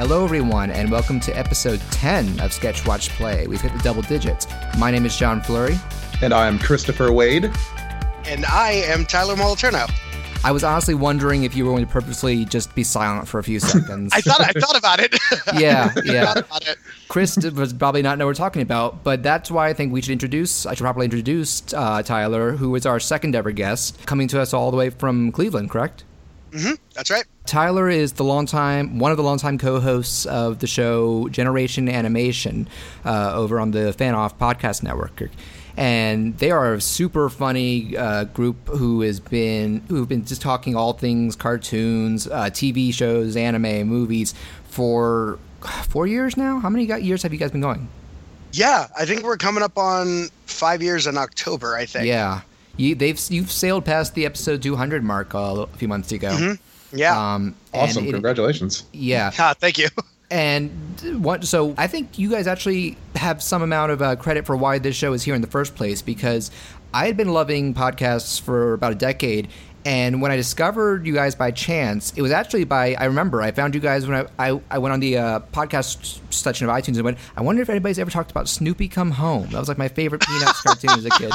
Hello, everyone, and welcome to episode 10 of Sketch Watch Play. We've hit the double digits. My name is John Flurry. And I am Christopher Wade. And I am Tyler Moliterno. I was honestly wondering if you were going to purposely just be silent for a few seconds. I thought I thought about it. yeah, yeah. about it. Chris does probably not know what we're talking about, but that's why I think we should introduce. I should probably introduce uh, Tyler, who is our second ever guest, coming to us all the way from Cleveland. Correct? Mm-hmm. That's right. Tyler is the longtime one of the longtime co-hosts of the show Generation Animation uh, over on the Fan Off Podcast Network and they are a super funny uh, group who has been who've been just talking all things cartoons, uh, TV shows, anime, movies for four years now. How many years have you guys been going? Yeah, I think we're coming up on five years in October. I think. Yeah, you, they've you've sailed past the episode 200 mark a few months ago. Mm-hmm. Yeah. Um, awesome! It, Congratulations. Yeah. Ah, thank you. And what? So I think you guys actually have some amount of uh, credit for why this show is here in the first place because I had been loving podcasts for about a decade. And when I discovered you guys by chance, it was actually by I remember I found you guys when I I, I went on the uh, podcast section of iTunes and went. I wonder if anybody's ever talked about Snoopy Come Home. That was like my favorite Peanuts cartoon as a kid.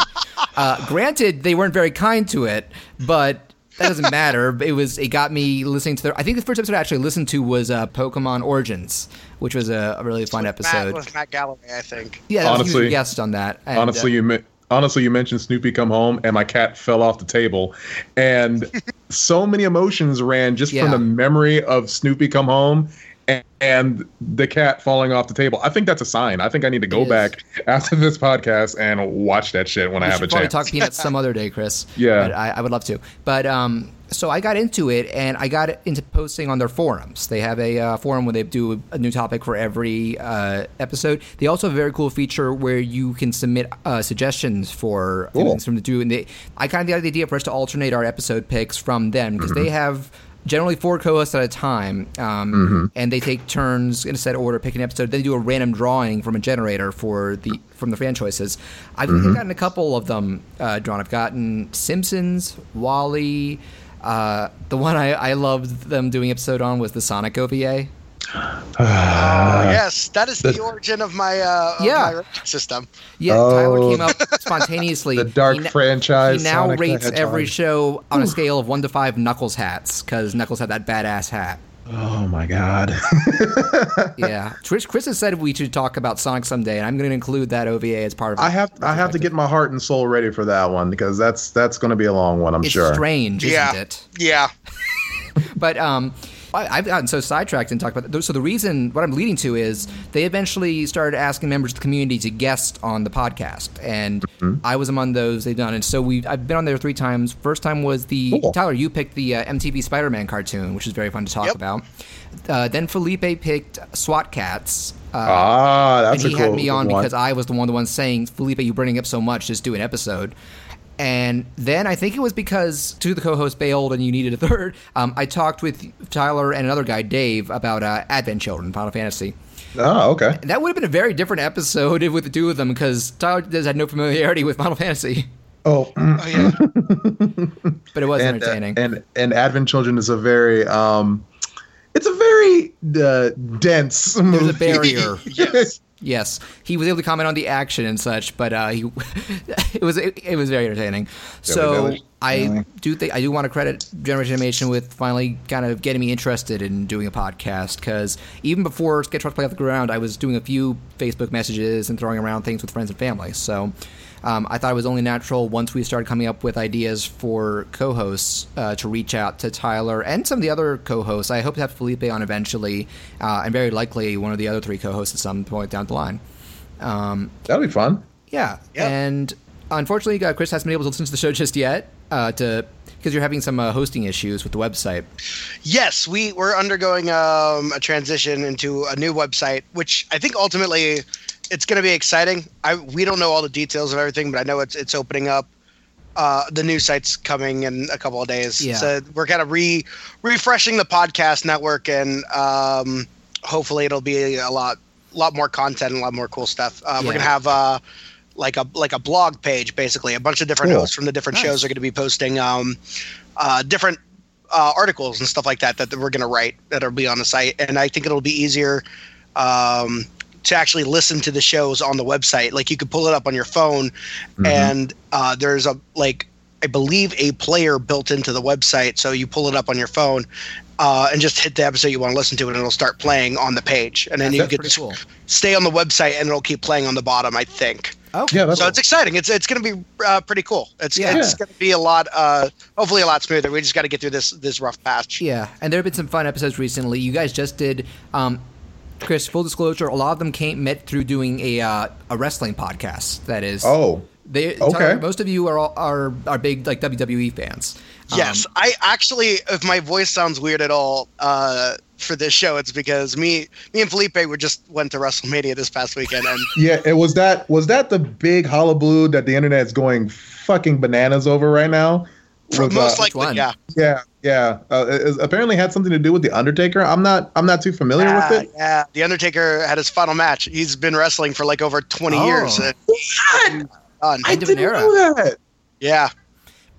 Uh, granted, they weren't very kind to it, but that doesn't matter. It was it got me listening to the. I think the first episode I actually listened to was uh, Pokemon Origins, which was a, a really fun with episode. Matt, with Matt Galloway, I think. Yeah, honestly, guest on that. And, honestly, uh, you honestly you mentioned Snoopy come home, and my cat fell off the table, and so many emotions ran just yeah. from the memory of Snoopy come home and the cat falling off the table. I think that's a sign. I think I need to go back after this podcast and watch that shit when we I have a chance. Talk peanuts some other day, Chris. Yeah, I, I, would love to. But um, so I got into it, and I got into posting on their forums. They have a uh, forum where they do a new topic for every uh, episode. They also have a very cool feature where you can submit uh, suggestions for cool. things from the do. And they, I kind of got the idea for us to alternate our episode picks from them because mm-hmm. they have generally four co-hosts at a time, um, mm-hmm. and they take turns in a set order picking an episode. Then they do a random drawing from a generator for the from the fan choices. I've mm-hmm. gotten a couple of them uh, drawn. I've gotten Simpsons, WALL-E. Uh, the one I, I loved them doing episode on was the Sonic OVA. Uh, yes, that is the, the, origin of my uh, yeah my system. Yeah, oh, Tyler came up spontaneously. The dark he, franchise. He now Sonic rates every show on a scale of one to five Knuckles hats because Knuckles had that badass hat. Oh my god. yeah, Chris, Chris has said we should talk about Sonic someday, and I'm going to include that OVA as part of. I have I have to get my heart and soul ready for that one because that's that's going to be a long one. I'm it's sure. Strange, yeah. isn't it? Yeah. but um, I've gotten so sidetracked and talked about that. So the reason, what I'm leading to is they eventually started asking members of the community to guest on the podcast, and mm-hmm. I was among those they've done. And so we, I've been on there three times. First time was the cool. Tyler, you picked the uh, MTV Spider-Man cartoon, which is very fun to talk yep. about. Uh, then Felipe picked SWAT Kats. Uh, ah, that's and he cool had me on one. because I was the one the one saying, Felipe, you're bringing up so much, just do an episode. And then I think it was because two of the co-hosts bailed and you needed a third. Um, I talked with Tyler and another guy, Dave, about uh, Advent Children, Final Fantasy. Oh, okay. That would have been a very different episode with the two of them because Tyler does had no familiarity with Final Fantasy. Oh, oh yeah. but it was and, uh, entertaining. Uh, and and Advent Children is a very um, it's a very uh, dense. Movie. There's a barrier. yes. Yes, he was able to comment on the action and such, but uh, he it was it, it, was very entertaining. So I do think I do want to credit Generation Animation with finally kind of getting me interested in doing a podcast because even before Sketch Watch Play off the ground, I was doing a few Facebook messages and throwing around things with friends and family. So um, I thought it was only natural once we started coming up with ideas for co-hosts uh, to reach out to Tyler and some of the other co-hosts. I hope to have Felipe on eventually, uh, and very likely one of the other three co-hosts at some point down the line. Um, That'll be fun. Yeah, yep. and unfortunately, uh, Chris hasn't been able to listen to the show just yet. Uh, to because you're having some uh, hosting issues with the website. Yes, we we're undergoing um, a transition into a new website, which I think ultimately it's going to be exciting. I we don't know all the details of everything, but I know it's it's opening up. Uh, the new site's coming in a couple of days. Yeah. So we're kind of re refreshing the podcast network, and um, hopefully it'll be a lot lot more content and a lot more cool stuff. Uh, yeah. We're gonna have uh, like a like a blog page, basically. A bunch of different cool. hosts from the different nice. shows are going to be posting um, uh, different uh, articles and stuff like that that we're going to write that'll be on the site, and I think it'll be easier um, to actually listen to the shows on the website. Like you could pull it up on your phone, mm-hmm. and uh, there's a like I believe a player built into the website, so you pull it up on your phone. Uh, and just hit the episode you want to listen to, and it'll start playing on the page. And then That's you can cool. stay on the website, and it'll keep playing on the bottom. I think. Oh, yeah. so cool. it's exciting. It's it's going to be uh, pretty cool. It's yeah. it's going to be a lot, uh, hopefully a lot smoother. We just got to get through this this rough patch. Yeah, and there have been some fun episodes recently. You guys just did. Um, Chris, full disclosure, a lot of them came met through doing a uh, a wrestling podcast. That is, oh, they okay. most of you are all, are are big like WWE fans. Yes, um, I actually, if my voice sounds weird at all uh, for this show, it's because me, me and Felipe were just went to WrestleMania this past weekend, and yeah, it was that was that the big hullabaloo that the internet's going fucking bananas over right now. Was, most uh, likely, yeah, yeah, yeah. Uh, it, apparently had something to do with the Undertaker. I'm not, I'm not too familiar yeah, with it. Yeah, the Undertaker had his final match. He's been wrestling for like over 20 oh. years. What? I didn't know that. Yeah,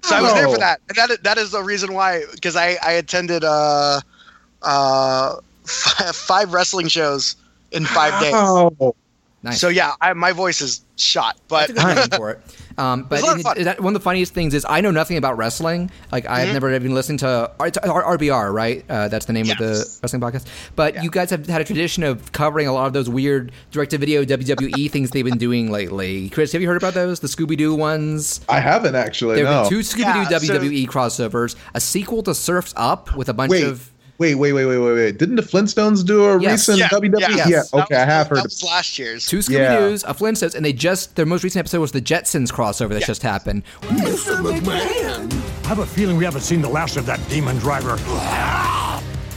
so I was there for that, and that that is the reason why because I I attended uh uh f- five wrestling shows in five days. Oh. Nice. So yeah, I, my voice is shot, but for it. Um, but it, that, one of the funniest things is I know nothing about wrestling. Like I've mm-hmm. never even listened to, R- to RBR, right? Uh, that's the name yes. of the wrestling podcast. But yeah. you guys have had a tradition of covering a lot of those weird direct-to-video WWE things they've been doing lately. Chris, have you heard about those? The Scooby Doo ones? I haven't actually. There have no. been two Scooby Doo yeah, WWE so- crossovers, a sequel to Surfs Up with a bunch Wait. of Wait, wait, wait, wait, wait, wait. Didn't the Flintstones do a yes. recent yeah, WWE? Yes. Yeah, okay, was, I have heard. That was last year's. Two Scooby Doo's, yeah. a Flintstones, and they just their most recent episode was the Jetsons crossover that yes. just happened. Mr. McMahon, I have a feeling we haven't seen the last of that demon driver.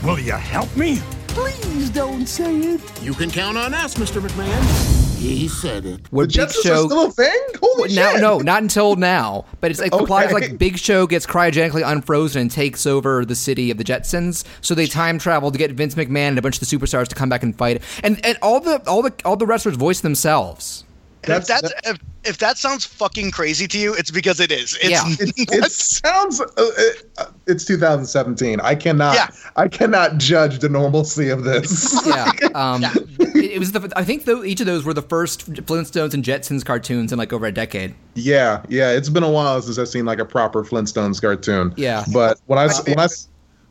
Will you help me? Please don't say it. You can count on us, Mr. McMahon. He said it. When the Big Jetsons Show, are still a thing? Holy now, shit. No, not until now. But it's like okay. implies like Big Show gets cryogenically unfrozen and takes over the city of the Jetsons. So they time travel to get Vince McMahon and a bunch of the superstars to come back and fight. And and all the all the all the wrestlers voice themselves. That's, if that's if, if, that sounds fucking crazy to you, it's because it is. It's, yeah, it, it sounds. Uh, it, uh, it's 2017. I cannot. Yeah. I cannot judge the normalcy of this. yeah. Um, yeah. It, was the. I think the, each of those were the first Flintstones and Jetsons cartoons in like over a decade. Yeah, yeah. It's been a while since I've seen like a proper Flintstones cartoon. Yeah. But when I when I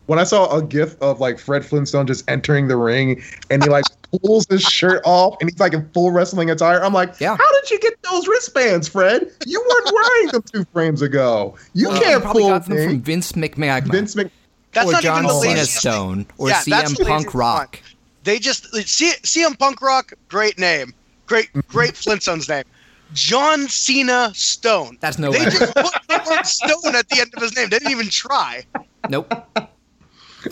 when I saw a gif of like Fred Flintstone just entering the ring and he like pulls his shirt off and he's like in full wrestling attire, I'm like, yeah. how did you get those wristbands, Fred? You weren't wearing them two frames ago. You uh, can't probably pull got them from Vince McMahon. Vince Mc- That's or John Cena Stone or yeah, CM Punk Rock. They just C- CM Punk Rock, great name, great great Flintstones name. John Cena Stone. That's no they way. They just put the word Stone at the end of his name. They didn't even try. Nope.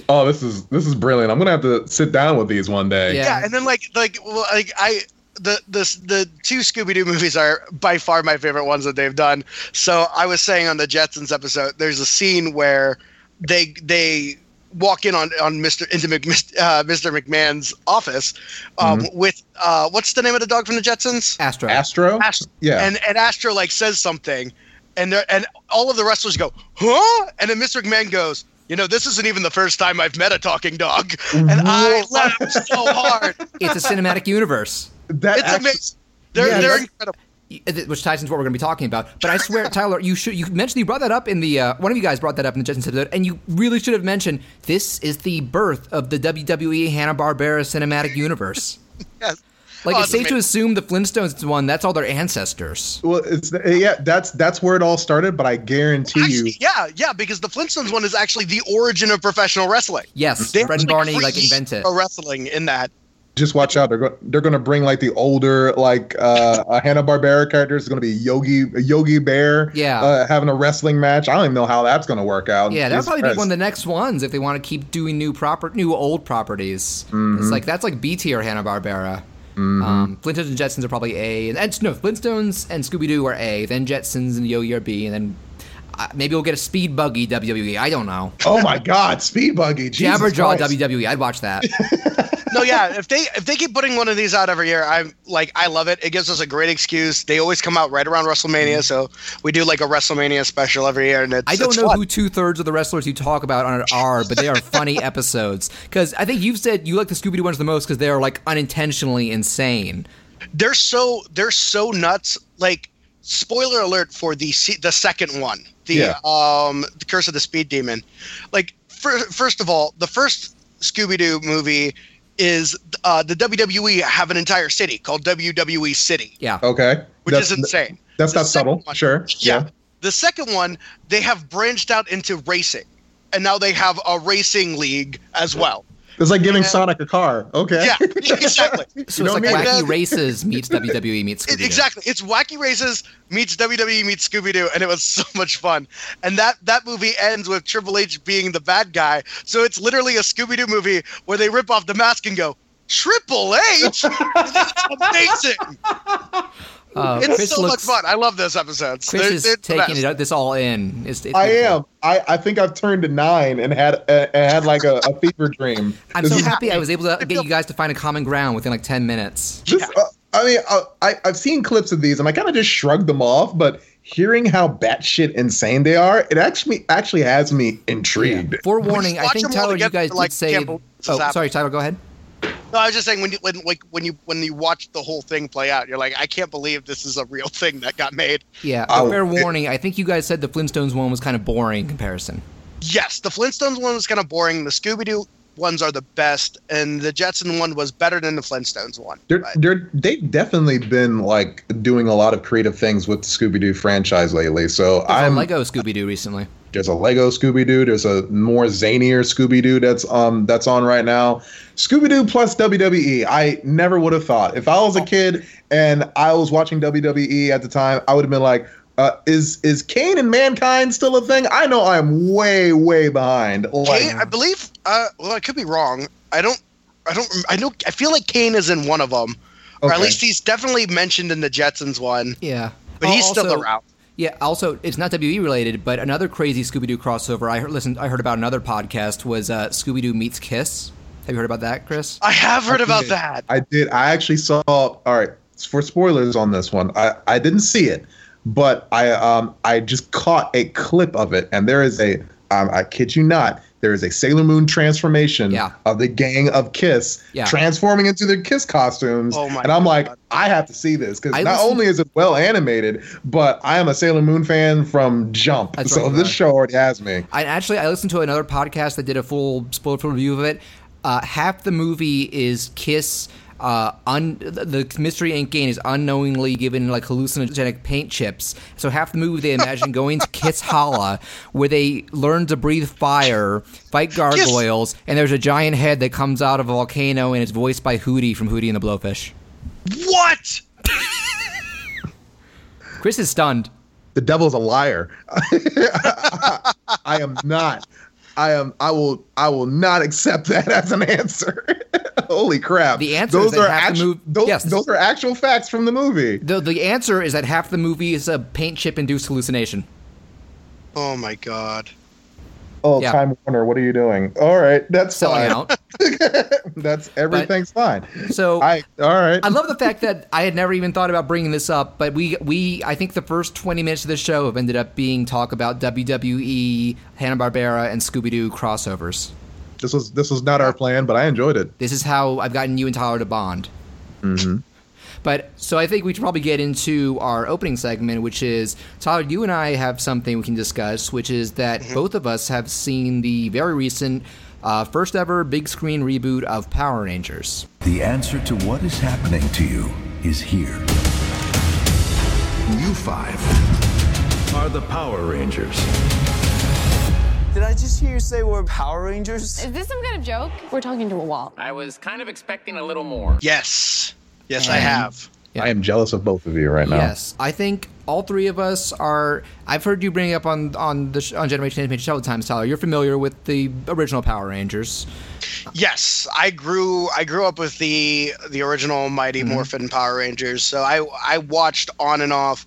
Oh, this is this is brilliant. I'm gonna have to sit down with these one day. Yeah, yeah and then like like well, like I the the the two Scooby Doo movies are by far my favorite ones that they've done. So I was saying on the Jetsons episode, there's a scene where they they walk in on on Mr. into Mc, uh, Mr. McMahon's office um, mm-hmm. with uh, what's the name of the dog from the Jetsons? Astro. Astro. Astro. Yeah. And and Astro like says something, and and all of the wrestlers go, huh? And then Mr. McMahon goes you know, this isn't even the first time I've met a talking dog, and I laughed so hard. It's a cinematic universe. That it's actually, amazing. They're yeah, they're incredible. Which ties into what we're going to be talking about. But I swear, Tyler, you should you mentioned you brought that up in the uh, one of you guys brought that up in the Jetsons episode, and you really should have mentioned this is the birth of the WWE Hanna Barbera cinematic universe. yes. Like oh, it's safe to assume the Flintstones one. That's all their ancestors. Well, it's yeah. That's that's where it all started. But I guarantee actually, you, yeah, yeah, because the Flintstones one is actually the origin of professional wrestling. Yes, they Fred and Barney like invented wrestling in that. Just watch out. They're go- they're going to bring like the older like uh, Hanna Barbera character. It's going to be Yogi Yogi Bear. Yeah, uh, having a wrestling match. I don't even know how that's going to work out. Yeah, that'll probably be one of the next ones if they want to keep doing new proper new old properties. Mm-hmm. It's like that's like B tier Hanna Barbera. Mm-hmm. Um, Flintstones and Jetsons are probably A, and, and no, Flintstones and Scooby Doo are A. Then Jetsons and Yo-Yo are B, and then uh, maybe we'll get a Speed Buggy WWE. I don't know. Oh my God, Speed Buggy! Jesus Jabberjaw WWE. I'd watch that. no, yeah. If they if they keep putting one of these out every year, I'm like I love it. It gives us a great excuse. They always come out right around WrestleMania, so we do like a WrestleMania special every year. And it's, I don't know fun. who two thirds of the wrestlers you talk about on it are, but they are funny episodes. Because I think you've said you like the Scooby Doo ones the most because they are like unintentionally insane. they're so they're so nuts. Like spoiler alert for the the second one, the Yeah. um the Curse of the Speed Demon. Like fir- first of all, the first Scooby Doo movie is uh, the WWE have an entire city called WWE City, Yeah. Okay. which That's- is insane. That's The not subtle. one- Sure. Yeah. The second one, they have branched out into racing, and now they have a racing league as well. It's like giving Yeah. Sonic a car. Okay. Yeah, exactly. So You know it's like what I? Wacky And, uh, Races meets WWE meets Scooby It- Doo. exactly. It's Wacky Races meets WWE meets Scooby Doo, and it was so much fun. And that that movie ends with Triple H being the bad guy. So it's literally a Scooby Doo movie where they rip off the mask and go Triple H. it's amazing. Uh, It's Chris so looks, much fun. I love those episodes. Chris They're- is they're taking it, this all in. It's, it's I am. I, I think I've turned to nine and had uh, had like a, a fever dream. I'm This so is- happy I was able to get you guys to find a common ground within like 10 minutes. This, uh, I mean, uh, I I've seen clips of these and I kind of just shrugged them off, but hearing how batshit insane they are, it actually actually has me intrigued. Forewarning, I think Tyler, you together, guys like, did say. can't believe this is Oh, happening. sorry, Tyler, go ahead. No, I was just saying when you when like when you when you watch the whole thing play out, you're like, I can't believe this is a real thing that got made. Yeah, Oh, but fair it- warning. I think you guys said the Flintstones one was kind of boring in comparison. Yes, the Flintstones one was kind of boring. The Scooby Doo ones are the best, and the Jetson one was better than the Flintstones one. They're, But- they're, they've definitely been like doing a lot of creative things with the Scooby Doo franchise lately. So There's a I'm Lego Scooby Doo recently. There's a Lego Scooby Doo. There's a more zanier Scooby Doo that's um that's on right now. Scooby Doo plus WWE. I never would have thought if I was a kid and I was watching WWE at the time, I would have been like, uh, is is Kane and Mankind still a thing? I know I'm way way behind. Like, Kane, I believe. Uh, well, I could be wrong. I don't. I don't. I know. I feel like Kane is in one of them, or at least he's definitely mentioned in the Jetsons one. Yeah, But he's Also- still around. Yeah. Also, it's not WWE related, but another crazy Scooby Doo crossover I heard. Listen, I heard about another podcast was uh, Scooby Doo meets Kiss. Have you heard about that, Chris? I have heard I about did. that. I did. I actually saw. All right, for spoilers on this one, I I didn't see it, but I um I just caught a clip of it, and there is a um I kid you not. There is a Sailor Moon transformation Yeah. of the gang of Kiss Yeah. transforming into their Kiss costumes. Oh my and I'm like, I have to see this because not listened- only is it well animated, but I am a Sailor Moon fan from Jump. That's so right, this right. show already has me. I actually I listened to another podcast that did a full spoiler review of it. Uh, half the movie is Kiss. Uh, un- the the Mystery Inc. game is unknowingly given like hallucinogenic paint chips. So half the movie they imagine going to Kiss Hala, where they learn to breathe fire, fight gargoyles, and there's a giant head that comes out of a volcano, and it's voiced by Hootie from Hootie and the Blowfish. What? Chris is stunned. the devil's a liar. I am not. I am. I will. I will not accept that as an answer. Holy crap! The answer those that are half the actu- mov- those, yes. those are actual facts from the movie. The the answer is that half the movie is a paint chip induced hallucination. Oh my god. Oh, Yeah. Time Warner, what are you doing? All right, that's Selling fine. out. that's everything's fine. So I. All right. I love the fact that I had never even thought about bringing this up, but we we I think the first 20 minutes of the show have ended up being talk about WWE, Hanna Barbera, and Scooby Doo crossovers. this was this was not our plan, but I enjoyed it. This is how I've gotten you and Tyler to bond. Mm-hmm. But so I think we should probably get into our opening segment, which is Tyler. You and I have something we can discuss, which is that both of us have seen the very recent. Uh, first ever big screen reboot of Power Rangers. The answer to what is happening to you is here. You five are the Power Rangers. Did I just hear you say we're Power Rangers? Is this some kind of joke? We're talking to a wall. I was kind of expecting a little more. Yes. Yes, I have. Yeah. I am jealous of both of you right now. Yes, I think all three of us are. I've heard you bring up on on the sh- on Generation Animation several times, Tyler. You're familiar with the original Power Rangers. Yes, I grew I grew up with the the original Mighty Mm-hmm. Morphin Power Rangers. So I I watched on and off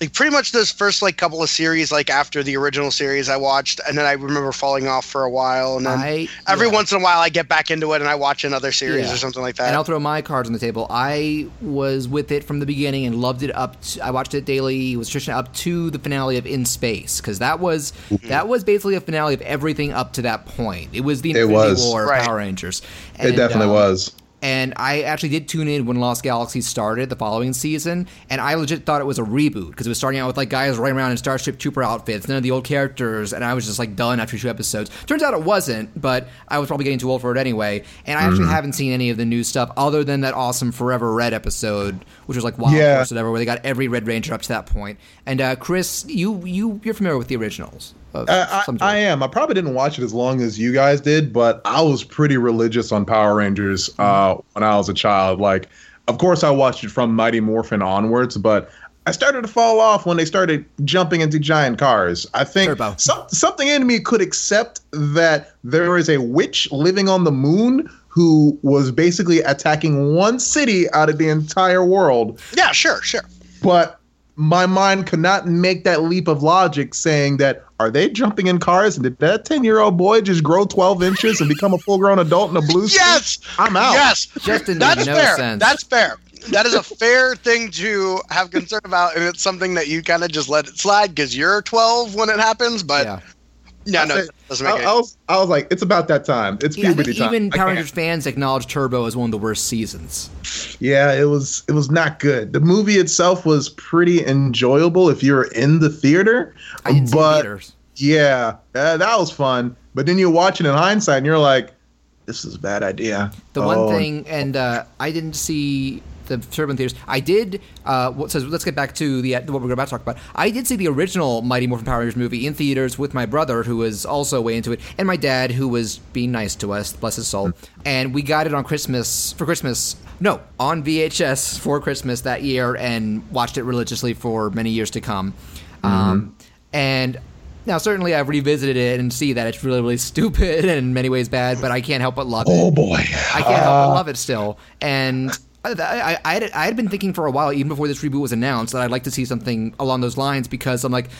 like pretty much those first like couple of series like after the original series i watched and then i remember falling off for a while and then I- every yeah. once in a while i get back into it and i watch another series Yeah. or something like that. And I'll throw my cards on the table. I was with it from the beginning and loved it up. To, I watched it daily. Was Tristan up to the finale of In Space because that was Mm-hmm. that was basically a finale of everything up to that point. It was the It Infinity was. War of Right. Power Rangers. it definitely um, was. And I actually did tune in when Lost Galaxy started the following season, and I legit thought it was a reboot because it was starting out with like guys running around in Starship Trooper outfits, none of the old characters, and I was just like done after two episodes. Turns out it wasn't, but I was probably getting too old for it anyway. And I actually haven't seen any of the new stuff other than that awesome Forever Red episode, which was like Wild Yeah. Force or whatever, where they got every Red Ranger up to that point. And uh, Chris, you you you're familiar with the originals? Of Uh, I. I am. I probably didn't watch it as long as you guys did, but I was pretty religious on Power Rangers uh, when I was a child. Like, of course, I watched it from Mighty Morphin onwards, but I started to fall off when they started jumping into giant cars. I think some, something in me could accept that there is a witch living on the moon who was basically attacking one city out of the entire world yeah sure sure but my mind could not make that leap of logic saying that are they jumping in cars and did that 10 year old boy just grow 12 inches and become a full grown adult in a blue suit? yes I'm out. yes Justin, that's no fair sense. that's fair that is a fair thing to have concern about and it's something that you kind of just let it slide because you're 12 when it happens but yeah. No no I, it doesn't make I, I was, I was like, it's about that time. It's Yeah, puberty time. even I Power. Rangers fans acknowledge Turbo as one of the worst seasons. Yeah, it was it was not good. The movie itself was pretty enjoyable if you're in the theater, I didn't see the but theaters. yeah, uh, that was fun. But then you watch it in hindsight and you're like, this is a bad idea. The one Oh, thing, and uh, I didn't see the Turbo theaters. I did. Uh, what says? Let's get back to the what we're about to talk about. I did see the original Mighty Morphin Power Rangers movie in theaters with my brother, who was also way into it, and my dad, who was being nice to us, bless his soul. And we got it on Christmas for Christmas. No, on VHS for Christmas that year, and watched it religiously for many years to come. Um, and now, certainly, I've revisited it and see that it's really, really stupid and in many ways bad, but I can't help but love it. Oh boy. I can't help but love it still. And I, I, I, had, I had been thinking for a while, even before this reboot was announced, that I'd like to see something along those lines because I'm like,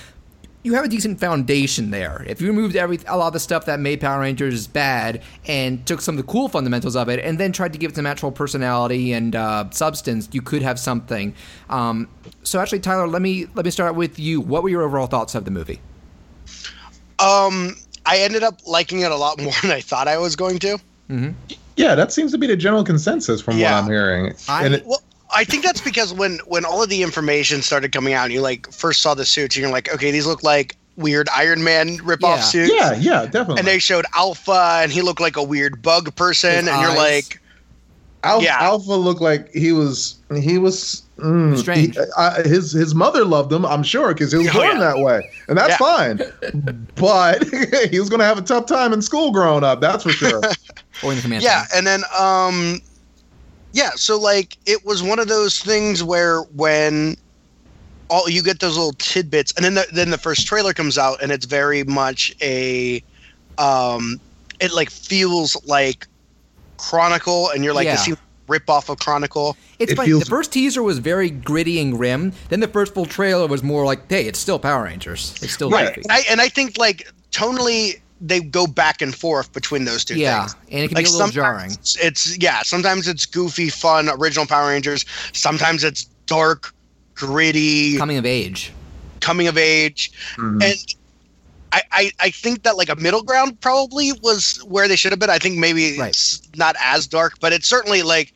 you have a decent foundation there. If you removed every a lot of the stuff that made Power Rangers bad and took some of the cool fundamentals of it, and then tried to give it some actual personality and uh, substance, you could have something. Um, so actually, Tyler, let me let me start with you. What were your overall thoughts of the movie? Um, I ended up liking it a lot more than I thought I was going to. Yeah, that seems to be the general consensus from Yeah. what I'm hearing. I- and it, Well, I think that's because when when all of the information started coming out, and you like first saw the suits, and you're like, okay, these look like weird Iron Man ripoff Yeah. suits. yeah, yeah, definitely. And they showed Alpha, and he looked like a weird bug person, His and you're eyes. like, Alpha, yeah. Alpha looked like he was he was mm, Strange. he- I, his his mother loved him, I'm sure, because he was Oh, born yeah. that way, and that's Yeah. fine. but he was gonna have a tough time in school growing up. That's for sure. Or in the command yeah, center? and then um, yeah, so like it was one of those things where when all you get those little tidbits, and then the, then the first trailer comes out, and it's very much a um, it like feels like Chronicle, and you're like, Yeah. this rip off of Chronicle. It's It funny. feels- The first teaser was very gritty and grim. Then the first full trailer was more like, "Hey, it's still Power Rangers. It's still Right. And I and I think like tonally they go back and forth between those two Yeah, things. and it can be a little jarring. sometimes It's yeah, sometimes it's goofy, fun, original Power Rangers. Sometimes it's dark, gritty, Coming of age. coming of age, Mhm. and I, I I think that like a middle ground probably was where they should have been. I think maybe Right. it's not as dark, but it's certainly like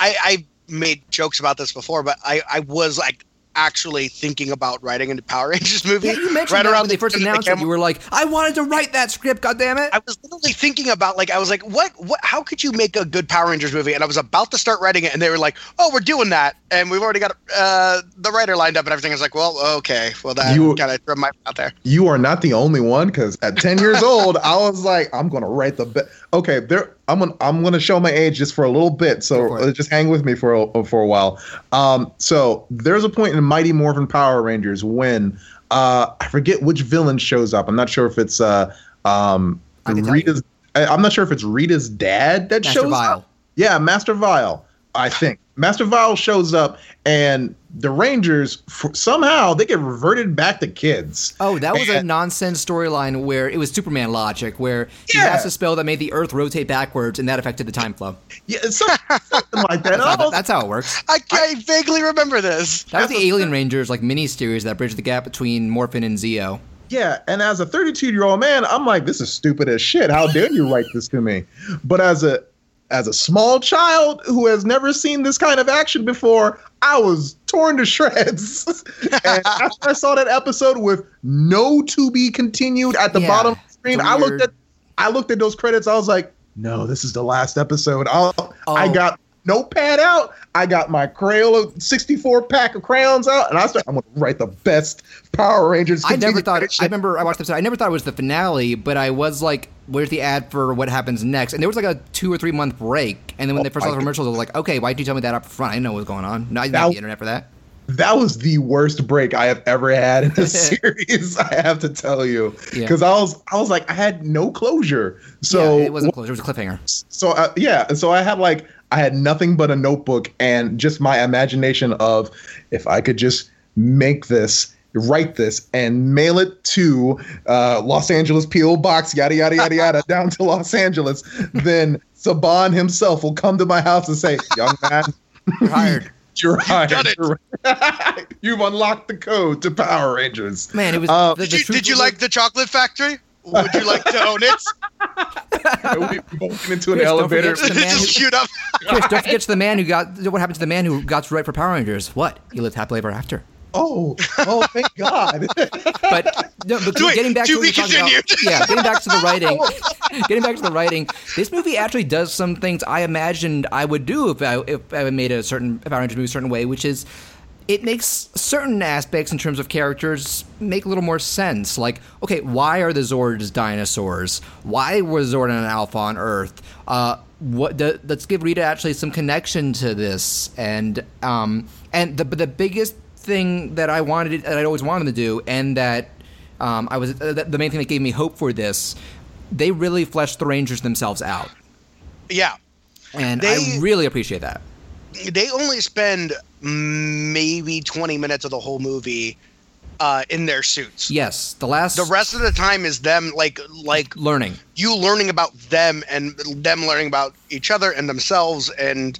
I I made jokes about this before, but I I was like actually thinking about writing a Power Rangers movie. Yeah, you mentioned right that around when they the first time that announced came it. You were like, "I wanted to write that script. God damn it!" I was literally thinking about like I was like, what what how could you make a good Power Rangers movie? And I was about to start writing it, and they were like, oh, we're doing that, and we've already got uh, the writer lined up and everything. I was like, well, okay, well that kind of threw my out there. you are not the only one because at 10 years old i was like i'm gonna write the best okay there i'm gonna i'm gonna show my age just for a little bit so uh, just hang with me for a, for a while. Um so there's a point in mighty morphin power rangers when uh i forget which villain shows up. I'm not sure if it's uh um I can tell rita's I, i'm not sure if it's rita's dad that Master shows Vile. up yeah master vile i think. Master vile shows up and the Rangers for, somehow they get reverted back to kids. Oh, that was a nonsense storyline where it was Superman logic, where he Yeah. cast a spell that made the Earth rotate backwards, and that affected the time flow. Yeah, it's something like that. That's how, Oh, that's how it works. I, I vaguely remember this. That was the Alien Rangers like mini series that bridged the gap between Morphin and Zeo. Yeah, and as a 32 year old man, I'm like, this is stupid as shit. How dare you write this to me? But as a as a small child who has never seen this kind of action before, I was torn to shreds. and after I saw that episode with no to be continued at the Yeah, bottom of the screen, the I looked at I looked at those credits. I was like, no, this is the last episode. I'll, I Oh. got notepad out. I got my Crayola 64 pack of crayons out, and I start. I'm gonna write the best Power Rangers. I never thought. shit. I remember I watched the episode. I never thought it was the finale, but I was like, "Where's the ad for what happens next?" And there was like a two or three month break, and then when Oh they first saw the commercials, I was like, "Okay, why did you tell me that up front? I didn't know what was going on. No, I didn't That- have the internet for that." that was the worst break I have ever had in a series. I have to tell you, Yeah. because I was I was like I had no closure. So yeah, it wasn't closure; It was a cliffhanger. so uh, yeah, and so I had like I had nothing but a notebook and just my imagination of if I could just make this. Write this and mail it to uh, Los Angeles PO box, yada yada yada yada, down to Los Angeles. Then Saban himself will come to my house and say, "Young man, you're hired. You're hired. You've, You've unlocked the code to Power Rangers." Man, it was. Uh, the, the Did you, did you like the chocolate factory? Would you like to own it? we both went into an Chris, don't elevator. forget who- Just shoot up. Chris, don't forget to the man who got. What happened to the man who got to write for Power Rangers? What? He lived happily ever after. Oh, oh, thank God. But no, but Wait, getting back to to, what be you're talking about- yeah, getting back to the writing, getting back to the writing. This movie actually does some things I imagined I would do if I if I made a certain Power Rangers movie a certain way, which is it makes certain aspects in terms of characters make a little more sense. Like, okay, why are the Zords dinosaurs? Why was Zord and Alpha on Earth? Uh, what? The, let's give Rita actually some connection to this, and um, and the the biggest thing that I wanted, that I always wanted to do, and that um, I was uh, the the main thing that gave me hope for this. They really fleshed the Rangers themselves out, Yeah. and They- I really appreciate that. They only spend maybe 20 minutes of the whole movie uh, in their suits. Yes, the last The rest of the time is them like like learning. you learning about them and them learning about each other and themselves and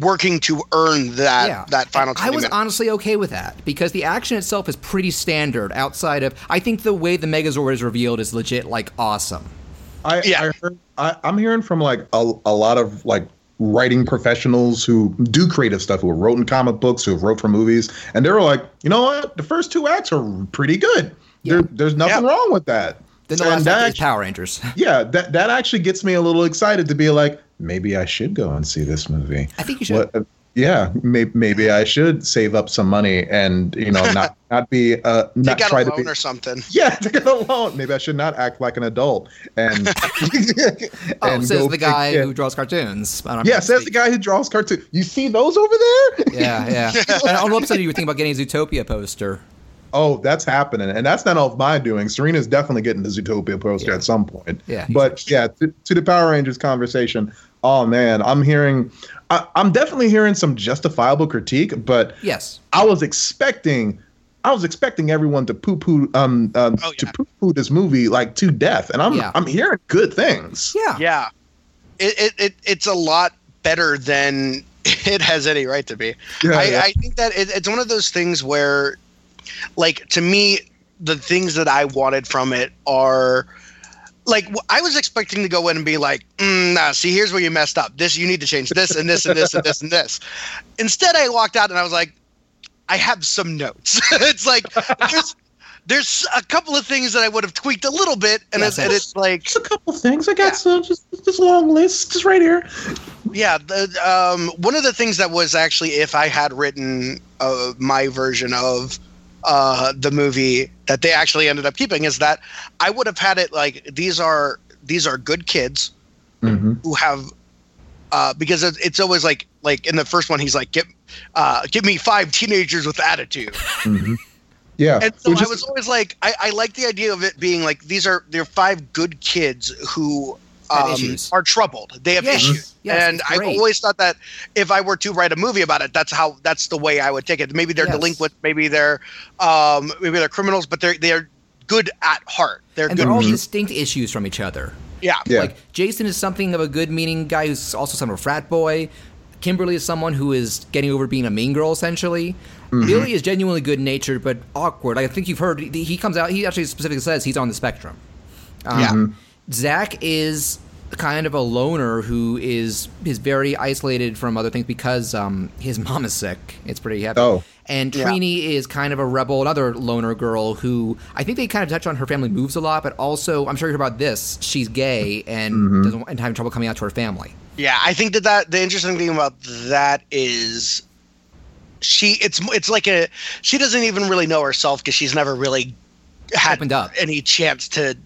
working to earn that yeah. that final I was minutes. honestly okay with that because the action itself is pretty standard. Outside of, I think the way the Megazord is revealed is legit like awesome. I, Yeah. I heard, I, I'm hearing from like a, a lot of like writing professionals who do creative stuff, who have wrote in comic books, who have wrote for movies, and they were like, you know what, the first two acts are pretty good. There, there's nothing Yeah. wrong with that. Then the And last act is Power Rangers. yeah, that that actually gets me a little excited to be like, maybe I should go and see this movie. I think you should. What, yeah, maybe, maybe I should save up some money and you know not not be uh not Take out try a to loan be or something. yeah to get a loan. Maybe I should not act like an adult and Oh, and says the guy pick- who draws cartoons. I don't yeah, know. says the guy who draws cartoons. You see those over there? Yeah, yeah. and all of a sudden you were thinking about getting a Zootopia poster. Oh, that's happening, and that's not all of my doing. Serena's definitely getting the Zootopia poster at some point. Yeah. but yeah, to, to the Power Rangers conversation. Oh man, I'm hearing, I, I'm definitely hearing some justifiable critique, but Yes. I was expecting, I was expecting everyone to poo poo, um, um Oh, to poo poo this movie like to death, and I'm, Yeah. I'm hearing good things. Yeah. Yeah. It, it, it it's a lot better than it has any right to be. Yeah, I, yeah. I think that it, it's one of those things where, like, to me, the things that I wanted from it are. Like I was expecting to go in and be like, mm, "Nah, see, here's where you messed up. This you need to change this and this and this and this and this." Instead, I walked out and I was like, "I have some notes." it's like there's there's a couple of things that I would have tweaked a little bit, and, Yeah, it's, and it's like Just a couple things. I got Yeah. some just this long list just right here. Yeah, the, um, one of the things that was actually, if I had written uh, my version of uh, the movie that they actually ended up keeping, is that I would have had it like these are these are good kids Mm-hmm. who have uh, because it, it's always like like in the first one he's like give uh, give me five teenagers with attitude, Yeah, and so which I is- was always like I, I like the idea of it being like these are they're five good kids who um, are troubled. They have Yes. issues, Yes, and I've great. always thought that if I were to write a movie about it, that's how that's the way I would take it. Maybe they're Yes. delinquent, maybe they're um, maybe they're criminals, but they're they're good at heart. They're and good. they're all people. distinct issues from each other. Yeah. Yeah. Like Jason is something of a good meaning guy who's also some of a frat boy. Kimberly is someone who is getting over being a mean girl essentially. Billy is genuinely good natured but awkward. I think you've heard he he comes out. He actually specifically says he's on the spectrum. Um, Yeah. Zach is kind of a loner who is is very isolated from other things because um, his mom is sick. It's pretty heavy. Oh. And Yeah. Trini is kind of a rebel, another loner girl who I think they kind of touch on her family moves a lot, but also I'm sure you heard about this. She's gay and doesn't and having trouble coming out to her family. Yeah, I think that, that the interesting thing about that is she it's it's like a she doesn't even really know herself because she's never really had Opened up. any chance to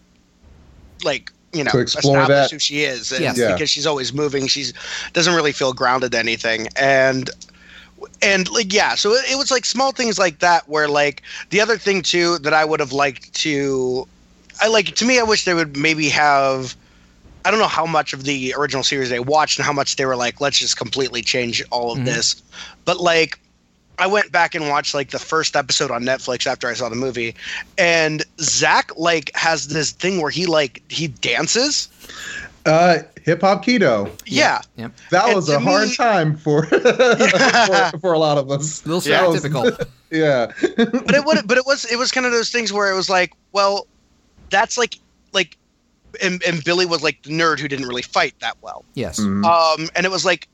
like you know To explore establish that. who she is and Yes. Yeah. because she's always moving she's doesn't really feel grounded to anything and and like yeah so it, it was like small things like that where like the other thing too that i would have liked to i like to me i wish they would maybe have i don't know how much of the original series they watched and how much they were like let's just completely change all of mm-hmm. this but like i went back and watched like the first episode on netflix after i saw the movie and zach like has this thing where he like he dances Uh, Hip hop kido. yeah Yep. That And was to a hard time for, for for a lot of us. A little That was- stereotypical. Yeah. but it would but it was it was kind of those things where it was like well that's like like and, and billy was like the nerd who didn't really fight that well yes. um and it was like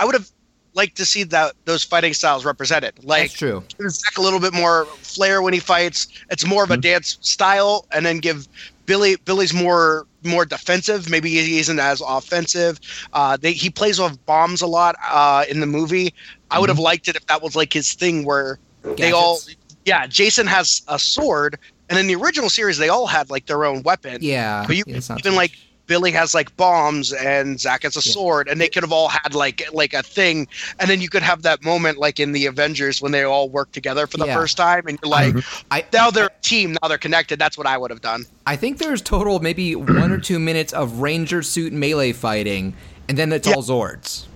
i would have liked to see that those fighting styles represented like That's true. give Zach a little bit more flair when he fights. It's more of a dance style, and then give Billy Billy's more more defensive. Maybe he isn't as offensive. Uh, they, he plays off bombs a lot uh, in the movie. I would have liked it if that was like his thing, where they all yeah. Jason has a sword, and in the original series, they all had like their own weapon. Yeah. but you yeah, even like. Billy has like bombs and Zach has a Yeah. sword, and they could have all had like like a thing, and then you could have that moment like in the Avengers when they all work together for the Yeah. first time, and you're like, mm-hmm. I now they're a team, now they're connected. That's what I would have done. I think there's total maybe one or two minutes of ranger suit melee fighting, and then it's all Zords,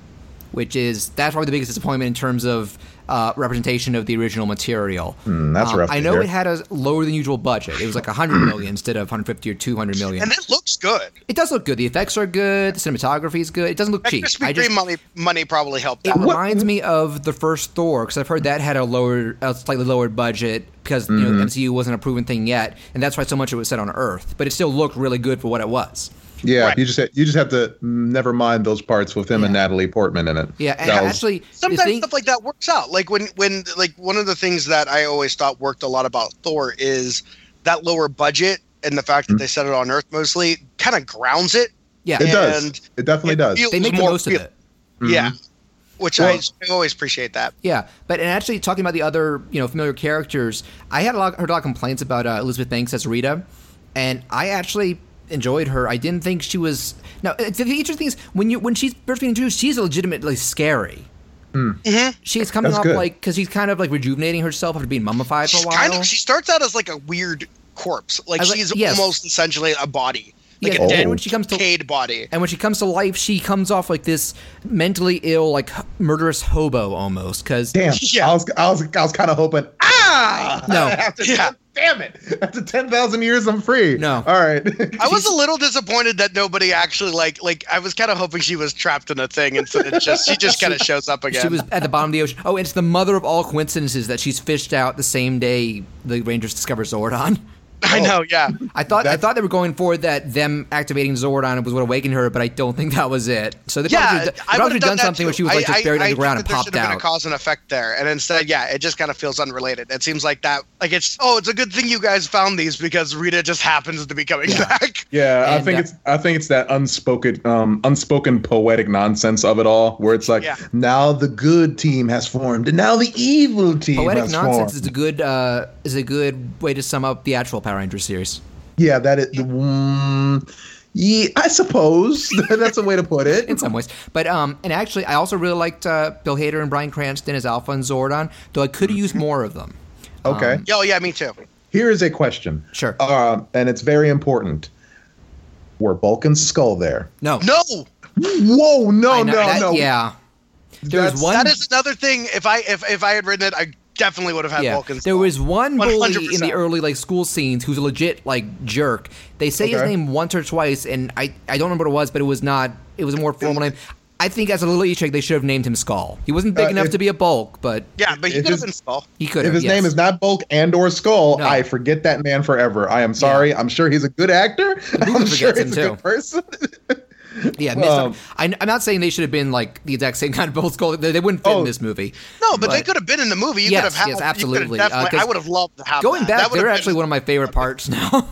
which is that's probably the biggest disappointment in terms of uh, representation of the original material. Hmm, that's Um, rough I know hear. it had a lower than usual budget. It was like 100 million instead of 150 or 200 million. And it looks good. it does look good. The effects are good. The cinematography is good. It doesn't look That cheap. Krispy I just Kreme money money probably helped it out. reminds me of the first Thor because I've heard that had a lower, a slightly lowered budget because you know Mm-hmm. MCU wasn't a proven thing yet, and that's why so much of it was set on Earth. But it still looked really good for what it was. Yeah, Right. you just you just have to mm, never mind those parts with him and Natalie Portman in it. Yeah, and was- actually, Sometimes thing, stuff like that works out. Like when when like one of the things that I always thought worked a lot about Thor is that lower budget and the fact that mm-hmm. they set it on Earth mostly kind of grounds it. yeah, it does. and It definitely it does. feels they make the more most of real. it. Mm-hmm. Yeah, which Well- I, I always appreciate that. Yeah, but and actually talking about the other you know familiar characters, I had a lot heard a lot of complaints about uh, Elizabeth Banks as Rita, and I actually enjoyed her. I didn't think she was. Now uh, the interesting thing is when you when she's first being introduced, she's legitimately scary. She's coming That's off good. like because she's kind of like rejuvenating herself after being mummified for a while. kind of she starts out as like a weird corpse. Like I like- she's yes. almost essentially a body. Like Yes, a and dead when she comes to- decayed body. and when she comes to life, she comes off like this mentally ill, like murderous hobo almost. Because Damn, Yeah. I was I was I was kind of hoping. Ah, No. after, Yeah. Damn it! After ten thousand years, I'm free. No. all right. I was a little disappointed that nobody actually like like I was kind of hoping she was trapped in a thing and so it just she just kind of shows up again. She was at the bottom of the ocean. Oh, it's the mother of all coincidences that she's fished out the same day the Rangers discover Zordon. I know, yeah. I thought I thought they were going for that them activating Zordon was what awakened her, but I don't think that was it. So they Yeah, probably I probably would should have have done, something where she was like just buried I, underground I and think there popped should been a out. cause and effect there, and instead, yeah, it just kind of feels unrelated. It seems like that, like it's oh, it's a good thing you guys found these because Rita just happens to be coming back. Yeah, I think uh, it's I think it's that unspoken um unspoken poetic nonsense of it all where it's like Yeah. now the good team has formed and now the evil team Poetic has nonsense formed. is a good uh, is a good way to sum up the actual Power Rangers series. Yeah, that is mm, yeah, I suppose that's a way to put it. in some ways. But um, and actually, I also really liked uh, Bill Hader and Bryan Cranston as Alpha and Zordon, though I could have used more of them. Okay. Yo, yeah, me too. Here is a question. Sure. Uh, and it's very important. Were Bulk and Skull there? No. No. Whoa! No! Know, no! that- no! Yeah. There was one. That is another thing. If I if, if I had written it, I definitely would have had yeah. Vulcan. There was one bully in 100%. the early like school scenes who's a legit like jerk. They say his name once or twice, and I I don't remember what it was, but it was not. It was a more formal name. I think as a little Easter egg, they should have named him Skull. He wasn't big Uh, enough if- to be a bulk, but Yeah, but he If could have his- been Skull. he could If have. his yes. name is not Bulk and or Skull, No. I forget that man forever. I am sorry. I'm sure he's a good actor. I'm sure forgets him he's a too. good person. Yeah, missed Um. I, I'm not saying they should have been like the exact same kind of bulk skull. They, they wouldn't fit Oh. in this movie. No, but, they could have been in the movie. You Yes, could have had. yes, you could have absolutely. Uh, I would have loved to have Going that. back, That they're actually one of my favorite parts now.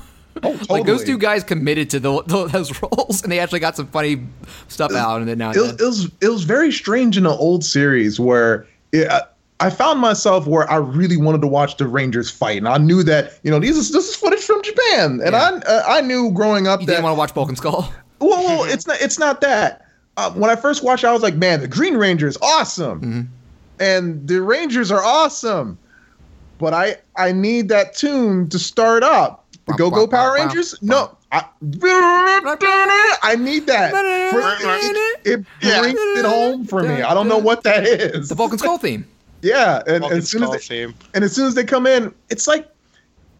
Like those two guys committed to the, the, those roles, and they actually got some funny stuff out. And then now, it, was- it was it was very strange in an old series where it, I, I found myself where I really wanted to watch the Rangers fight, and I knew that you know these is this is footage from Japan, and Yeah. I uh, I knew growing up you that didn't want to watch Bulk and Skull. Well, well it's not it's not that. Uh, when I first watched, it, I was like, man, the Green Ranger is awesome, Mm-hmm. and the Rangers are awesome, but I I need that tune to start up. The Go Go Power bum, Rangers? bum. No. I, I need that. For- it, it Yeah. brings it home for me. I don't know what that is. The Bulk and Skull theme. Yeah, and, Vulcan as soon as they, theme. and as soon as they come in, it's like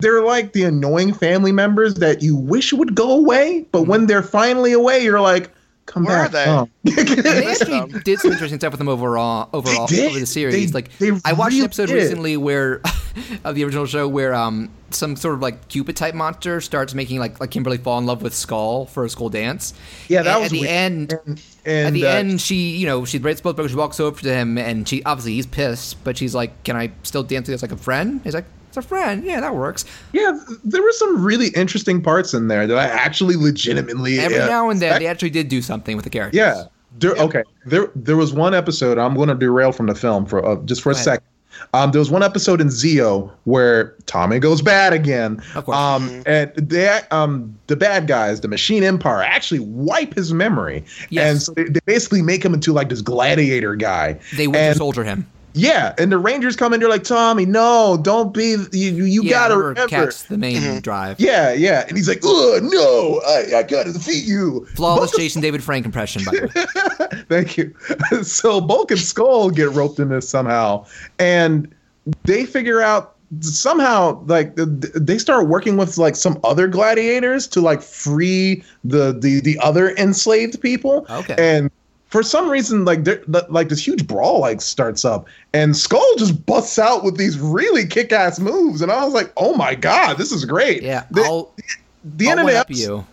they're like the annoying family members that you wish would go away, but when they're finally away, you're like, come Where are back. they? huh? They actually did some interesting stuff with them overall. Overall, did. over the series, They- like they I watched really an episode did. recently where of the original show where um some sort of like Cupid type monster starts making like like Kimberly fall in love with Skull for a school dance. Yeah, that And was at the weird. end. And, and At the uh, end, she, you know, she breaks both broken. She walks over to him, and she obviously he's pissed, but she's like, "Can I still dance with you as like a friend?" He's like, "It's a friend. Yeah, that works." yeah, there were some really interesting parts in there that I actually legitimately Every uh, now and then, expect- they actually did do something with the characters. Yeah. There, Okay. There, there was one episode. I'm going to derail from the film for uh, just for a Go ahead. second. Um, there was one episode in Zeo where Tommy goes bad again. Of course. Um, and they, um, the bad guys, the Machine Empire, actually wipe his memory. Yes. And so they, they basically make him into like this gladiator guy. they Winter and, Soldier him. Yeah, and the Rangers come in. They're like, Tommy, no, don't be. You, you, you yeah, gotta remember, remember. Cat's the main mm-hmm. drive. Yeah, yeah, and he's like, oh no, I, I gotta defeat you. Flawless Bulk- Jason David Frank impression, by the way. Thank you. So Bulk and Skull get roped in this somehow, and they figure out somehow like they start working with like some other gladiators to like free the the the other enslaved people. Okay. And for some reason, like there like this huge brawl like starts up, and Skull just busts out with these really kick ass moves, and I was like, oh my god, this is great. Yeah, The, I'll, the I'll end of one the up you.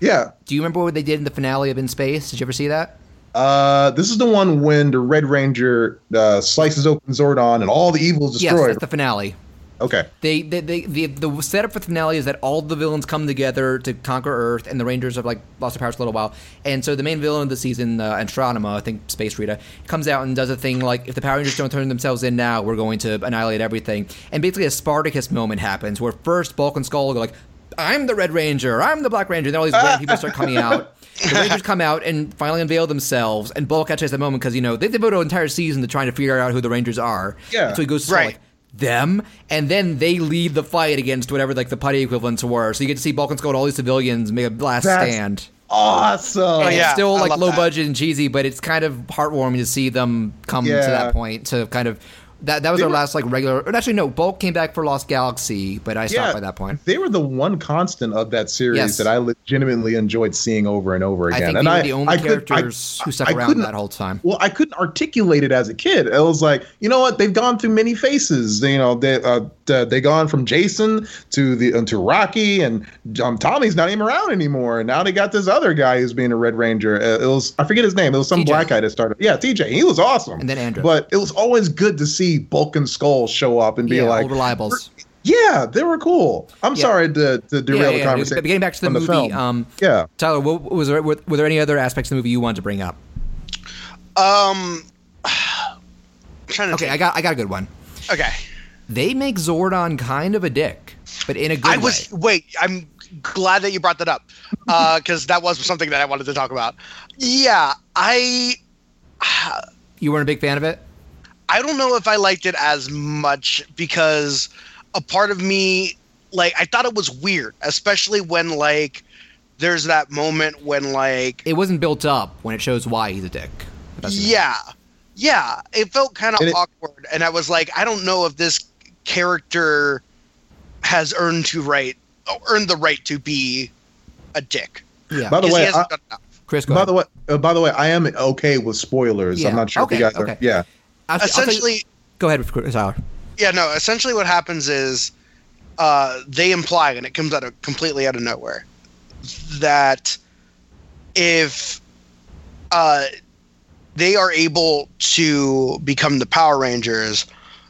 Yeah. Do you remember what they did in the finale of In Space? Did you ever see that? Uh, this is the one when the Red Ranger uh, slices open Zordon and all the evil is Yes, that's the finale. Okay. They, they, they, the, the setup for the finale is that all the villains come together to conquer Earth, and the Rangers have like lost their powers for a little while. And so the main villain of the season, uh, Astronema, I think Space Rita, comes out and does a thing like, if the Power Rangers don't turn themselves in now, we're going to annihilate everything. And basically, a Spartacus moment happens where first Bulk and Skull go like, "I'm the Red Ranger, I'm the Black Ranger," and then all these random people start coming out. The Rangers come out and finally unveil themselves, and Bulk actually has that moment because you know they devote an entire season to trying to figure out who the Rangers are. Yeah. so he goes to Right. like them, and then they lead the fight against whatever like the putty equivalents were. So you get to see Bulk and Skull and all these civilians make a last That's- stand. Awesome. And Oh, yeah, it's still like low that. budget and cheesy, but it's kind of heartwarming to see them come to that point to kind of that that was They our were- last like regular. Or actually, no, Bulk came back for Lost Galaxy, but I stopped by that point. They were the one constant of that series Yes. that I legitimately enjoyed seeing over and over I again. think and I, the only I could- I- characters who stuck I around that whole time. Well, I couldn't articulate it as a kid. It was like, you know what? They've gone through many faces. You know, they uh, uh, they gone from Jason to the uh, to Rocky, and um, Tommy's not even around anymore. And now they got this other guy who's being a Red Ranger. Uh, it was I forget his name. It was some TJ. black guy that started. Yeah, TJ. He was awesome. And then Andros. But it was always good to see Bulk and Skull show up and be Yeah, like, old reliables. yeah, they were cool. I'm Yeah. sorry to, to derail Yeah, the conversation. But getting back to the from movie, film. um, yeah. Tyler, what, was there were, were there any other aspects of the movie you wanted to bring up? Um, I'm trying to. Okay, think. I got I got a good one. Okay. They make Zordon kind of a dick, but in a good I was way. wait. I'm glad that you brought that up uh, because that was something that I wanted to talk about. Yeah, I You weren't a big fan of it. I don't know if I liked it as much because a part of me like I thought it was weird, especially when like there's that moment when like it wasn't built up when it shows why he's a dick. Yeah, yeah, it felt kind of awkward, and I was like, I don't know if this character has earned to right earned the right to be a dick. Yeah. By the way, I, Chris, by ahead. the way, uh, by the way, I am okay with spoilers. Yeah. I'm not sure Okay, if you guys okay. are. Yeah. I'll- I'll you- Essentially, go ahead, with Chris Tyler. yeah, no. Essentially, what happens is uh, they imply, and it comes out of completely out of nowhere, that if uh, they are able to become the Power Rangers,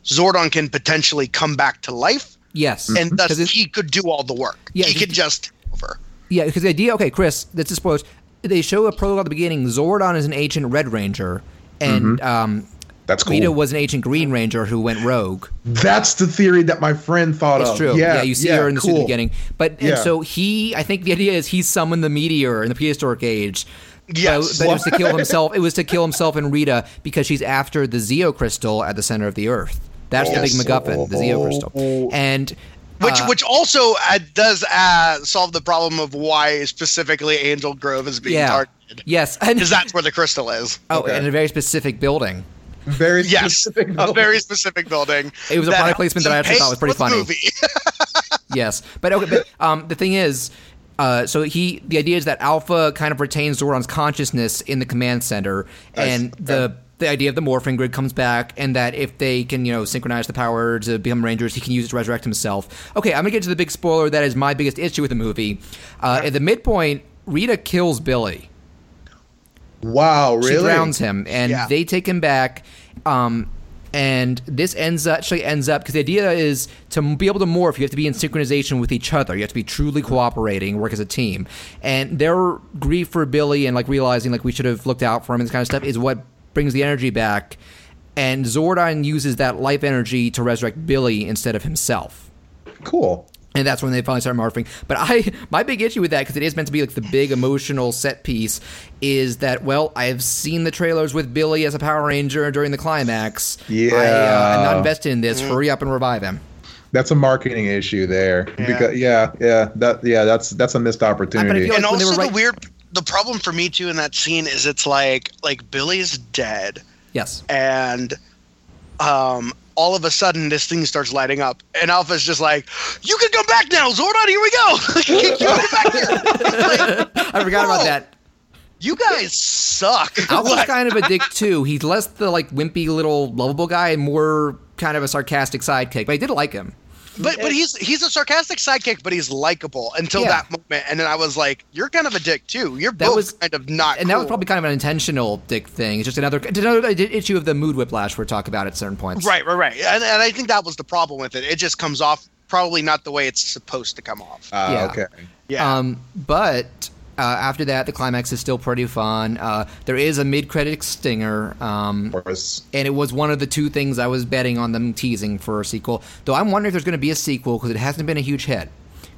Zordon can potentially come back to life, Yes, and thus he could do all the work. Yeah, he he- could just take over. Yeah, because the idea. Okay, Chris, that's a spoilers. They show a prologue at the beginning. Zordon is an ancient Red Ranger, and um, That's cool. Rita was an ancient Green Ranger who went rogue. That's the theory that my friend thought It's of. true. Yeah, Yeah, you see yeah, her in the suit cool. the beginning. But and Yeah. so he, I think the idea is he summoned the meteor in the prehistoric age. Yes. But, but it was to kill himself. It was to kill himself and Rita because she's after the Zeo crystal at the center of the Earth. That's the big MacGuffin, the Zeo crystal. And Which, uh, which also uh, does uh, solve the problem of why specifically Angel Grove is being yeah, targeted. yes, Because that's where the crystal is. oh, Okay. and a very specific building. Very specific. Yes, specific. a very specific building. It was a that product placement that I actually thought was pretty funny. movie. yes, but okay. But um, the thing is, uh, so he the idea is that Alpha kind of retains Zordon's consciousness in the command center, and the the idea of the morphing grid comes back, and that if they can you know synchronize the power to become Rangers, he can use it to resurrect himself. Okay, I'm gonna get to the big spoiler that is my biggest issue with the movie. Uh, At the midpoint, Rita kills Billy. Wow, really? She drowns him, and Yeah. they take him back. Um, and this ends up, actually ends up because the idea is to be able to morph, you have to be in synchronization with each other. You have to be truly cooperating, work as a team. And their grief for Billy and like realizing like we should have looked out for him and this kind of stuff is what brings the energy back. And Zordon uses that life energy to resurrect Billy instead of himself Cool. and that's when they finally start morphing. But I, my big issue with that because it is meant to be like the big emotional set piece, is that well, I've seen the trailers with Billy as a Power Ranger during the climax. I, uh, I'm not invested in this. Hurry up and revive him. That's a marketing issue there. Because yeah, yeah, that yeah, that's that's a missed opportunity. feel and like when also were the weird, the problem for me too in that scene is it's like like Billy's dead, Yes. and um, all of a sudden this thing starts lighting up, and Alpha's just like, "You can come back now, Zordon. Here we go. you can back here." Like, I forgot about that. you guys suck. Alpha's Like, kind of a dick too. He's less the like wimpy little lovable guy and more kind of a sarcastic sidekick. But I did like him. But but he's he's a sarcastic sidekick, but he's likable until Yeah. that moment, and then I was like, "You're kind of a dick too. You're That both was- kind of not." And that was probably kind of an intentional dick thing. It's just another, another issue of the mood whiplash we're talking about at certain points. Right, right, right. And, and I think that was the problem with it. It just comes off probably not the way it's supposed to come off. Ah, Yeah. okay. yeah. Um, but uh, after that, the climax is still pretty fun. Uh, there is a mid-credit stinger, um, Of course. and it was one of the two things I was betting on them teasing for a sequel. Though I'm wondering if there's going to be a sequel because it hasn't been a huge hit.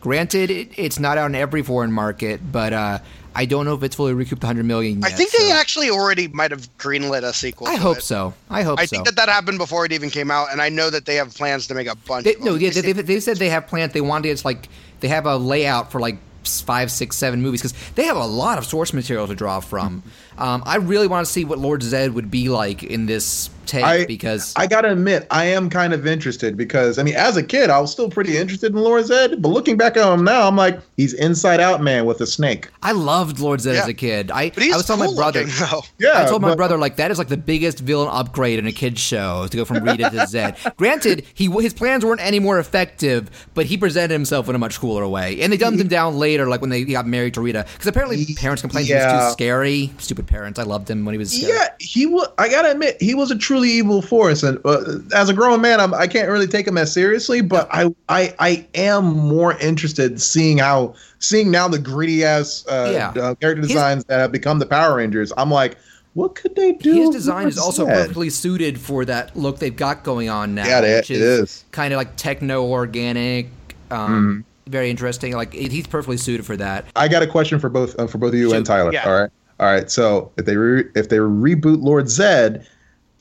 Granted, it, it's not out in every foreign market, but uh, I don't know if it's fully recouped the hundred million. I Yet, think they actually already might have greenlit a sequel. I hope it. so. I hope so. I so. think that that happened before it even came out, and I know that they have plans to make a bunch. They, of no, yeah, they, they, they said they have plans. They wanted it's like they have a layout for like five, six, seven movies because they have a lot of source material to draw from. Um, I really want to see what Lord Zed would be like in this take I because I gotta admit, I am kind of interested because I mean, as a kid, I was still pretty interested in Lord Zed, but looking back at him now, I'm like, he's Inside Out man with a snake. I loved Lord Zed Yeah. as a kid. I, But he's I was telling cool my brother. looking. Yeah, I told my but- brother like that is like the biggest villain upgrade in a kids show to go from Rita to Zed. Granted, he his plans weren't any more effective, but he presented himself in a much cooler way, and they dumbed him down later, like when they got married to Rita, because apparently parents complained he was too scary. Stupid parents. I loved him when he was scary. Yeah, he was. I gotta admit, he was a truly evil force, and uh, as a grown man, I'm, I can't really take him as seriously. But I, I, I am more interested seeing how, seeing now the greedy ass uh, Yeah. uh, character His- designs that have become the Power Rangers. I'm like, what could they do? His design is also Zed? perfectly suited for that look they've got going on now. Yeah, it- which it is, is. kind of like techno organic. Um, Very interesting. Like he's perfectly suited for that. I got a question for both uh, for both of you and Tyler. Yeah. All right, all right. So if they re- if they reboot Lord Zed,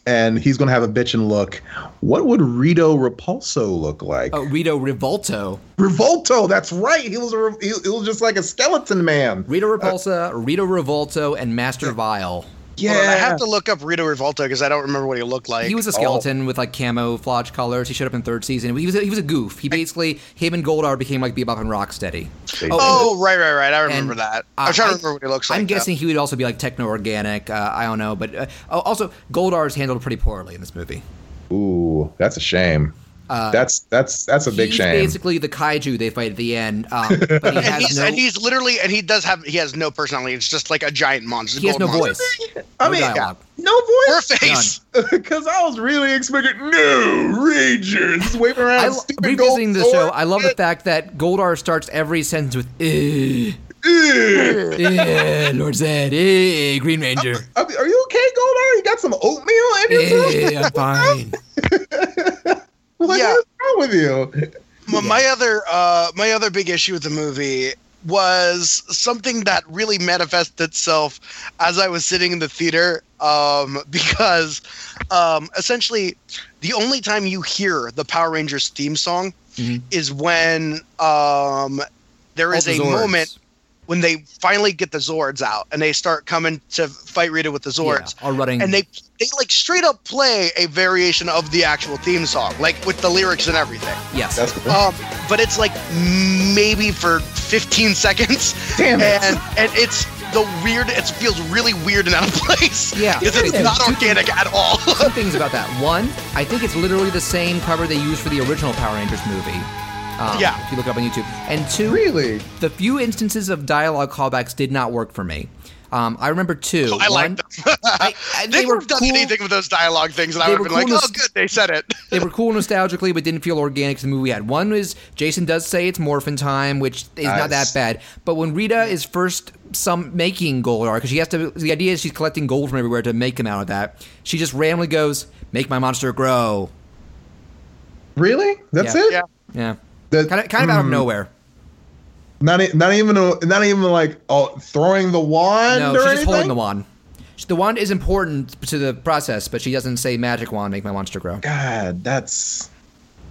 and he's going to have a bitchin' look. What would Rito Repulso look like? Oh, Rito Revolto. Revolto, that's right. He was a, he, he was just like a skeleton man. Rito Repulsa, Rito Revolto, and Master Vile. Yeah, on, I have to look up Rito Revolta because I don't remember what he looked like. He was a skeleton with like camouflage colors. He showed up in third season. He was a, he was a goof. He basically him and Goldar became like Bebop and Rocksteady. Oh, right, right, right. I remember and, that. uh, I'm trying to remember what he looks like. I'm though. guessing he would also be like techno organic. Uh, I don't know, but uh, oh, also Goldar is handled pretty poorly in this movie. Ooh, that's a shame. That's that's that's a big Uh, He's shame. basically the kaiju they fight at the end, um, but he and he's, no. and he's literally and he does have he has no personality. It's just like a giant monster. he has no monster. voice. I no mean, dialogue. no Or voice. face. Because I was really expecting no Rangers waving around. I, stupid revisiting the gold show. I love the fact that Goldar starts every sentence with "Eh, Ugh. eh, Lord Zed, eh, Green Ranger, I mean, Are you okay, Goldar? You got some oatmeal in your eh, I'm fine." Yeah. What is wrong with you? My, my other uh, my other big issue with the movie was something that really manifested itself as I was sitting in the theater um, because um, essentially the only time you hear the Power Rangers theme song Mhm. is when um, there is All a the moment when they finally get the Zords out and they start coming to fight Rita with the Zords Yeah, all running. and they they like straight up play a variation of the actual theme song, like with the lyrics and everything. yes, That's cool. Um, but it's like maybe for 15 seconds, Damn it. and and it's the weird. It feels really weird and out of place. Yeah. because it's not organic at all. two things about that. One, I think it's literally the same cover they used for the original Power Rangers movie. Um, Yeah. If you look it up on YouTube. And two, Really? the few instances of dialogue callbacks did not work for me. Um, I remember two. I like them. I- I- they, they were would have done cool. anything with those dialogue things, and I would have were been like, cool "Oh, good, they said it." they were cool nostalgically, but didn't feel organic to the movie we had. One is Jason does say it's morphin time, which is not that bad. But when Rita is first some making Goldar, because she has to, the idea is she's collecting gold from everywhere to make him out of that. She just randomly goes, "Make my monster grow." Really? That's Yeah. it? Yeah. Yeah, That- kind of, kind of out of mm, nowhere. Not, e- not even, not even like oh, throwing the wand No, or she's just anything? holding the wand. The wand is important to the process, but she doesn't say magic wand make my monster grow. God, that's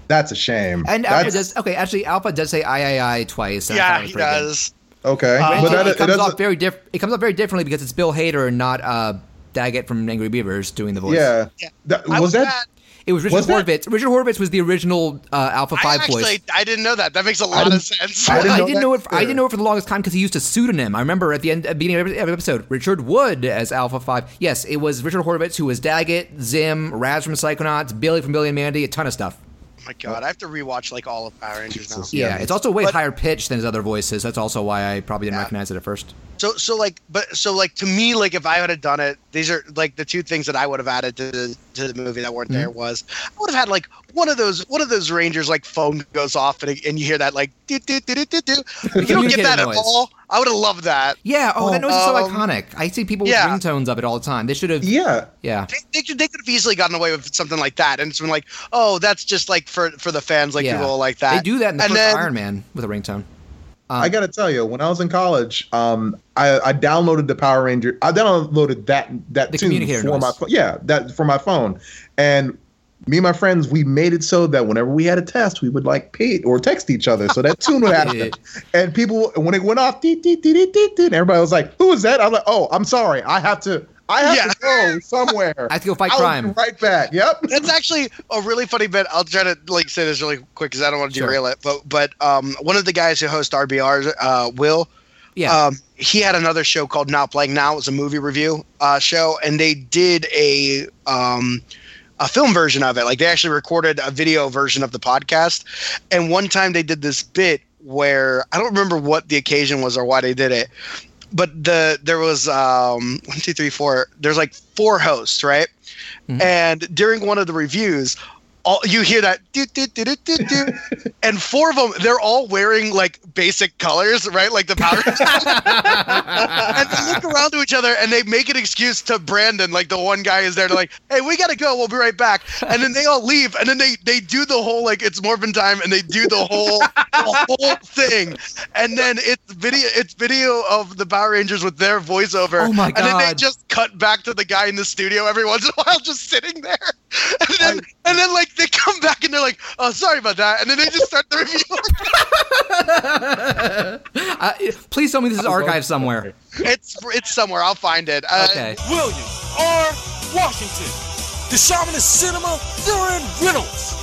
that's a shame. And Alpha does okay. Actually, Alpha does say I I I twice. yeah, thought it was he pretty good. does. okay, Uh, but it, that, it it comes doesn't. off very diff- It comes off very differently because it's Bill Hader and not uh, Daggett from Angry Beavers doing the voice. yeah. Yeah. That- I was that? Mad. it was Richard Was that- Horvitz. Richard Horvitz was the original uh, Alpha I Five actually voice. I didn't know that. That makes a lot of sense. I I didn't didn't, know know, that it. I didn't know it for the longest time because he used a pseudonym. I remember at the end, at the beginning of every episode, Richard Wood as Alpha Five. Yes, it was Richard Horvitz who was Daggett, Zim, Raz from Psychonauts, Billy from Billy and Mandy, a ton of stuff. Oh my god, I have to rewatch like all of Power Rangers now. Jesus. Yeah, Yeah, it's also way but- higher pitched than his other voices. That's also why I probably didn't Yeah. recognize it at first. So so like but so like to me like if I would have done it, these are like the two things that I would have added to the to the movie that weren't there Mm-hmm. was I would have had like one of those one of those Rangers like phone goes off and, and you hear that like do, do, do, do, do, do. you don't get communicator that noise. at all. I would have loved that. Yeah. Oh, that noise is so Um, iconic. I see people yeah. with ringtones of it all the time. They should have. Yeah. Yeah. They, they, could, they could have easily gotten away with something like that, and it's been like, oh, that's just like for for the fans, like yeah. people like that. They do that in the and first then, Iron Man with a ringtone. I gotta tell you, when I was in college, um, I, I downloaded the Power Ranger. I downloaded that that tune for my noise. phone. Yeah, that for my phone. And me and my friends, we made it so that whenever we had a test, we would like pay or text each other, so that tune would happen. and people, when it went off, dee, dee, dee, dee, dee, dee, and everybody was like, "Who is that?" I'm like, "Oh, I'm sorry. I have to. I have Yeah. to go somewhere. I have to go fight I'll be crime. right back. Yep. That's actually a really funny bit. I'll try to like say this really quick because I don't want to Sure. derail it. But but um, one of the guys who hosts RBR, uh, Will, Yeah. um, he had another show called Not Playing Now. It was a movie review uh, show, and they did a um, a film version of it. Like they actually recorded a video version of the podcast. And one time they did this bit where I don't remember what the occasion was or why they did it, but the there was um, one, two, three, four. There's like four hosts, right? And during one of the reviews, all you hear that do, do, do, do, do, do, and four of them they're all wearing like basic colors, right? Like the power. and they look around to each other and they make an excuse to Brandon, like the one guy is there to like, hey, we gotta go, we'll be right back. And then they all leave, and then they they do the whole like it's Morphin time, and they do the whole the whole thing, and then it's video it's video of the Power Rangers with their voiceover. Oh my And then they just cut back to the guy in the studio every once in a while, just sitting there, and then I, and then like they come back and they're like, "Oh, sorry about that," and then they just start the review. uh, please tell me this is archived somewhere. It's it's somewhere. I'll find it. Uh, okay. William R. Washington, the shaman of cinema, Theron Reynolds.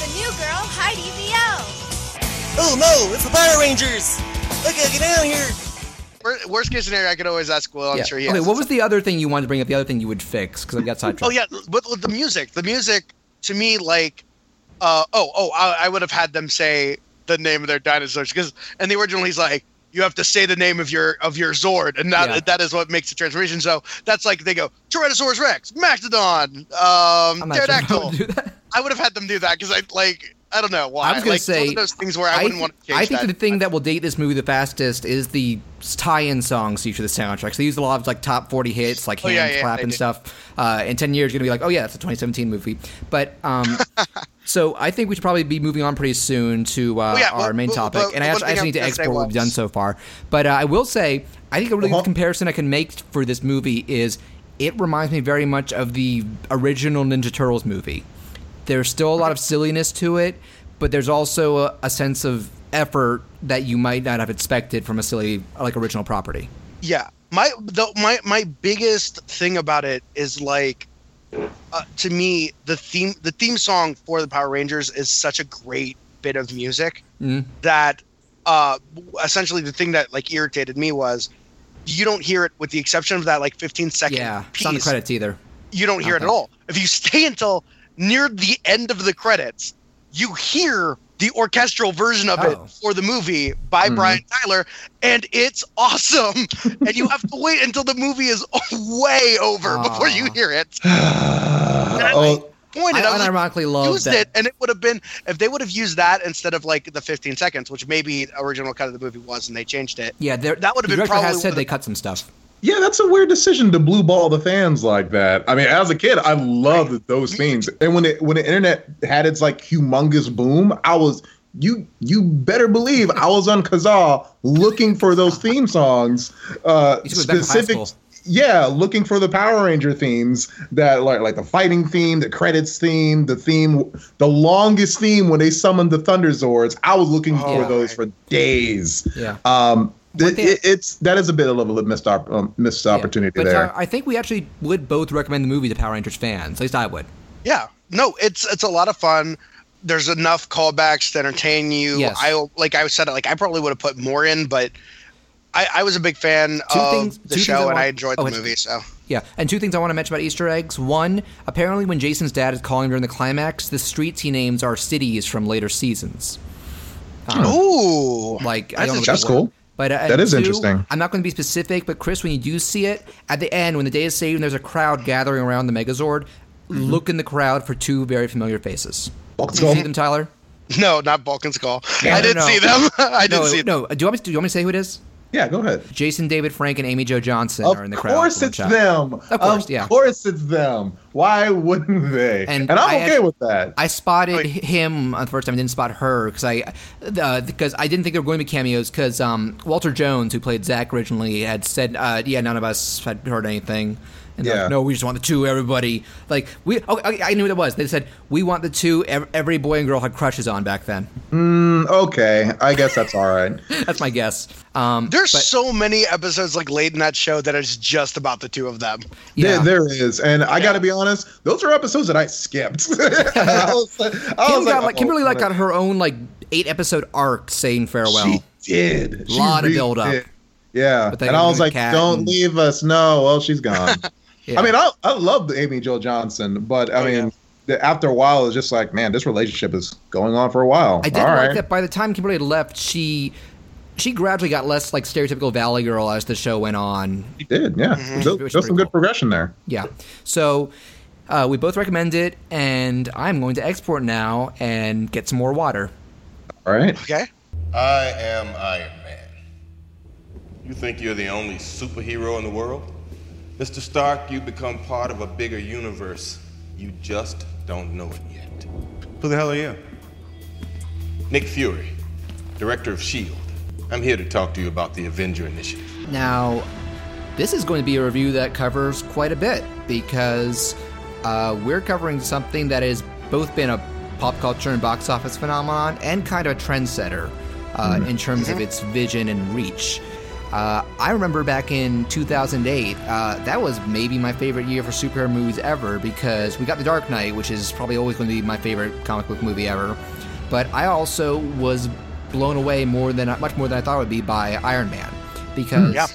The new girl, Heidi VL. Oh no, it's the Power Rangers! I gotta get out of here. Worst case scenario, I could always ask Will. I'm yeah. sure he. Okay, what was the other thing you wanted to bring up? The other thing you would fix because I got sidetracked. Oh yeah, with, with, the music. The music to me, like, uh, oh oh, I, I would have had them say the name of their dinosaurs because in the original he's like, you have to say the name of your of your Zord, and that yeah. that is what makes the transformation. So that's like they go Tyrannosaurus Rex, Mastodon, um, Pterodactyl. I would have had them do that because I like I don't know why. I was like, to say those things where I, I wouldn't want to change I think that. the thing that will date this movie the fastest is the tie-in songs used for the soundtracks. So they use a lot of like top 40 hits, like oh, hand yeah, yeah, clap and stuff. Uh, in 10 years, you're going to be like, oh yeah, that's a 2017 movie. But um, so I think we should probably be moving on pretty soon to uh, oh, yeah, our well, main well, topic. well, and I actually, I need to export what we've done so far. But uh, I will say, I think a really uh-huh. good comparison I can make for this movie is it reminds me very much of the original Ninja Turtles movie. There's still a lot of silliness to it, but there's also a, a, sense of effort that you might not have expected from a silly like original property. Yeah, my the, my my biggest thing about it is like, uh, to me, the theme the theme song for the Power Rangers is such a great bit of music mm. that uh, essentially the thing that like irritated me was you don't hear it with the exception of that like 15 second yeah, piece. It's on the credits either. You don't hear it at all. If you stay until near the end of the credits, you hear the orchestral version of oh. it for the movie by mm-hmm. Brian Tyler, and it's awesome. and you have to wait until the movie is way over before you hear it. oh. Pointed, I, I unironically like, love used that. it, and it would have been if they would have used that instead of like the 15 seconds, which maybe original cut of the movie was, and they changed it. Yeah, that would have been. Probably has said they cut some stuff. Yeah, that's a weird decision to blue ball the fans like that. I mean, as a kid, I loved those themes, and when it when the internet had its like humongous boom, I was you you better believe I was on Kazaa looking for those theme songs. Uh, specific, yeah, looking for the Power Ranger themes that like like the fighting theme, the credits theme, the theme, the longest theme when they summoned the Thunder Zords. I was looking oh, for those for days. Yeah. Um, it, it's that is a bit of a little missed op, um, missed yeah, opportunity but there. Uh, I think we actually would both recommend the movie to Power Rangers fans. At least I would. Yeah, no, it's it's a lot of fun. There's enough callbacks to entertain you. Yes. I like I said, like I probably would have put more in, but I, I was a big fan two of things, the show, I want, and I enjoyed oh, the movie. So yeah, and two things I want to mention about Easter eggs. One, apparently, when Jason's dad is calling during the climax, the streets he names are cities from later seasons. Um, Ooh, like I don't know that's cool. But uh, that is two, interesting. I'm not going to be specific, but Chris, when you do see it at the end, when the day is saved and there's a crowd gathering around the Megazord, mm-hmm. look in the crowd for two very familiar faces. Bulk Did you see them, Tyler? No, not Bulk and Skull. I didn't see them. I didn't no, see them. No, do you, want me to, do you want me to say who it is? Yeah, go ahead. Jason David Frank and Amy Jo Johnson of are in the crowd. Of course it's them. Of course, of yeah. Of course it's them. Why wouldn't they? And, and I'm I okay with that. I spotted Wait. him the first time. I didn't spot her because I uh, because I didn't think there were going to be cameos because um, Walter Jones, who played Zach originally, had said, uh, "Yeah, none of us had heard anything." And yeah. like, no, we just want the two. Everybody like we. Oh, I knew what it was. They said we want the two. Every boy and girl had crushes on back then. Mm, okay, I guess that's all right. that's my guess. Um, There's but, so many episodes like late in that show that is just about the two of them. Yeah, there, there is, and yeah. I got to be honest. Those are episodes that I skipped. I was, I Kim was got, like, oh, Kimberly like got her own like eight episode arc saying farewell. She did. A lot she of build up. Yeah, and I was like, "Don't and... leave us." No, well, she's gone. Yeah. I mean, I I love Amy Jo Johnson, but I oh, mean, yeah. after a while, it's just like, man, this relationship is going on for a while. I did All like right. that. By the time Kimberly had left, she she gradually got less like stereotypical Valley Girl as the show went on. She did, yeah. Mm-hmm. There's, there's some cool. good progression there. Yeah. So. Uh, we both recommend it, and I'm going to export now and get some more water. All right. Okay. I am Iron Man. You think you're the only superhero in the world? Mr. Stark, you become part of a bigger universe. You just don't know it yet. Who the hell are you? Nick Fury, Director of S.H.I.E.L.D. I'm here to talk to you about the Avenger Initiative. Now, this is going to be a review that covers quite a bit because uh, we're covering something that has both been a pop culture and box office phenomenon and kind of a trendsetter uh, mm-hmm. in terms of mm-hmm. its vision and reach. Uh, I remember back in 2008, uh, that was maybe my favorite year for superhero movies ever because we got The Dark Knight, which is probably always going to be my favorite comic book movie ever. But I also was blown away more than much more than I thought it would be by Iron Man because. Mm, yeah.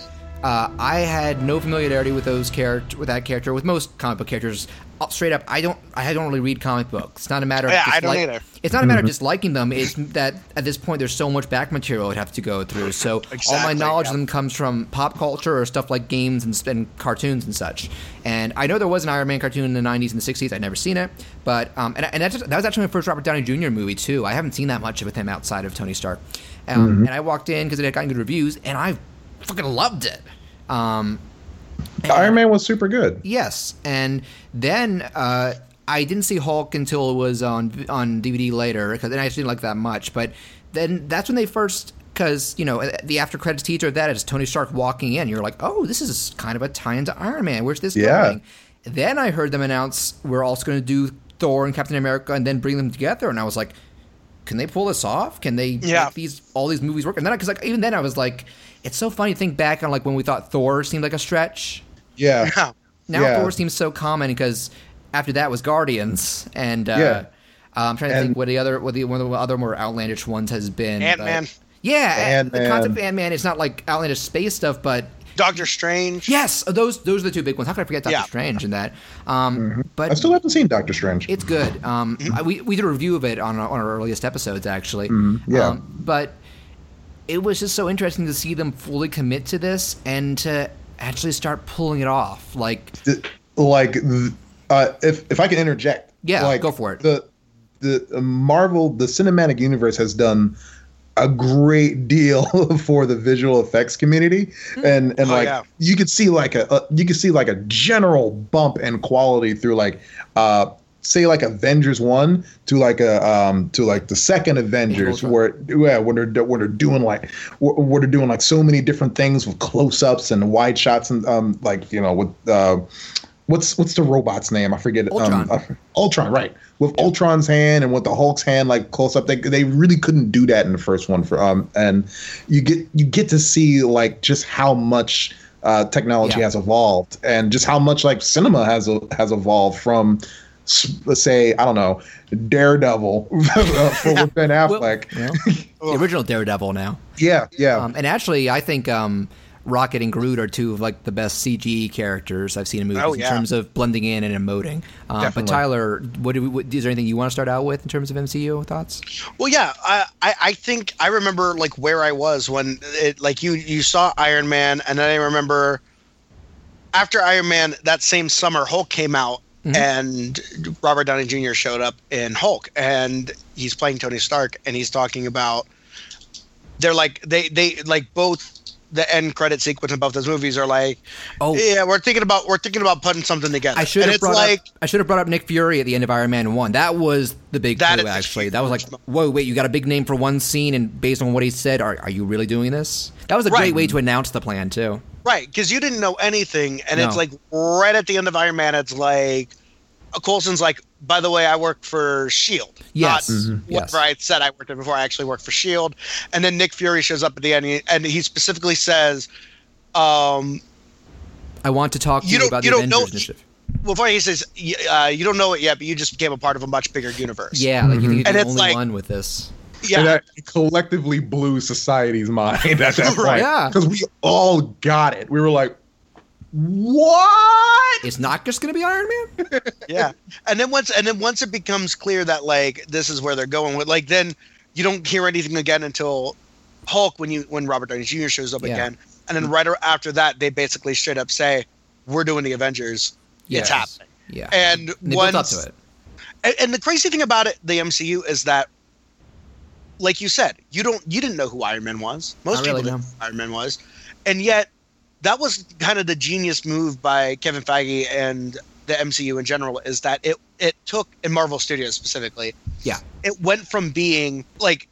Uh, I had no familiarity with those character with that character with most comic book characters straight up, I don't. I don't really read comic books. It's not a matter of yeah, dislike- I don't either. It's not a matter mm-hmm. of disliking them. It's that at this point, there's so much back material I'd have to go through. So exactly, all my knowledge yeah. of them comes from pop culture or stuff like games and, and, cartoons and such. And I know there was an Iron Man cartoon in the '90s and the '60s. I'd never seen it, but um, and, and that was actually my first Robert Downey Jr. movie too. I haven't seen that much with him outside of Tony Stark. Um, mm-hmm. And I walked in because it had gotten good reviews, and I fucking loved it. Um, Iron Man was super good. Yes, and then uh, I didn't see Hulk until it was on on DVD later because I didn't like that much. But then that's when they first because you know the after credits teaser of that is Tony Stark walking in. You're like, oh, this is kind of a tie into Iron Man. Where's this yeah. going? Then I heard them announce we're also going to do Thor and Captain America and then bring them together, and I was like, can they pull this off? Can they yeah. make these all these movies work? And then because like even then I was like, it's so funny to think back on like when we thought Thor seemed like a stretch. Yeah. Now yeah. Thor seems so common because after that was Guardians, and uh, yeah. Uh, I'm trying to and think what the other what the one of the other more outlandish ones has been. Ant Man. Yeah, Ant-Man. the concept of Ant Man is not like outlandish space stuff, but Doctor Strange. Yes, those those are the two big ones. How could I forget Doctor yeah. Strange in that? Um, mm-hmm. But I still haven't seen Doctor Strange. It's good. Um, mm-hmm. we we did a review of it on our, on our earliest episodes actually. Mm-hmm. Yeah, um, but it was just so interesting to see them fully commit to this and to actually start pulling it off. Like, like uh, if if I can interject, yeah, like, go for it. The the Marvel, the cinematic universe has done a great deal for the visual effects community hmm. and and oh, like yeah. you could see like a, a, you could see like a general bump in quality through like uh say like Avengers one to like a um to like the second Avengers where yeah when they're when they're doing like where they're doing like so many different things with close ups and wide shots and um like you know with uh what's what's the robot's name? I forget Ultron. um, uh, Ultron right. With Ultron's hand and with the Hulk's hand like close up they they really couldn't do that in the first one for um and you get you get to see like just how much uh, technology yeah. has evolved and just how much like cinema has has evolved from let's say I don't know Daredevil for Ben Affleck. Well, yeah. the original Daredevil now. Yeah, yeah. Um, and actually, I think um, Rocket and Groot are two of like the best CG characters I've seen in movies oh, yeah. in terms of blending in and emoting. Um, but Tyler, what, do we, what, is there anything you want to start out with in terms of MCU thoughts? Well, yeah, I, I, I think I remember like where I was when it like you you saw Iron Man, and then I remember after Iron Man that same summer Hulk came out Mm-hmm. And Robert Downey Jr. showed up in Hulk, and he's playing Tony Stark, and he's talking about they're like they they like both the end credit sequence in both those movies are like, oh yeah, we're thinking about we're thinking about putting something together. I should have brought like, up I should have brought up Nick Fury at the end of Iron Man one. That was the big clue actually. That was like, whoa, wait, you got a big name for one scene, and based on what he said, are are you really doing this? That was a right. great way to announce the plan too. Right, because you didn't know anything, and no. it's like right at the end of Iron Man, it's like Coulson's like, by the way, I work for Shield. Yes, not mm-hmm. yes. I said I worked there before. I actually worked for Shield, and then Nick Fury shows up at the end, and he specifically says, um, "I want to talk to you, you about you the Avengers know, initiative." Before he says, uh, "You don't know it yet, but you just became a part of a much bigger universe." Yeah, like mm-hmm. you are the only like, one with this. Yeah, and that collectively blew society's mind at that point. yeah, because we all got it. We were like, "What?" It's not just going to be Iron Man. yeah, and then once and then once it becomes clear that like this is where they're going with, like then you don't hear anything again until Hulk when you when Robert Downey Jr. shows up yeah. again, and then mm-hmm. right after that they basically straight up say, "We're doing the Avengers. Yes. It's happening." Yeah, and they once, up to it. And, and the crazy thing about it, the MCU, is that like you said, you don't you didn't know who Iron Man was. Most Not people didn't know who Iron Man was, and yet that was kind of the genius move by Kevin Feige and the MCU in general is that it it took in Marvel Studios specifically. Yeah, it went from being like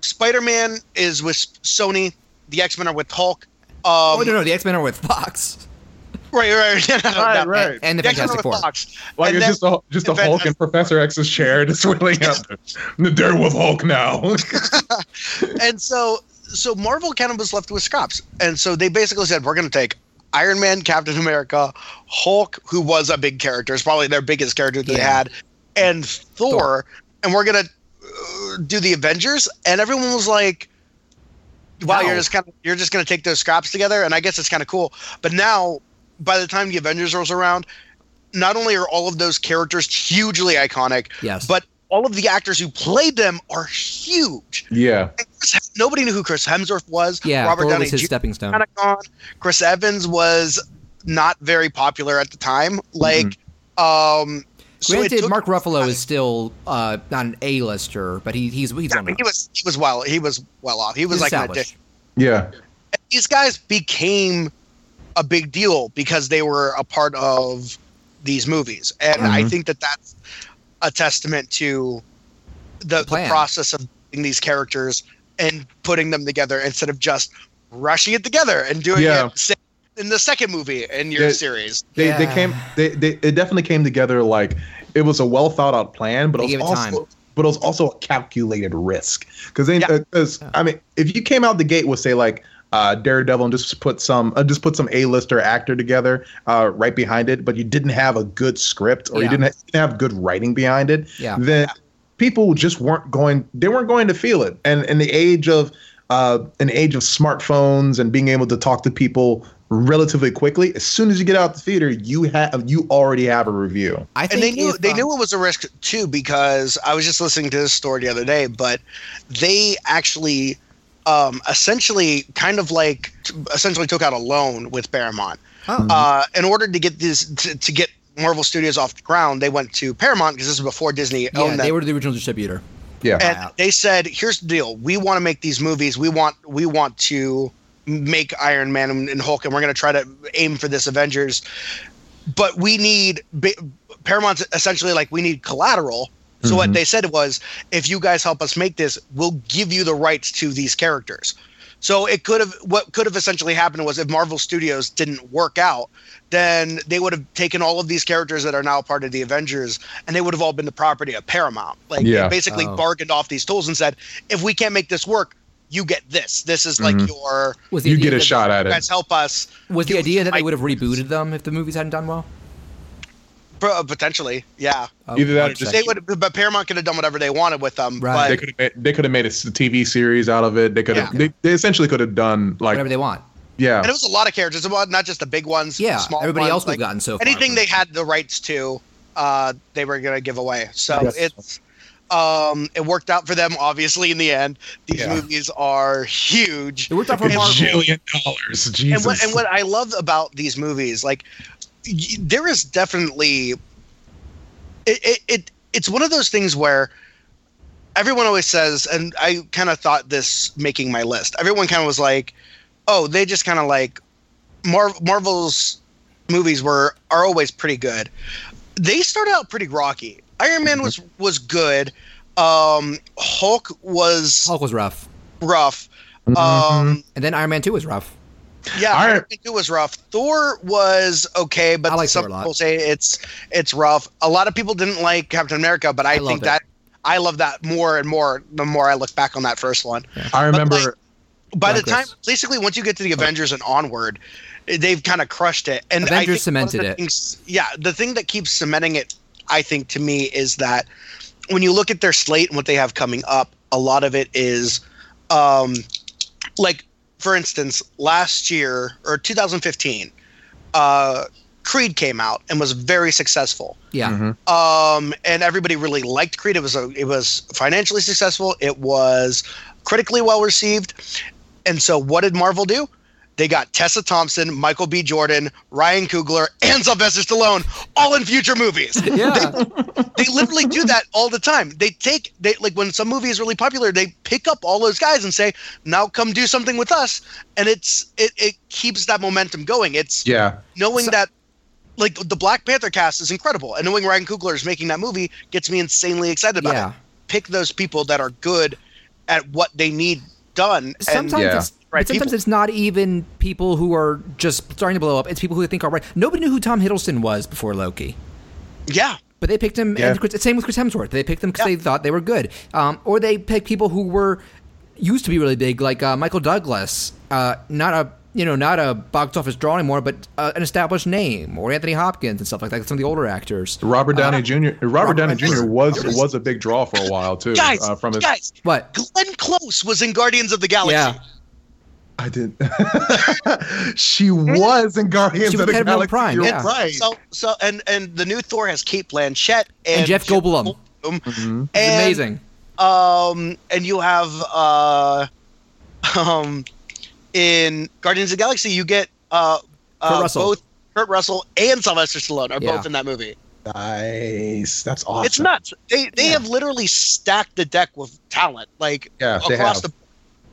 Spider Man is with Sony, the X Men are with Hulk. Um, oh no, no, the X Men are with Fox. Right, right, no, no, Right, no. right. And the The Fantastic with Four. Fox. Like And it's just a just a and Hulk in Professor X's chair, just whittling out the Darewolf Hulk now. and so so Marvel kind of was left with scraps, and so they basically said we're going to take Iron Man, Captain America, Hulk, who was a big character, it's probably their biggest character that they had, and Thor, and we're going to uh, do the Avengers, and everyone was like. Wow, No. you're just kind of you're just gonna take those scraps together, and I guess it's kind of cool. But now, by the time the Avengers rolls around, not only are all of those characters hugely iconic, Yes. but all of the actors who played them are huge. yeah, Chris, nobody knew who Chris Hemsworth was. Yeah, Robert Thor Downey was his Jr. stepping stone. Chris Evans was not very popular at the time. Like, um, so it Granted, took- Mark Ruffalo is still uh, not an A-lister, but he, he's he's Yeah, on he was he was well he was well off. He was He's like an established. addition. yeah, These guys became a big deal because they were a part of these movies, and I Mhm. think that that's a testament to the, the plan. process of doing these characters and putting them together instead of just rushing it together and doing Yeah. it in the second movie in your Yeah. series. they they came they, they it definitely came together like it was a well thought out plan, but They it was it also time. but it was also a calculated risk because then Yeah. because I mean if you came out the gate with say like uh, Daredevil and just put some uh, just put some A-lister actor together uh, right behind it, but you didn't have a good script or Yeah. you didn't, ha- didn't have good writing behind it, Yeah. then people just weren't going they weren't going to feel it. And in the age of uh, an age of smartphones and being able to talk to people relatively quickly, as soon as you get out the theater, you have you already have a review. I think and they knew if, they um, knew it was a risk too because I was just listening to this story the other day, but they actually um, essentially kind of like essentially took out a loan with Paramount Oh. uh, in order to get this to, to get Marvel Studios off the ground. They went to Paramount because this was before Disney yeah, them. they were the original distributor. Yeah. and out. they said, "Here's the deal: we want to make these movies. We want we want to make Iron Man and, and Hulk, and we're going to try to aim for this Avengers. But we need ba- Paramount's essentially like we need collateral. So what mm-hmm. they said was, if you guys help us make this, we'll give you the rights to these characters. So it could have what could have essentially happened was if Marvel Studios didn't work out, then they would have taken all of these characters that are now part of the Avengers, and they would have all been the property of Paramount. Like they Yeah. basically Oh. bargained off these tools and said, if we can't make this work, you get this. This is like mm-hmm. your Was You get a shot at you it. guys help us. Was the idea that they I- would have rebooted them if the movies hadn't done well? Pro- potentially, yeah. Oh, Either that or just- They would, but Paramount could have done whatever they wanted with them. Right. They But could have made, they could have made a s- TV series out of it. They could have Yeah. they, they essentially could have done like whatever they want. yeah and it was a lot of characters, about not just the big ones. Yeah, small everybody ones, else we've like, gotten so far. anything they had the rights to, uh, they were gonna give away. So Yes. it's um, it worked out for them. Obviously, in the end, these Yeah. movies are huge. It worked out for And- Marvel. Jillion dollars. Jesus. And what, and what I love about these movies, like, y- there is definitely, it, it, it it's one of those things where everyone always says, and I kind of thought this making my list. Everyone kind of was like, oh, they just kind of like, Mar- Marvel's movies were are always pretty good. They started out pretty rocky. Iron Man was was good. Um, Hulk was Hulk was rough, rough. Mm-hmm. Um, and then Iron Man Two was rough. Yeah, Iron- Iron Man 2 was rough. Thor was okay, but I like some Thor a lot. people say it's it's rough. A lot of people didn't like Captain America, but I, I think loved it. that I love that more and more the more I look back on that first one. I remember like, By Like the time, this. basically, once you get to the Avengers and onward, they've kind of crushed it. And I Avengers think one the cemented it. things- yeah, the thing that keeps cementing it, I think, to me, is that when you look at their slate and what they have coming up, a lot of it is, um, like for instance, last year or 2015, uh, Creed came out and was very successful. Yeah, Mhm. Um, and everybody really liked Creed. It was a, it was financially successful. It was critically well received. And so, what did Marvel do? They got Tessa Thompson, Michael B. Jordan, Ryan Coogler, and Sylvester Stallone, all in future movies. yeah. they literally do that all the time. They take they like when some movie is really popular, they pick up all those guys and say, "Now come do something with us," and it's it it keeps that momentum going. It's yeah. knowing that like the Black Panther cast is incredible, and knowing Ryan Coogler is making that movie gets me insanely excited about Yeah. it. Pick those people that are good at what they need done. Sometimes and Yeah. it's right but sometimes people. it's not even people who are just starting to blow up. It's people who they think are right. Nobody knew who Tom Hiddleston was before Loki. Yeah. But they picked him, Yeah. and Chris, same with Chris Hemsworth. They picked them because they thought they were good, um, or they picked people who were used to be really big, like uh, Michael Douglas, uh, not a you know not a box office draw anymore, but uh, an established name, or Anthony Hopkins and stuff like that. Some of the older actors. Robert Downey Uh, Jr. Robert, Downey Jr. was was a big draw for a while too. Guys, uh, from his, guys, what? Glenn Close was in Guardians of the Galaxy. Yeah. I didn't. she was in Guardians She of the Galaxy. Prime, You're yeah. right. So so and and the new Thor has Cate Blanchett and, And Jeff Goldblum. Goldblum. Mm-hmm. And, amazing. Um, and you have uh, um, in Guardians of the Galaxy, you get uh, uh Kurt both Kurt Russell and Sylvester Stallone are Yeah. both in that movie. Nice. That's awesome. It's nuts. They they have literally stacked the deck with talent, like Yeah, across have. the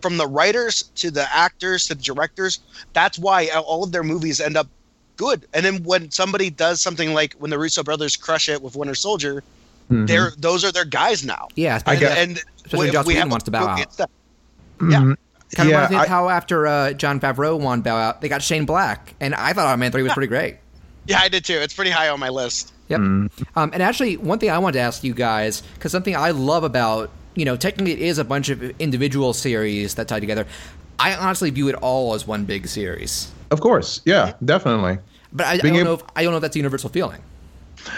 from the writers to the actors to the directors. That's why all of their movies end up good. And then when somebody does something like when the Russo brothers crush it with Winter Soldier, Mhm. they're those are their guys now. Yeah, I especially, get- And especially we- Joss Whedon wants to bow out. and stuff. Mhm. Kind of Yeah, reminds me of I- how after uh, Jon Favreau won bow out, they got Shane Black, and I thought Iron Man three was pretty great. Yeah, I did too. It's pretty high on my list. Yep. Mm-hmm. Um, and actually, one thing I wanted to ask you guys, because something I love about, you know, technically it is a bunch of individual series that tie together. I honestly view it all as one big series. Of course. Yeah, definitely. But I, I don't ab- know if I don't know if that's a universal feeling.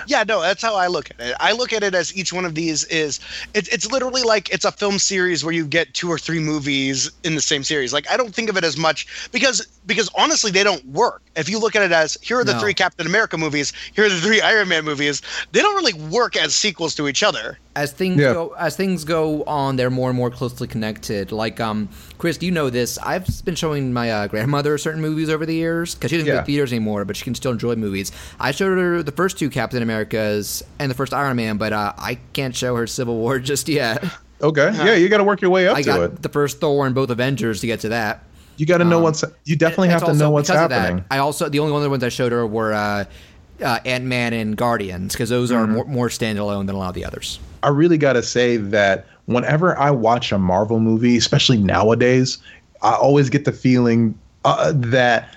Yeah, no, that's how I look at it. I look at it as each one of these is it's it's literally like it's a film series where you get two or three movies in the same series. Like I don't think of it as much because because honestly they don't work. If you look at it as here are the No. three Captain America movies, here are the three Iron Man movies, they don't really work as sequels to each other. As things Yeah. go as things go on, they're more and more closely connected. Like um, Chris, do you know this? I've been showing my uh, grandmother certain movies over the years because she doesn't go to theaters anymore, but she can still enjoy movies. I showed her the first two Captain Americas and the first Iron Man, but uh, I can't show her Civil War just yet. Okay. Yeah, you got to work your way up I to got it. the first Thor and both Avengers to get to that. You got to know Um, what's. You definitely have to know what's because of that, happening. I also the only other ones I showed her were uh, uh, Ant Man and Guardians because those Mm-hmm. are more, more standalone than a lot of the others. I really got to say that whenever I watch a Marvel movie, especially nowadays, I always get the feeling uh, that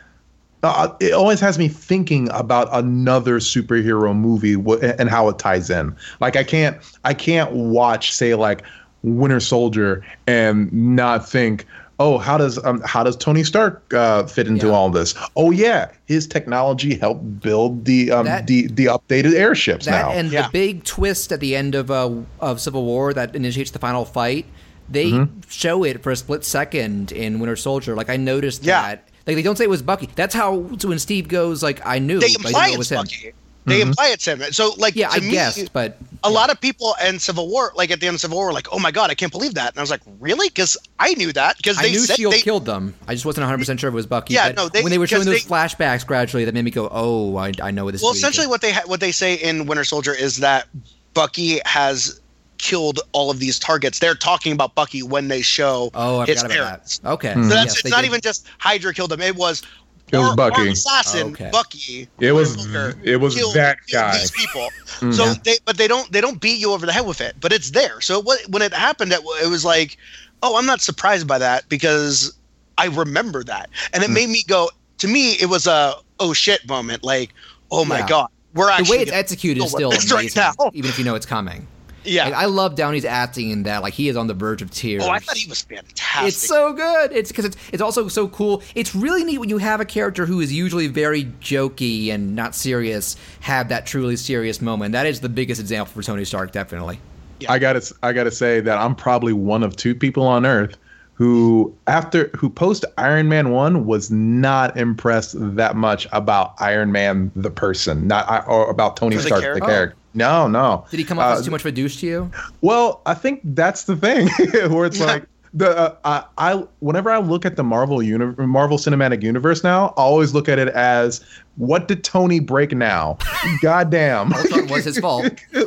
uh, it always has me thinking about another superhero movie and how it ties in. Like I can't, I can't watch, say, like Winter Soldier and not think. Oh, how does um, how does Tony Stark uh, fit into Yeah. all this? Oh yeah, his technology helped build the um, That- the the updated airships That now. and Yeah. the big twist at the end of uh, of Civil War that initiates the final fight. They Mm-hmm. show it for a split second in Winter Soldier. Like I noticed Yeah. that. Like they don't say it was Bucky. That's how when Steve goes like I knew. They but I didn't imply know it it's was him. They imply it's him. So like Yeah, to I me, guessed, but a lot of people in Civil War, like at the end of Civil War, were like, "Oh my god, I can't believe that!" And I was like, "Really?" Because I knew that because I knew said Shield they, killed them. I just wasn't 100 percent sure if it was Bucky. Yeah, but no, they- when they were showing those they- flashbacks gradually, that made me go, "Oh, I, I know what this." Well, is essentially, what they ha- what they say in Winter Soldier is that Bucky has killed all of these targets. They're talking about Bucky when they show Oh, I his forgot about parents. that. Okay, So mm. that's Yes, it's not did. even just Hydra killed him. It was It was Bucky. our assassin Okay. Bucky. It was- Booker, it was killed- that guy. These people. Mm. So Yeah. they but they don't they don't beat you over the head with it, but it's there. So what, when it happened, it, it was like, oh, I'm not surprised by that because I remember that, and Mm. it made me go. To me, it was a oh shit moment. Like, oh my Yeah. god, we're the way it's executed is still amazing, right now. even if you know it's coming. Yeah. Like, I love Downey's acting in that. Like he is on the verge of tears. Oh, I thought he was fantastic. It's so good. It's because it's it's also so cool. It's really neat when you have a character who is usually very jokey and not serious have that truly serious moment. That is the biggest example for Tony Stark, definitely. I gotta I gotta say that I'm probably one of two people on Earth who after who post Iron Man one was not impressed that much about Iron Man the person, not or about Tony For the Stark the character? Character. No, no. Did he come off Uh, as too much of a douche to you? Well, I think that's the thing where it's like the uh, I, I whenever I look at the Marvel uni- Marvel Cinematic Universe now, I always look at it as what did Tony break now? Goddamn. Ultron was his fault. I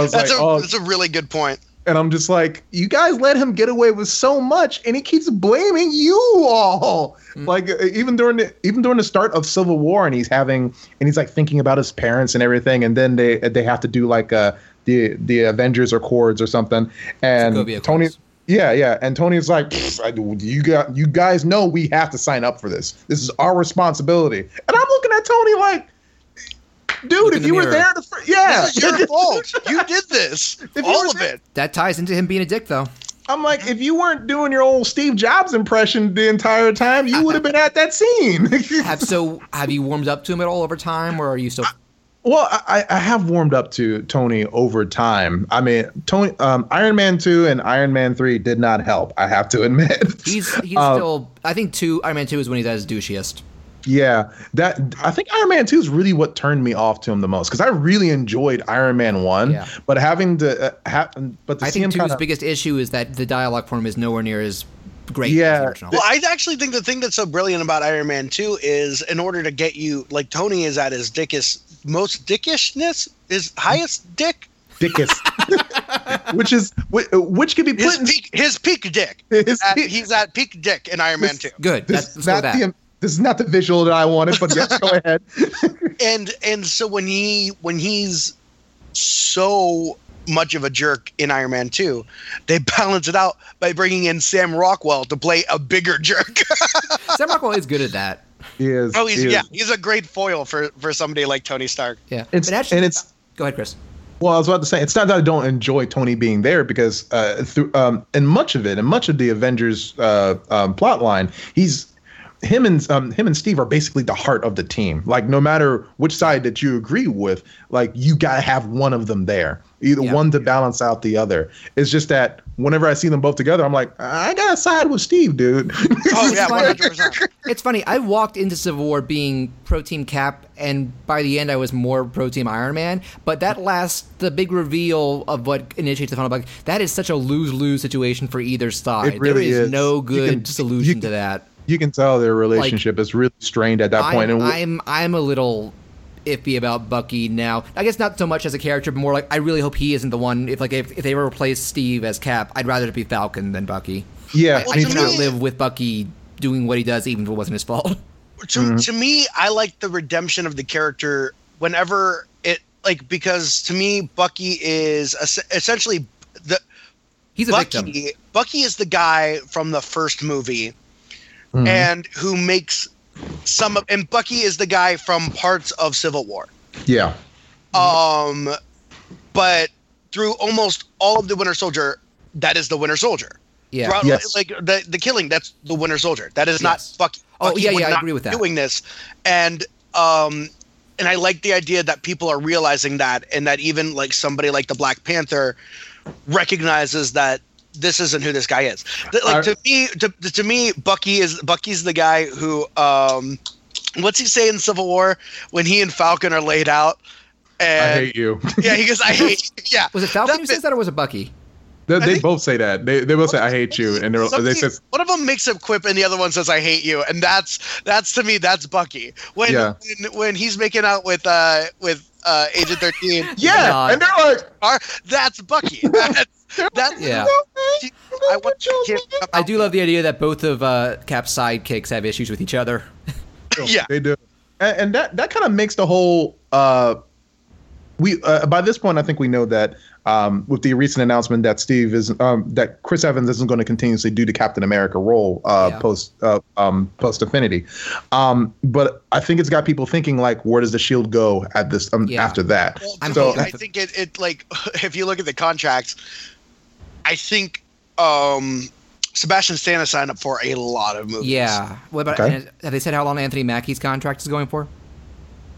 was That's like, a oh, that's a really good point. And I'm just like, you guys let him get away with so much, and he keeps blaming you all. Mm. Like uh, even during the even during the start of Civil War, and he's having and he's like thinking about his parents and everything, and then they they have to do like uh the the Avengers Accords or something, and Tony. Accords. Yeah, yeah. And Tony's like, you got, you guys know we have to sign up for this. This is our responsibility. And I'm looking at Tony like, dude, Look if you mirror. were there, the fr- yeah, this is your fault. You did this. All of it. That ties into him being a dick, though. I'm like, if you weren't doing your old Steve Jobs impression the entire time, you would have been at that scene. have, so, have you warmed up to him at all over time, or are you still? Well, I, I have warmed up to Tony over time. I mean, Tony, um, Iron Man two and Iron Man three did not help. I have to admit. He's he's um, still. I think two Iron Man two is when he's at his douchiest. Yeah, that I think Iron Man two is really what turned me off to him the most because I really enjoyed Iron Man one, yeah. but having to uh, ha- but to I see think him two's kinda, biggest issue is that the dialogue for him is nowhere near as great. Yeah. Well, I actually think the thing that's so brilliant about Iron Man 2 is in order to get you, like, Tony is at his dickest most dickishness, his highest dick. Dickest, which is which could be put his in, peak, his peak dick. His at, peak. He's at peak dick in Iron Man Two. Good. This, That's, not the, this is not the visual that I wanted, but yes, go ahead. and and so when he when he's so much of a jerk in Iron Man 2, they balance it out by bringing in Sam Rockwell to play a bigger jerk. Sam Rockwell is good at that. He is. Oh, he's he yeah, is. he's a great foil for for somebody like Tony Stark. Yeah, it's, actually, and it's go ahead, Chris. Well, I was about to say it's not that I don't enjoy Tony being there because uh, through um, in much of it, and much of the Avengers uh, um, plot line, he's him and um, him and Steve are basically the heart of the team. Like no matter which side that you agree with, like you gotta have one of them there, either yeah. one to balance out the other. It's just that whenever I see them both together, I'm like, I gotta side with Steve, dude. Oh yeah, one hundred percent. It's funny. I walked into Civil War being pro team Cap, and by the end, I was more pro team Iron Man. But that last, the big reveal of what initiates the final bug, that is such a lose lose situation for either side. It really there is, is. no good can, solution to that you can tell their relationship like, is really strained at that I'm, point. And I'm I'm a little iffy about Bucky now. I guess not so much as a character, but more like I really hope he isn't the one. If like if, if they ever replace Steve as Cap, I'd rather it be Falcon than Bucky. Yeah, I, I cannot live with Bucky doing what he does, even if it wasn't his fault. To, mm-hmm. to me, I like the redemption of the character whenever it like because to me, Bucky is essentially the he's a Bucky, victim. Bucky is the guy from the first movie mm-hmm. and who makes some of and Bucky is the guy from parts of Civil War. Yeah. Um but through almost all of the Winter Soldier, that is the Winter Soldier. Yeah. Throughout, yes. Like the the killing, that's the Winter Soldier. That is yes. not Bucky. Oh Bucky yeah, yeah, I agree with that. Doing this, and um, and I like the idea that people are realizing that, and that even like somebody like the Black Panther recognizes that this isn't who this guy is. Like to me, to, to me, Bucky is Bucky's the guy who. Um, what's he say in Civil War when he and Falcon are laid out? And, I hate you. Yeah, he goes, I hate. You. Yeah, was it Falcon who says that, or was it Bucky? They, they both say that. They they both say I hate you, and they're, they says one of them makes a quip, and the other one says I hate you, and that's that's to me that's Bucky. When yeah. when, when he's making out with uh with uh Agent Thirteen. yeah, and they're like, are, that's Bucky. That's, that's yeah. I want to I do love the idea that both of uh, Cap's sidekicks have issues with each other. yeah, they do, and, and that that kind of makes the whole. Uh, we uh, by this point, I think we know that um, with the recent announcement that Steve is um, that Chris Evans isn't going to continuously do the Captain America role uh, yeah. post uh, um, post Infinity. Um, but I think it's got people thinking like, where does the Shield go at this um, yeah. after that? Well, so I think it, it like if you look at the contracts, I think um, Sebastian Stan has signed up for a lot of movies. Yeah. What about okay. have they said how long Anthony Mackie's contract is going for?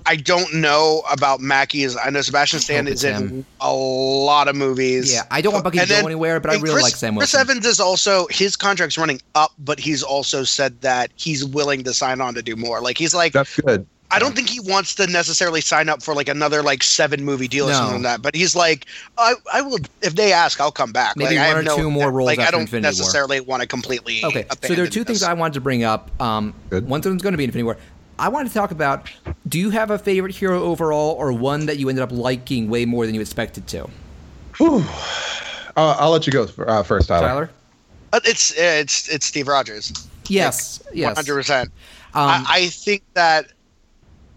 I don't know about Mackie's. I know Sebastian Stan is in him. a lot of movies. Yeah, I don't want Bucky to go anywhere, but I really Chris, like Sam Wilson. Chris Evans is also his contract's running up, but he's also said that he's willing to sign on to do more. Like he's like that's good. I don't think he wants to necessarily sign up for like another like seven movie deal or no. something like that. But he's like, I, I will if they ask, I'll come back. Maybe like, one or no, two more roles. Like I don't Infinity necessarily War. want to completely. Okay, so there are two this. things I wanted to bring up. Um, one of them's going to be Infinity War. I wanted to talk about do you have a favorite hero overall or one that you ended up liking way more than you expected to? Whew. Uh, I'll let you go uh, first, Tyler. Tyler? Uh, it's it's it's Steve Rogers. Yes, like, yes, one hundred percent. Um, I think that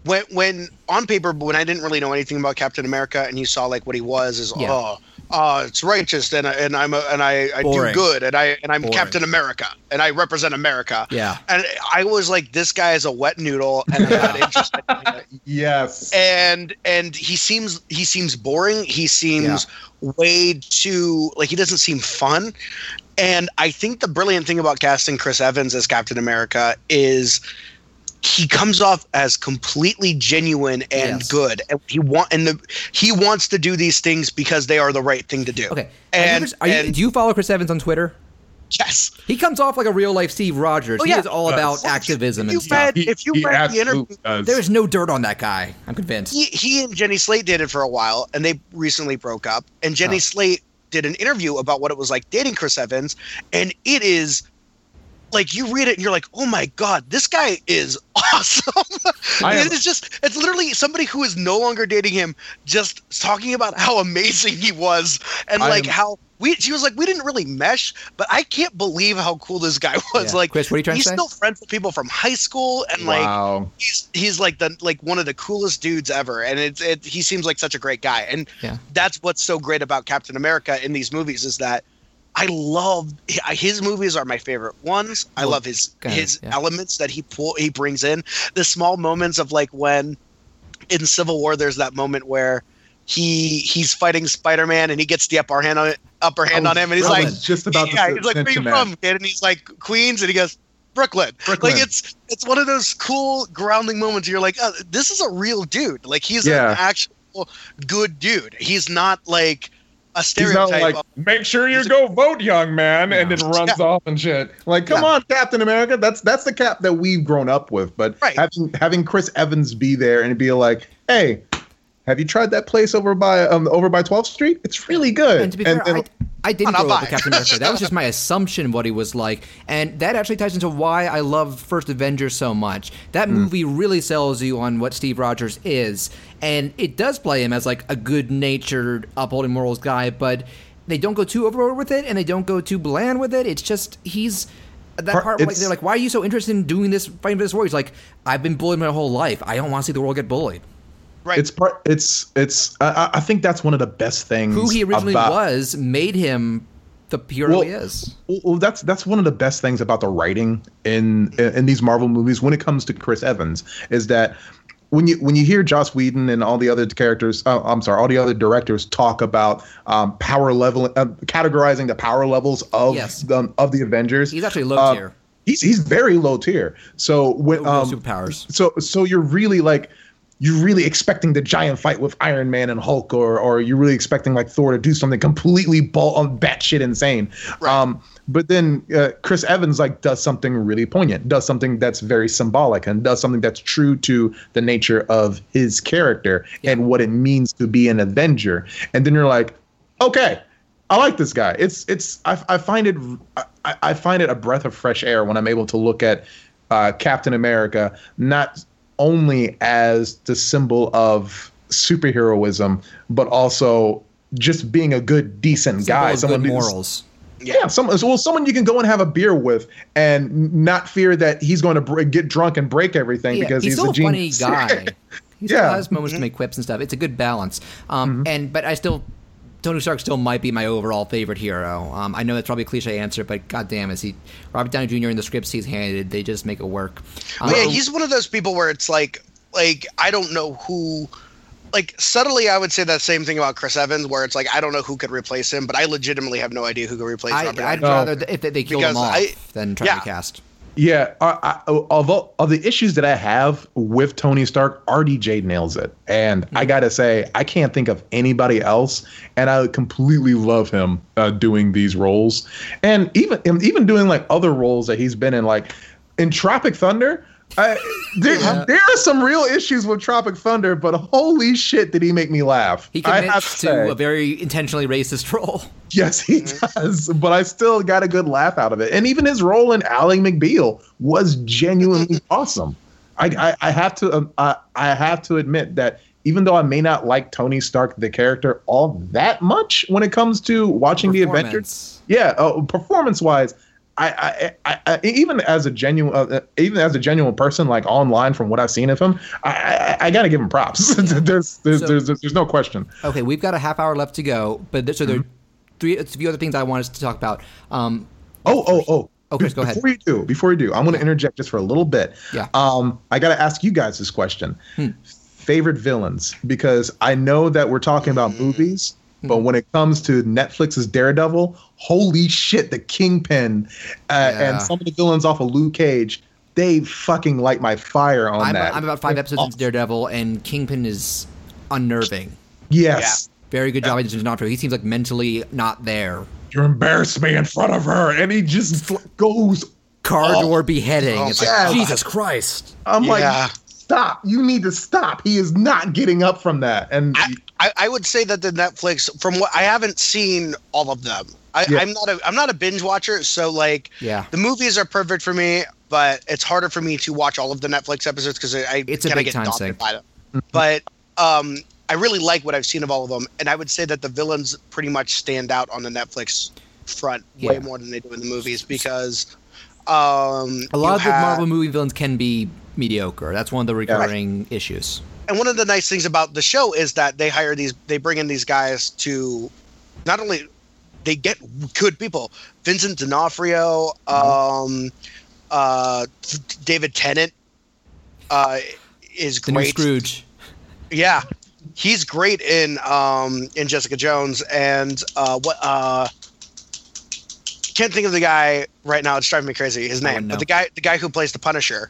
when when on paper, when I didn't really know anything about Captain America, and you saw like what he was, is yeah. oh uh, it's righteous and and I'm a, and I, I do good and I and I'm Boring. Captain America and I represent America. Yeah. And I was like, this guy is a wet noodle, and I'm not interested. in it. Yes. And and he seems he seems boring. He seems way too like he doesn't seem fun. And I think the brilliant thing about casting Chris Evans as Captain America is he comes off as completely genuine and Yes. good. And he want and the he wants to do these things because they are the right thing to do. Okay. And, are you, are you- do you follow Chris Evans on Twitter? yes. He comes off like a real life Steve Rogers. Oh, he is all about activism you and stuff. read- if you He read the interview, does. There is no dirt on that guy. I'm convinced. he, he and Jenny Slate dated for a while, and they recently broke up. And Jenny Oh. Slate did an interview about what it was like dating Chris Evans, and it is like you read it and you're like, oh my god, this guy is awesome. It is just it's literally somebody who is no longer dating him, just talking about how amazing he was and I like am- how we she was like we didn't really mesh, but I can't believe how cool this guy was. Yeah. Like Chris, what are you trying to he's say? still friends with people from high school and like wow. he's he's like the like one of the coolest dudes ever and it's it he seems like such a great guy and Yeah. that's what's so great about captain america in these movies is that i love his movies are my favorite ones i love his ahead, his yeah. elements that he pull he brings in the small moments of like when in civil war there's that moment where he he's fighting spider-man and he gets the upper hand on it upper hand I on him and he's like just about to yeah, he's like, where you from, kid? And he's like, Queens, and he goes, Brooklyn. Brooklyn. Like it's it's one of those cool grounding moments. You're like, oh, this is a real dude. Like he's Yeah. an actual good dude. He's not like a He's not like, of, make sure you go vote, young man, and then runs Yeah. off and shit. Like, come Yeah. on, Captain America. That's that's the cap that we've grown up with. But Right. having having Chris Evans be there and be like, hey, have you tried that place over by um over by 12th Street? It's really good. And to be fair, I, I didn't grow up with. Captain America. That was just my assumption of what he was like, and that actually ties into why I love First Avengers so much. That Hmm. movie really sells you on what Steve Rogers is, and it does play him as like a good-natured, upholding morals guy, but they don't go too overboard with it, and they don't go too bland with it. It's just he's. That Part- part, like, they're like, "Why are you so interested in doing this, fighting for this war?" He's like, "I've been bullied my whole life. I don't want to see the world get bullied." Right. it's part. It's it's. I, I- I think that's one of the best things. Who he originally about- was made him the hero Well, he is. Well, well, that's that's one of the best things about the writing in in these Marvel movies when it comes to Chris Evans is that when you when you hear Joss Whedon and all the other characters, uh, I'm sorry, all the other directors talk about um, power level, uh, categorizing the power levels of Yes. the, of the Avengers. He's actually low uh, tier. He's he's very low tier. So when No um, superpowers. so so you're really like you're really expecting the giant fight with Iron Man and Hulk, or or you're really expecting like Thor to do something completely ball on batshit insane. Um, but then uh, Chris Evans like does something really poignant, does something that's very symbolic, and does something that's true to the nature of his character and what it means to be an Avenger. And then you're like, okay, I like this guy. It's it's I, I find it I, I find it a breath of fresh air when I'm able to look at uh, Captain America not only as the symbol of superheroism, but also just being a good, decent guy. Symbol of good morals. Yeah, someone well, someone you can go and have a beer with and not fear that he's going to br- get drunk and break everything Yeah, because he's, he's, still a a funny genius. guy. He still Yeah. Mm-hmm. has moments to make quips and stuff. It's a good balance. Um, and but I still. Tony Stark still might be my overall favorite hero. Um, I know that's probably a cliche answer, but goddamn, is he Robert Downey Jr. in the scripts he's handed? They just make it work. But yeah, Um, he's one of those people where it's like, like I don't know who. Like subtly, I would say that same thing about Chris Evans, where it's like I don't know who could replace him, but I legitimately have no idea who could replace I, Robert. I'd Downey. rather if they, they killed him off I- than try yeah. to cast. Yeah, I, I, although of the issues that I have with Tony Stark, RDJ nails it, and I gotta say I can't think of anybody else, and I completely love him uh, doing these roles, and even even doing like other roles that he's been in, like in Tropic Thunder. I, there, there are some real issues with Tropic Thunder, but holy shit, did he make me laugh! He I commits to say. a very intentionally racist role. Yes, he does. But I still got a good laugh out of it. And even his role in Ally McBeal was genuinely awesome. I, I, I have to um, I, I have to admit that even though I may not like Tony Stark the character all that much when it comes to watching the Avengers, Performance. yeah, uh, performance wise, I, I, I, even as a genuine, uh, even as a genuine person, like online from what I've seen of him, I, I, I got to give him props. there's, there's, so, there's, there's, no question. Okay, we've got a half hour left to go, but there, so there are mm-hmm. three, a few other things I wanted to talk about. Um, oh, oh, oh. Okay, go ahead. Before you do, before you do, I'm going to interject just for a little bit. Yeah. Um, I got to ask you guys this question. Hmm. Favorite villains, because I know that we're talking about movies, but when it comes to Netflix's Daredevil, holy shit, the Kingpin uh, yeah. and some of the villains off of Luke Cage, they fucking light my fire on I'm, that. I'm about five episodes into Daredevil, and Kingpin is unnerving. Yes. Yeah. Very good job by D'Onofrio. He seems like mentally not there. You embarrass me in front of her, and he just goes car door beheading. Oh, it's like Jesus Christ. I'm yeah. like, stop. You need to stop. He is not getting up from that. And I, I, I would say that the Netflix, from what I haven't seen all of them. I, yeah. I'm not a I'm not a binge watcher, so like yeah. the movies are perfect for me, but it's harder for me to watch all of the Netflix episodes because I it's kind of get daunted by them. Mm-hmm. But um, I really like what I've seen of all of them, and I would say that the villains pretty much stand out on the Netflix front yeah. way more than they do in the movies because um, a lot of have, the Marvel movie villains can be mediocre. That's one of the recurring right. issues. And one of the nice things about the show is that they hire these, they bring in these guys to not only they get good people. Vincent D'Onofrio, mm-hmm. um, uh, David Tennant uh, is the great. New Scrooge. Yeah, he's great in um, in Jessica Jones and uh, what uh, can't think of the guy right now. It's driving me crazy. His name, but the guy the guy who plays the Punisher.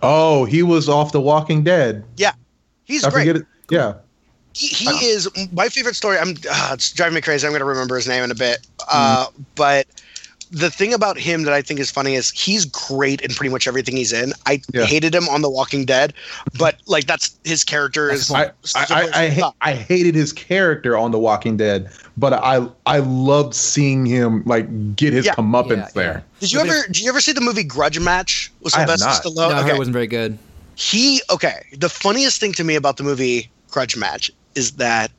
Oh, he was off The Walking Dead. Yeah, he's I great. Forget it. Yeah. He, he is my favorite story. I'm uh, it's driving me crazy. I'm going to remember his name in a bit. Uh, mm. But the thing about him that I think is funny is he's great in pretty much everything he's in. I yeah. hated him on The Walking Dead, but like that's his character is. I I, I, I, I, hated his character on The Walking Dead, but I I loved seeing him like get his yeah. comeuppance yeah, there. Did you ever did you ever see the movie Grudge Match? Was Sylvester Stallone? No, okay. it wasn't very good. He okay. The funniest thing to me about the movie Grudge Match is that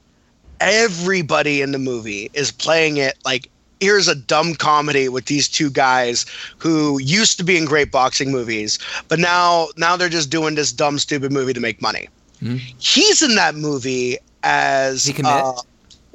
everybody in the movie is playing it like here's a dumb comedy with these two guys who used to be in great boxing movies, but now now they're just doing this dumb stupid movie to make money. Mm-hmm. He's in that movie as uh,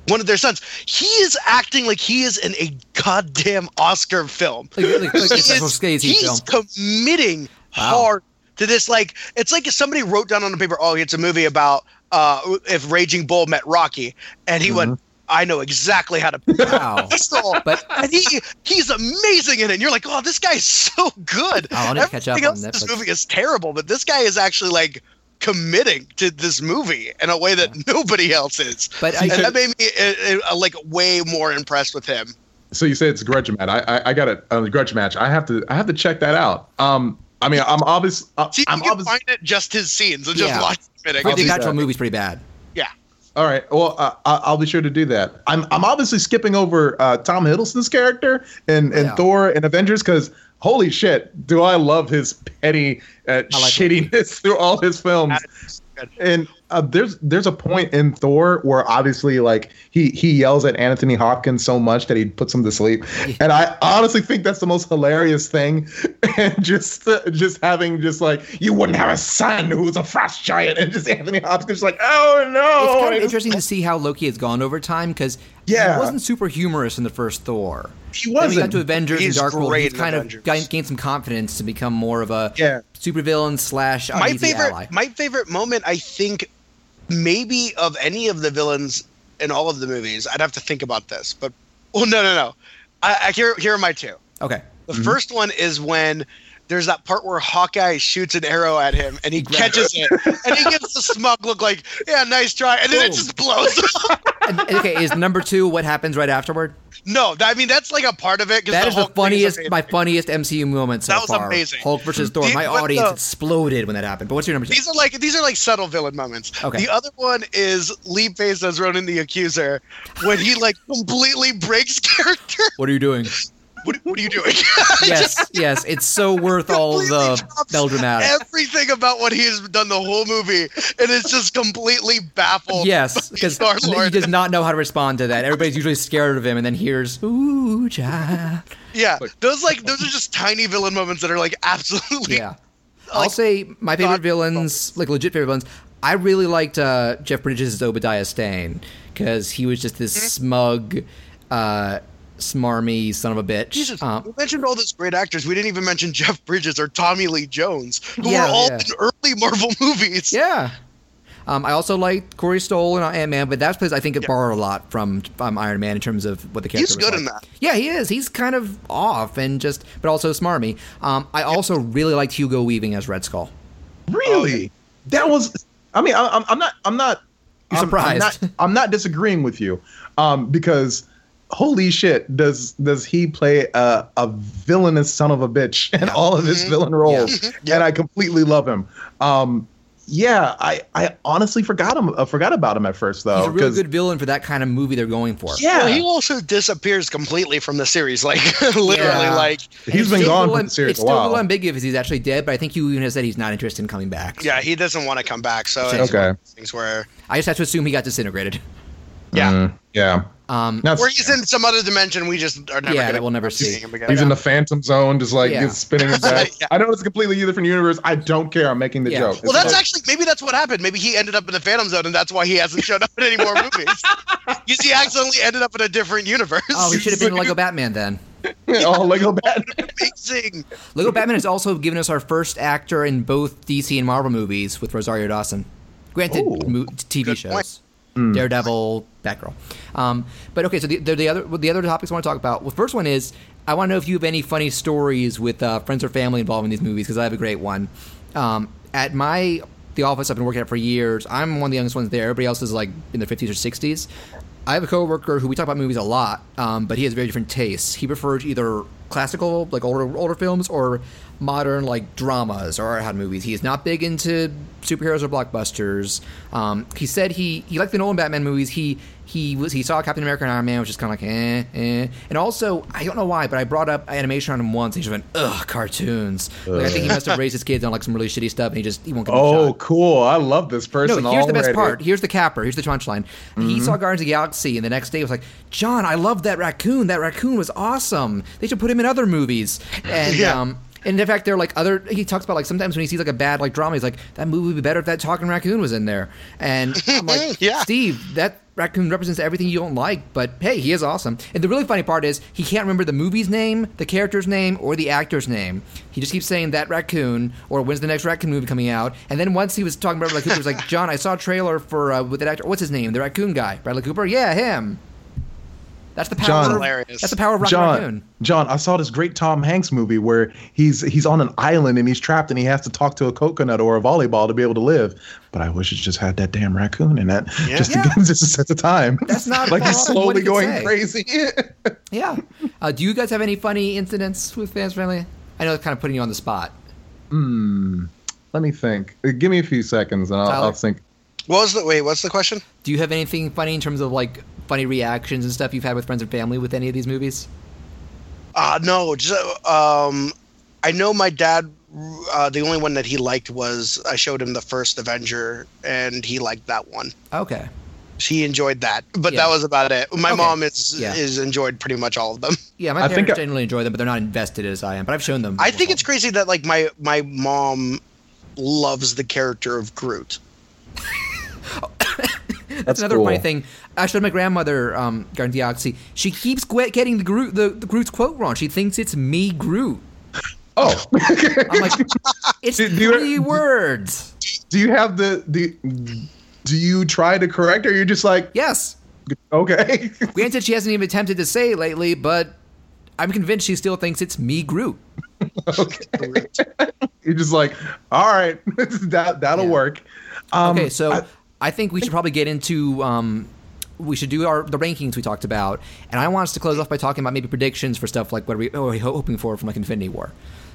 one of their sons. He is acting like he is in a goddamn Oscar film. Like, like, like he is, he's film. committing wow. hard to this. Like it's like if somebody wrote down on the paper, "Oh, it's a movie about uh, if Raging Bull met Rocky," and he mm-hmm. went, I know exactly how to wow. pistol. but and he he's amazing in it. And you're like, oh, this guy's so good. Oh, I want to catch up else on This movie is terrible, but this guy is actually like committing to this movie in a way that yeah. nobody else is. But I, and that made me uh, uh, like way more impressed with him. So you say it's a grudge match. I I, I got a, a grudge match. I have to I have to check that out. Um, I mean, I'm obviously. Uh, See, I'm you can find it just his scenes and just yeah. watch it. The actual movie's pretty bad. Yeah. All right. Well, uh, I'll be sure to do that. I'm I'm obviously skipping over uh, Tom Hiddleston's character and in yeah. Thor and Avengers because holy shit, do I love his petty uh, like shittiness it. through all his films. And uh, there's there's a point in Thor where obviously like he he yells at Anthony Hopkins so much that he puts him to sleep, yeah. and I honestly think that's the most hilarious thing. And just uh, just having just like you wouldn't have a son who was a frost giant, and just Anthony Hopkins like oh no. It's kind of interesting to see how Loki has gone over time because yeah, he wasn't super humorous in the first Thor. He wasn't. Then we got to Avengers He's and Dark World. He's kind Avengers. of gained some confidence to become more of a yeah. supervillain slash my favorite ally. my favorite moment I think maybe of any of the villains in all of the movies. I'd have to think about this, but well, no, no, no. I, I here here are my two. Okay. The mm-hmm. first one is when there's that part where Hawkeye shoots an arrow at him and he catches it and he gives the smug look like, yeah, nice try, and then Boom. it just blows up. okay, is number two what happens right afterward? No, I mean that's like a part of it. That the is the funniest, is my funniest MCU moment so That was far. amazing. Hulk versus Thor. The, my audience the, exploded when that happened. But what's your number two? These are like these are like subtle villain moments. Okay. The other one is Lee Pace as Ronan the Accuser when he like completely breaks character. What are you doing? What, what are you doing? yes, yes, it's so worth all the melodramatic. Everything about what he has done the whole movie, and it's just completely baffled. Yes, because he does not know how to respond to that. Everybody's usually scared of him, and then hears "Ooh, child." Yeah, those like those are just tiny villain moments that are like absolutely. Yeah, I'll say my favorite villains, like legit favorite villains. I really liked uh, Jeff Bridges as Obadiah Stane because he was just this Mm-hmm. smug, uh, smarmy son of a bitch. Jesus, Um, we mentioned all those great actors. We didn't even mention Jeff Bridges or Tommy Lee Jones, who Yeah, were all yeah. in early Marvel movies. Yeah. Um, I also liked Corey Stoll and Ant Man, but that's because I think it borrowed a lot from um, Iron Man in terms of what the character is. He's was good like. in that. Yeah, he is. He's kind of off and just, but also smarmy. Um, I also really liked Hugo Weaving as Red Skull. Really? That was. I mean, I, I'm, I'm not. I'm not. You're I'm- surprised. I'm not, I'm not disagreeing with you, um, because holy shit, does does he play a, a villainous son of a bitch in all of his villain roles? And I completely love him. Um, yeah, I, I honestly forgot him. Uh, forgot about him at first though. He's a really 'cause- good villain for that kind of movie they're going for. Yeah. Well, he also disappears completely from the series. Like literally, Yeah. like He's been gone little- from the series It's a still a while. little ambiguous he's actually dead, but I think Hugh even has said he's not interested in coming back. yeah, he doesn't want to come back. So Okay. it's one of those things where I just have to assume he got disintegrated. Yeah. Mm, yeah. Um, That's- where he's in some other dimension, we just are never. Yeah, gonna we'll never see see. him again. He's in the Phantom Zone, just like Yeah. just spinning his back. I know it's a completely different universe. I don't care. I'm making the Yeah. joke. Well, It's that's like- actually maybe that's what happened. Maybe he ended up in the Phantom Zone, and that's why he hasn't shown up in any more movies. Because he accidentally ended up in a different universe. Oh, he should have been in Lego Batman then. oh, Lego Batman. amazing. Lego Batman has also given us our first actor in both DC and Marvel movies with Rosario Dawson. Granted, Ooh. mo- TV Good shows, point. Daredevil, Batgirl. Um, but okay, so the, the, the other the other topics I want to talk about. Well, first one is I want to know if you have any funny stories with uh, friends or family involved in these movies because I have a great one. Um, at my the office I've been working at for years. I'm one of the youngest ones there. Everybody else is like in their 50s or 60s. I have a coworker who we talk about movies a lot, um, but he has very different tastes. He prefers either classical, like older older films, or modern, like dramas or art house movies. He is not big into superheroes or blockbusters. Um, he said he he liked the Nolan Batman movies. He he was he saw Captain America and Iron Man, which is kind of like eh eh. And also, I don't know why, but I brought up animation on him once. And he just went ugh cartoons. Like, I think he must have raised his kids on like some really shitty stuff, and he just he won't get Oh, cool. I love this person. No, here's the best part. Here's the capper. Here's the punchline. Mm-hmm. He saw Guardians of the Galaxy, and the next day was like, "John, I love that raccoon. That raccoon was awesome. They should put him in other movies." And Yeah. um, and in fact, they're like other. He talks about like sometimes when he sees like a bad like drama, he's like, "That movie would be better if that talking raccoon was in there." And I'm like, Yeah. Steve, that raccoon represents everything you don't like, but hey, he is awesome. And the really funny part is he can't remember the movie's name, the character's name, or the actor's name. He just keeps saying that raccoon or when's the next raccoon movie coming out. And then once he was talking about Bradley Cooper, he was like, John, I saw a trailer for uh, with that actor. What's his name? The raccoon guy, Bradley Cooper. Yeah, him. That's the power. John- of, Hilarious. that's the power of Rocket John, Raccoon. John, I saw this great Tom Hanks movie where he's he's on an island and he's trapped and he has to talk to a coconut or a volleyball to be able to live. But I wish it just had that damn raccoon in that, just to Yeah. give just a sense of time. That's not like he's far slowly he going say. crazy. Yeah. Uh, do you guys have any funny incidents with fans family? I know it's kind of putting you on the spot. Hmm. Let me think. Uh, Give me a few seconds and I'll, I'll think. What was the wait? What's the question? Do you have anything funny in terms of like funny reactions and stuff you've had with friends and family with any of these movies? Uh no, just um, I know my dad. Uh, the only one that he liked was I showed him the first Avenger, and he liked that one. Okay. He enjoyed that, but Yeah. that was about it. My Okay. mom is Yeah. is enjoyed pretty much all of them. Yeah, my I think parents I- generally enjoy them, but they're not invested as I am. But I've shown them. I think it's crazy that like my my mom loves the character of Groot. That's another cool. funny thing. I showed my grandmother um, the Galaxy. She keeps getting the Groot the, the Groot's quote wrong. She thinks it's me Groot. Oh, I'm like, it's Do- do you- three words. do you have the do? Do you try to correct, or you're just like Yes. okay? Granted, she hasn't even attempted to say it lately, but I'm convinced she still thinks it's me Groot. okay. you're just like, all right, that that'll Yeah. work. Um, okay, so I, I- think we should probably get into um, we should do our the rankings we talked about, and I want us to close off by talking about maybe predictions for stuff like what are we, what are we hoping for from like Infinity War.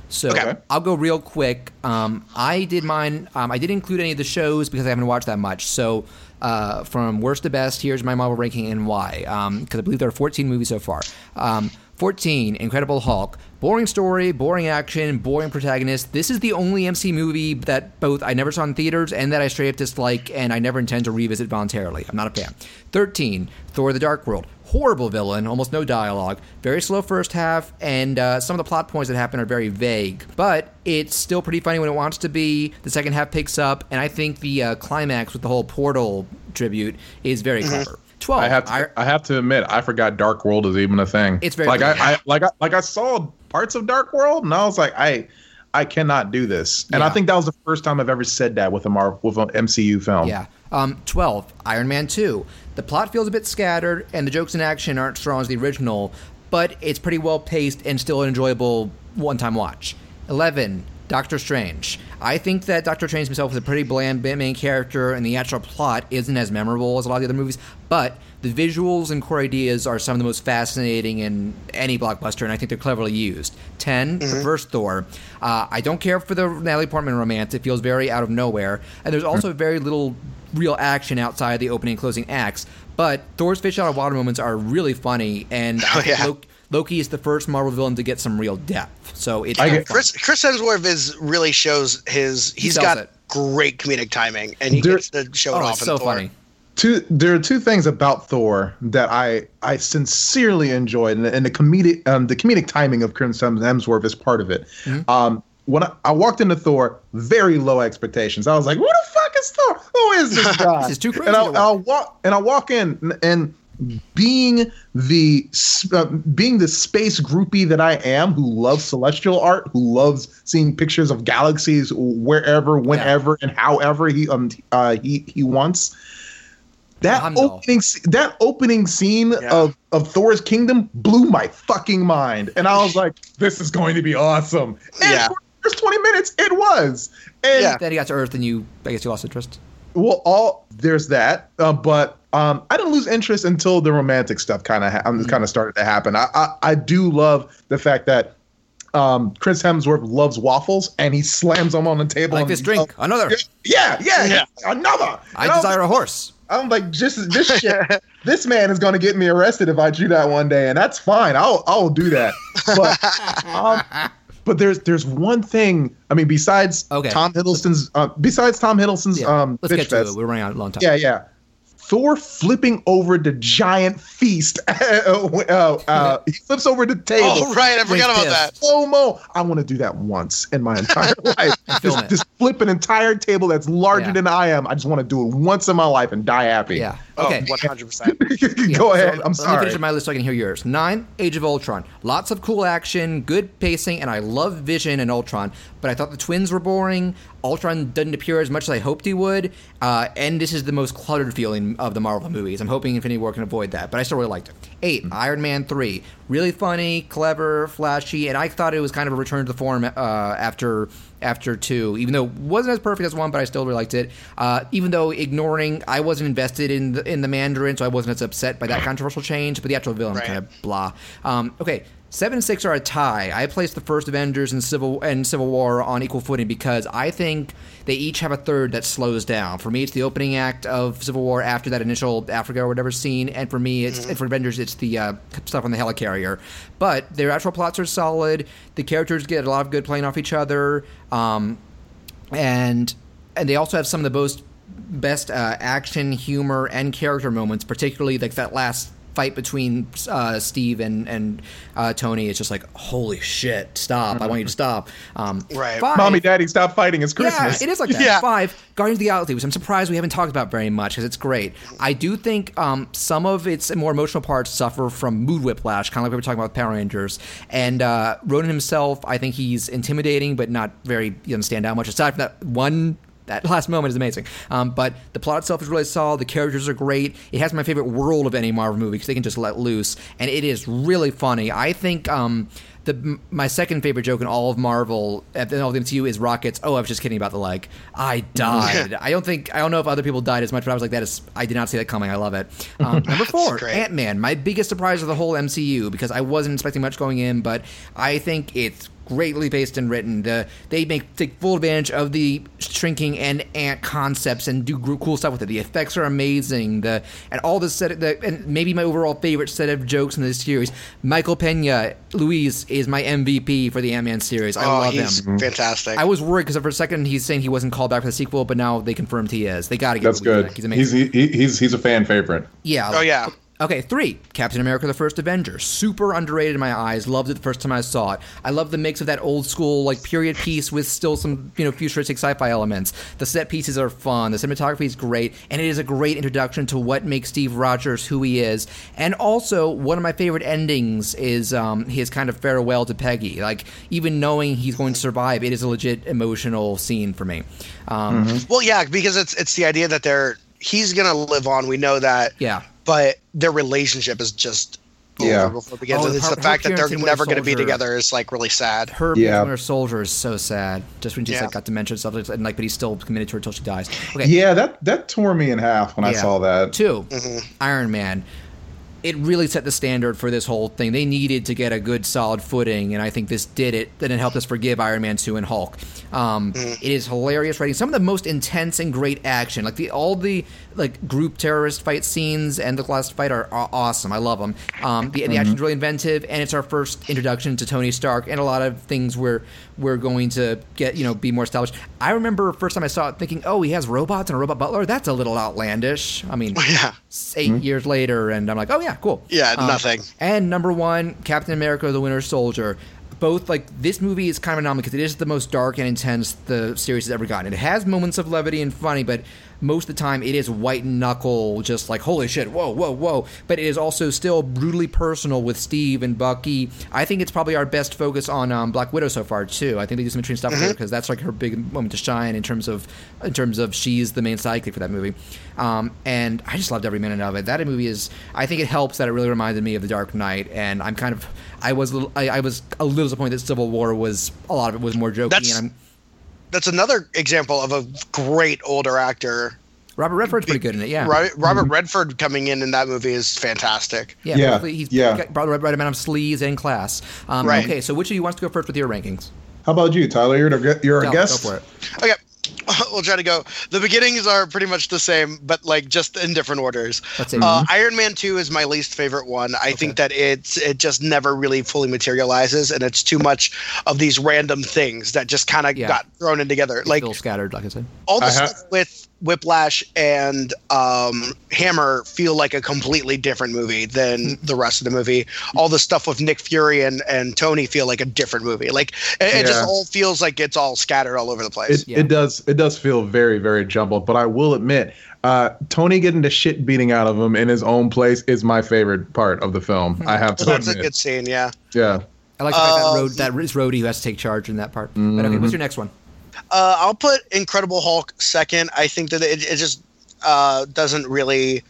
So Okay. I'll go real quick. Um, I did mine. Um, I didn't include any of the shows because I haven't watched that much. So uh, from worst to best, here's my Marvel ranking and why. Because I believe there are 14 movies so far. Um, 14, Incredible Hulk. Boring story, boring action, boring protagonist. This is the only MC movie that both I never saw in theaters and that I straight up dislike, and I never intend to revisit voluntarily. I'm not a fan. 13, Thor the Dark World. Horrible villain, almost no dialogue, very slow first half, and uh, some of the plot points that happen are very vague. But it's still pretty funny when it wants to be. The second half picks up, and I think the uh, climax with the whole portal tribute is very mm-hmm. clever. 12. I have to, I, I, have to admit, I forgot Dark World is even a thing. It's very like I, I, like I like I saw parts of Dark World, and I was like, I I cannot do this. And yeah. I think that was the first time I've ever said that with a Mar- with an MCU film. Yeah. Um, 12. Iron Man 2. The plot feels a bit scattered, and the jokes in action aren't strong as the original, but it's pretty well paced and still an enjoyable one time watch. 11. Doctor Strange. I think that Doctor Strange himself is a pretty bland main character, and the actual plot isn't as memorable as a lot of the other movies, but the visuals and core ideas are some of the most fascinating in any blockbuster, and I think they're cleverly used. 10, mm-hmm. the first Thor. Uh, I don't care for the Natalie Portman romance, it feels very out of nowhere, and there's also very little real action outside the opening and closing acts. But Thor's fish out of water moments are really funny, and oh, yeah. Loki, Loki is the first Marvel villain to get some real depth. So it's Chris Chris Hemsworth is really shows his he's he got it. great comedic timing, and he gets to show it oh, off. It's so Thor. funny. Two, there are two things about Thor that I I sincerely enjoyed, and, and the comedic um, the comedic timing of Chris Hemsworth is part of it. Mm-hmm. Um, when I, I, walked into Thor, very low expectations. I was like, "Who the fuck is Thor? Who is this guy?" this is too crazy. And I, I'll walk and I walk in, and being the uh, being the space groupie that I am, who loves celestial art, who loves seeing pictures of galaxies wherever, whenever, yeah. and however he um uh, he he wants. That opening that opening scene yeah. of of Thor's kingdom blew my fucking mind, and I was like, "This is going to be awesome." And yeah. for the first twenty minutes, it was. And yeah. Then he got to Earth, and you, I guess, you lost interest. Well, all there's that, uh, but um, I didn't lose interest until the romantic stuff kind of ha- mm-hmm. kind of started to happen. I, I, I do love the fact that um, Chris Hemsworth loves waffles and he slams them on the table. I like this drink. Uh, another. Yeah, yeah, yeah. another. I and desire I a horse. I'm like, just this shit. this man is going to get me arrested if I do that one day, and that's fine. I'll I'll do that. But um, but there's there's one thing. I mean, besides okay. Tom Hiddleston's uh, besides Tom Hiddleston's yeah. um, let's get to it. We're running out a long time. Yeah, yeah. Thor flipping over the giant feast. uh, uh, he flips over the table. Oh, right. I forgot about that. Slow mo. I want to do that once in my entire life. just, just, flip an entire table that's larger yeah. than I am. I just want to do it once in my life and die happy. Yeah. Okay. Oh, 100%. Go ahead. I'm sorry. Let me finish my list so I can hear yours. Nine, Age of Ultron. Lots of cool action, good pacing, and I love Vision and Ultron, but I thought the twins were boring. Ultron doesn't appear as much as I hoped he would, uh, and this is the most cluttered feeling of the Marvel movies. I'm hoping Infinity War can avoid that, but I still really liked it. 8 mm-hmm. Iron Man three, really funny, clever, flashy, and I thought it was kind of a return to the form uh, after after two, even though it wasn't as perfect as one, but I still really liked it. Uh, even though ignoring, I wasn't invested in the, in the Mandarin, so I wasn't as upset by that controversial change. But the actual villain right. kind of blah. Um, okay, Seven and six are a tie. I placed the first Avengers and Civil and Civil War on equal footing because I think they each have a third that slows down. For me, it's the opening act of Civil War after that initial Africa or whatever scene, and for me, it's mm-hmm. for Avengers, it's the uh, stuff on the helicarrier. But their actual plots are solid. The characters get a lot of good playing off each other, um, and and they also have some of the most best uh, action, humor, and character moments, particularly like that last fight between uh, Steve and and uh, Tony it's just like holy shit stop. I want you to stop. Um, right. five, mommy daddy stop fighting. It's Christmas. yeah it is like that. Yeah. five Guardians of the Galaxy which I'm surprised we haven't talked about very much because it's great. I do think um, some of its more emotional parts suffer from mood whiplash kind of like we were talking about with Power Rangers. And uh, Ronan himself I think he's intimidating but not very you know stand out much aside from that one that last moment is amazing. Um, but the plot itself is really solid. The characters are great. It has my favorite world of any Marvel movie because they can just let loose, and it is really funny. I think. Um, the, my second favorite joke in all of Marvel, and all of the MCU, is Rockets. Oh, I was just kidding about the like. I died. I don't think I don't know if other people died as much, but I was like, that is. I did not see that coming. I love it. Um, number four, Ant Man. My biggest surprise of the whole MCU because I wasn't expecting much going in, but I think it's greatly paced and written. The, they make take full advantage of the shrinking and ant concepts and do cool stuff with it. The effects are amazing. The and all the set the and maybe my overall favorite set of jokes in this series. Michael Pena, Luis is my MVP for the Ant Man series. I oh, love he's him. fantastic. I was worried because for a second he's saying he wasn't called back for the sequel, but now they confirmed he is. They got to get That's Luis good. back. He's amazing. He's he, he's he's a fan favorite. yeah. oh yeah. Okay, three. Captain America: The First Avenger. Super underrated in my eyes. Loved it the first time I saw it. I love the mix of that old school like period piece with still some you know futuristic sci-fi elements. The set pieces are fun. The cinematography is great, and it is a great introduction to what makes Steve Rogers who he is. And also, one of my favorite endings is um, his kind of farewell to Peggy. Like even knowing he's going to survive, it is a legit emotional scene for me. Um, Well, yeah, because it's it's the idea that they're he's gonna live on. We know that. Yeah. But their relationship is just Yeah. over before it begins. Oh, and it's her- the fact that they're never going to be together is like really sad. Her Yeah. Winter Soldier is so sad. Just when she's Yeah. like got dementia and stuff, and like, but he's still committed to her until she dies. Okay, Yeah, that that tore me in half when I saw that. 2 Mm-hmm. Iron Man. It really set the standard for this whole thing. They needed to get a good, solid footing, and I think this did it. Then it helped us forgive Iron Man two and Hulk. Um, Mm-hmm. it is hilarious writing. Some of the most intense and great action, like the all the like group terrorist fight scenes and the last fight are, awesome. I love them. Um, the, the action's really inventive, and it's our first introduction to Tony Stark, and a lot of things we're we're going to get you know be more established. I remember first time I saw it, thinking, oh, he has robots and a robot butler. That's a little outlandish. I mean, Yeah. s- 8 years later, and I'm like, oh yeah, cool. Yeah, Um, nothing. And number one, Captain America: The Winter Soldier. Both like this movie is kind of an anomaly because it is the most dark and intense the series has ever gotten. It has moments of levity and funny, but most of the time it is white knuckle, just like holy shit, whoa, whoa, whoa. But it is also still brutally personal with Steve and Bucky. I think it's probably our best focus on um, Black Widow so far too. I think they do some interesting stuff with her because that's like her big moment to shine in terms of in terms of she's the main sidekick for that movie. Um, and I just loved every minute of it. That movie is. I think it helps that it really reminded me of The Dark Knight, and I'm kind of. I was a little, I, I was a little disappointed that Civil War was a lot of it was more jokey, That's- and I'm. That's another example of a great older actor. Robert Redford's pretty good in it, yeah. Ro- Robert Redford coming in in that movie is fantastic. Yeah, Yeah, he's yeah. got brought the right, right amount of sleaze and class. Um, Right. Okay, so which of you wants to go first with your rankings? How about you, Tyler? You're a, you're a Go, guest. Go for it. Okay. We'll try to go. The beginnings are pretty much the same, but like just in different orders. Uh, Iron Man Two is my least favorite one. I think that it's it just never really fully materializes, and it's too much of these random things that just kind of Yeah. got thrown in together. Like Still scattered, like I said. all the I ha- stuff with Whiplash and um, Hammer feel like a completely different movie than the rest of the movie. All the stuff with Nick Fury and, and Tony feel like a different movie. Like it, it just all feels like it's all scattered all over the place. It, Yeah. it does it does feel very very jumbled, but I will admit, uh, Tony getting the shit beating out of him in his own place is my favorite part of the film. I have to That's a good scene, yeah. yeah. I like the fact that Um, road that is Rhodey who has to take charge in that part. But okay, what's your next one? Uh, I'll put Incredible Hulk second. I think that it, it just uh, doesn't really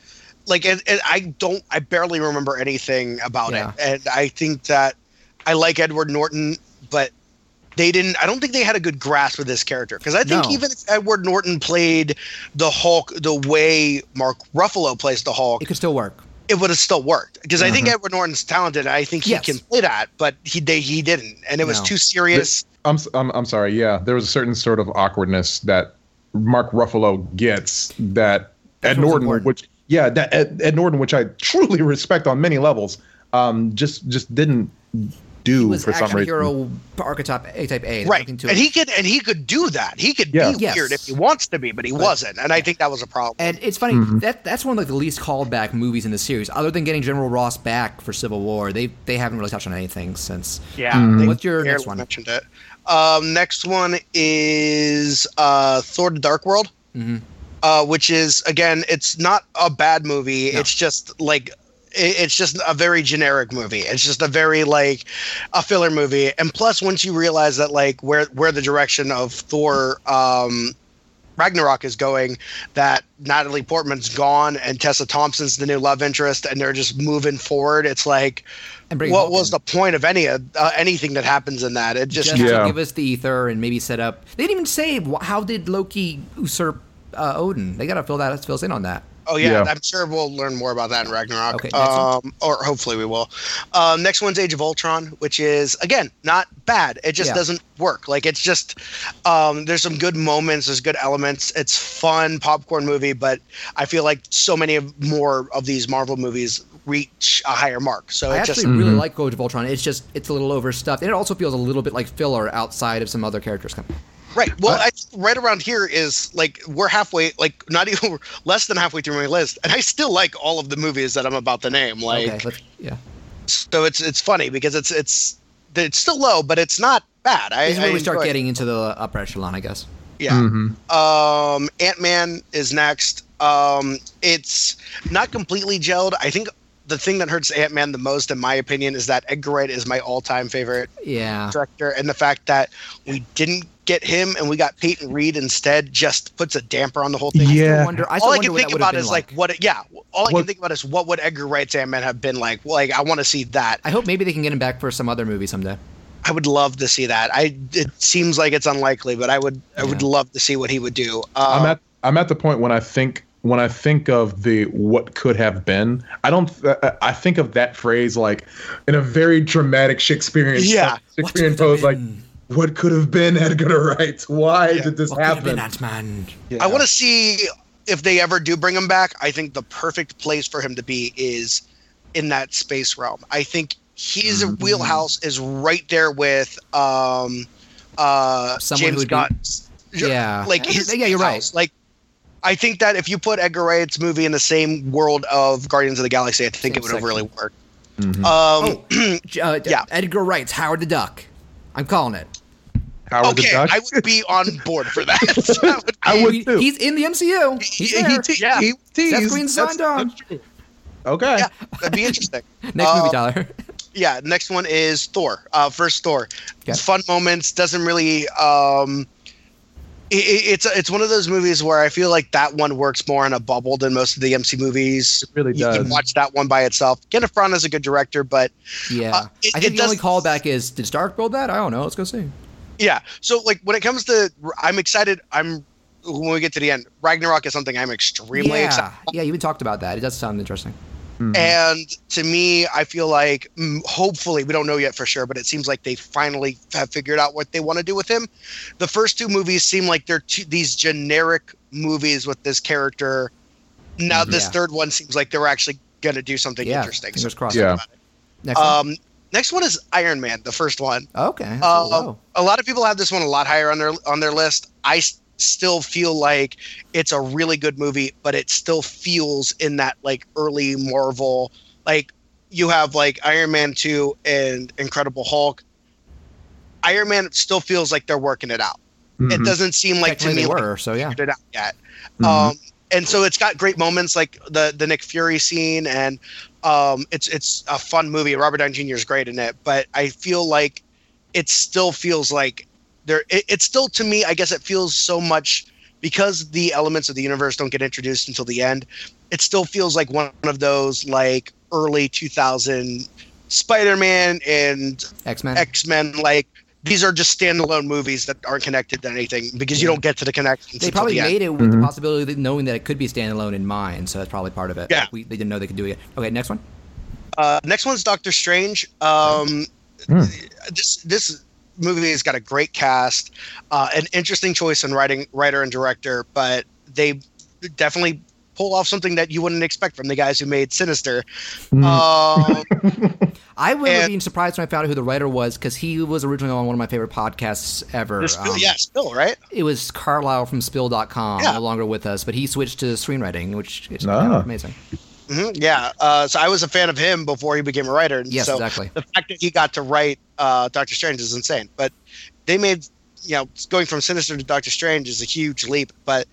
like it, it. I don't. I barely remember anything about Yeah. it, and I think that I like Edward Norton, but they didn't. I don't think they had a good grasp of this character because I think No. even if Edward Norton played the Hulk the way Mark Ruffalo plays the Hulk, It could still work. it would have still worked because I think Edward Norton's talented. I think he Yes. can play that, but he they, he didn't, and it was too serious. I'm, s- I'm I'm sorry. Yeah, there was a certain sort of awkwardness that Mark Ruffalo gets that That's Ed Norton, important. which yeah, that Ed, Ed Norton, which I truly respect on many levels, um, just just didn't do He was for some reason. hero archetype A type A. Right to and it. he could and he could do that he could Yeah. be Yes. weird if he wants to be but he wasn't and i think that was a problem And it's funny Mm-hmm. that that's one of like the least called back movies in the series, other than getting General Ross back for Civil War. They they haven't really touched on anything since. yeah Mm-hmm. What's your next one? mentioned it um, next one is uh, thor the dark world Mm-hmm. uh, which is again it's not a bad movie No. it's just like it- it's just a very generic movie it's just a very like a filler movie and plus once you realize that like where where the direction of thor um Ragnarok is going that Natalie Portman's gone and Tessa Thompson's the new love interest and they're just moving forward. It's like, what Hulk was in. the point of any of uh, anything that happens in that? It just, Just Yeah. to give us the ether and maybe set up. They didn't even say how did Loki usurp uh, Odin. They got to fill that fill us in on that. Oh yeah, Yeah. I'm sure we'll learn more about that in Ragnarok. Okay, um, or hopefully we will. Um, next one's Age of Ultron, which is again not bad. It just Yeah. doesn't work. Like it's just um, there's some good moments, there's good elements. It's fun popcorn movie, but I feel like so many of more of these Marvel movies reach a higher mark. So I it actually just really like Age of Ultron. It's just it's a little overstuffed, and it also feels a little bit like filler outside of some other characters coming. Right. Well, I, right around here is like we're halfway, like not even less than halfway through my list, and I still like all of the movies that I'm about to name. Like, okay, let's, yeah. so it's it's funny because it's it's it's still low, but it's not bad. I, This is where I we start enjoy it. getting into the upper echelon, I guess. Yeah. Um, Ant Man is next. Um, it's not completely gelled. I think the thing that hurts Ant Man the most, in my opinion, is that Edgar Wright is my all-time favorite Yeah. director, and the fact that we didn't get him and we got Peyton Reed instead just puts a damper on the whole thing. Yeah. wonder- I still all I can think about is like, what. It, yeah, all I What- can think about is what would Edgar Wright's Ant Man have been like. Like, I want to see that. I hope maybe they can get him back for some other movie someday. I would love to see that. I it seems like it's unlikely, but I would I would love to see what he would do. I'm Um, at I'm at the point when I think when I think of the what could have been. I don't. uh, I think of that phrase like in a very dramatic Shakespearean Yeah. Shakespearean pose like what could have been Edgar Wright? Why did this What could have happen? been Ant-Man? I want to see if they ever do bring him back. I think the perfect place for him to be is in that space realm. I think his Mm-hmm. wheelhouse is right there with um, uh, Someone who James would be- Gunn. Yeah. like Yeah, his yeah, you're right. Like I think that if you put Edgar Wright's movie in the same world of Guardians of the Galaxy, I think Same it would have really worked. Mm-hmm. Um, J- Uh, Yeah. Edgar Wright's Howard the Duck. I'm calling it. Howard the okay, Duck? I would be on board for that. That would I would He- too. He's in the MCU. He's he, there. he, te- yeah, he Seth teased. Green's That's- signed on. that's true. Okay. yeah, that'd be interesting. Next Uh, movie, Tyler. yeah next one is thor uh first thor Okay. fun moments doesn't really um it, it- it's it's one of those movies where I feel like that one works more in a bubble than most of the MC movies. It really You can does. watch that one by itself. Kenneth Branagh is a good director, but Yeah. uh, it- I think the only callback is did Stark build that? I don't know. Let's go see. yeah. So like when it comes to, I'm excited. I'm when we get to the end. Ragnarok is something I'm extremely yeah. excited. Yeah, you even talked about that. It does sound interesting. And to me, I feel like mm, hopefully we don't know yet for sure, but it seems like they finally have figured out what they want to do with him. The first two movies seem like they're two, these generic movies with this character. Now this Yeah. third one seems like they're actually going to do something Yeah. interesting. Fingers So- crossed. Yeah. Next one. Um, next one is Iron Man, the first one. Okay. that's a Uh, a lot of people have this one a lot higher on their on their list. I s- still feel like it's a really good movie, but it still feels in that like early Marvel. Like you have like Iron Man two and Incredible Hulk. Iron Man still feels like they're working it out. It Mhm. doesn't seem like to me they like so yeah. figured it out yet. Mhm. Um, and so it's got great moments like the the Nick Fury scene, and um, it's it's a fun movie. Robert Downey Jr. is great in it, but I feel like it still feels like there. It, it's still to me, I guess it feels so much because the elements of the universe don't get introduced until the end. It still feels like one of those like early 2000 Spider-Man and X Men. X Men like. These are just standalone movies that aren't connected to anything because you don't get to the connections. They probably the end. made it with Mhm. the possibility that knowing that it could be standalone in mind, so that's probably part of it. Yeah. We, they didn't know they could do it. Okay, next one. Uh, next one's Doctor Strange. Um, Hmm. This this movie has got a great cast, uh, an interesting choice in writing, writer and director, but they definitely pull off something that you wouldn't expect from the guys who made Sinister. Um, I would have And- been surprised when I found out who the writer was because he was originally on one of my favorite podcasts ever. this- Um, yeah, Spill, right? It was Carlyle from Spill.com, Yeah. no longer with us, but he switched to screenwriting, which is Ah. amazing. Hmm yeah. Uh, so I was a fan of him before he became a writer. and Yes, so exactly. The fact that he got to write uh, Doctor Strange is insane. But they made, you know, going from Sinister to Doctor Strange is a huge leap. But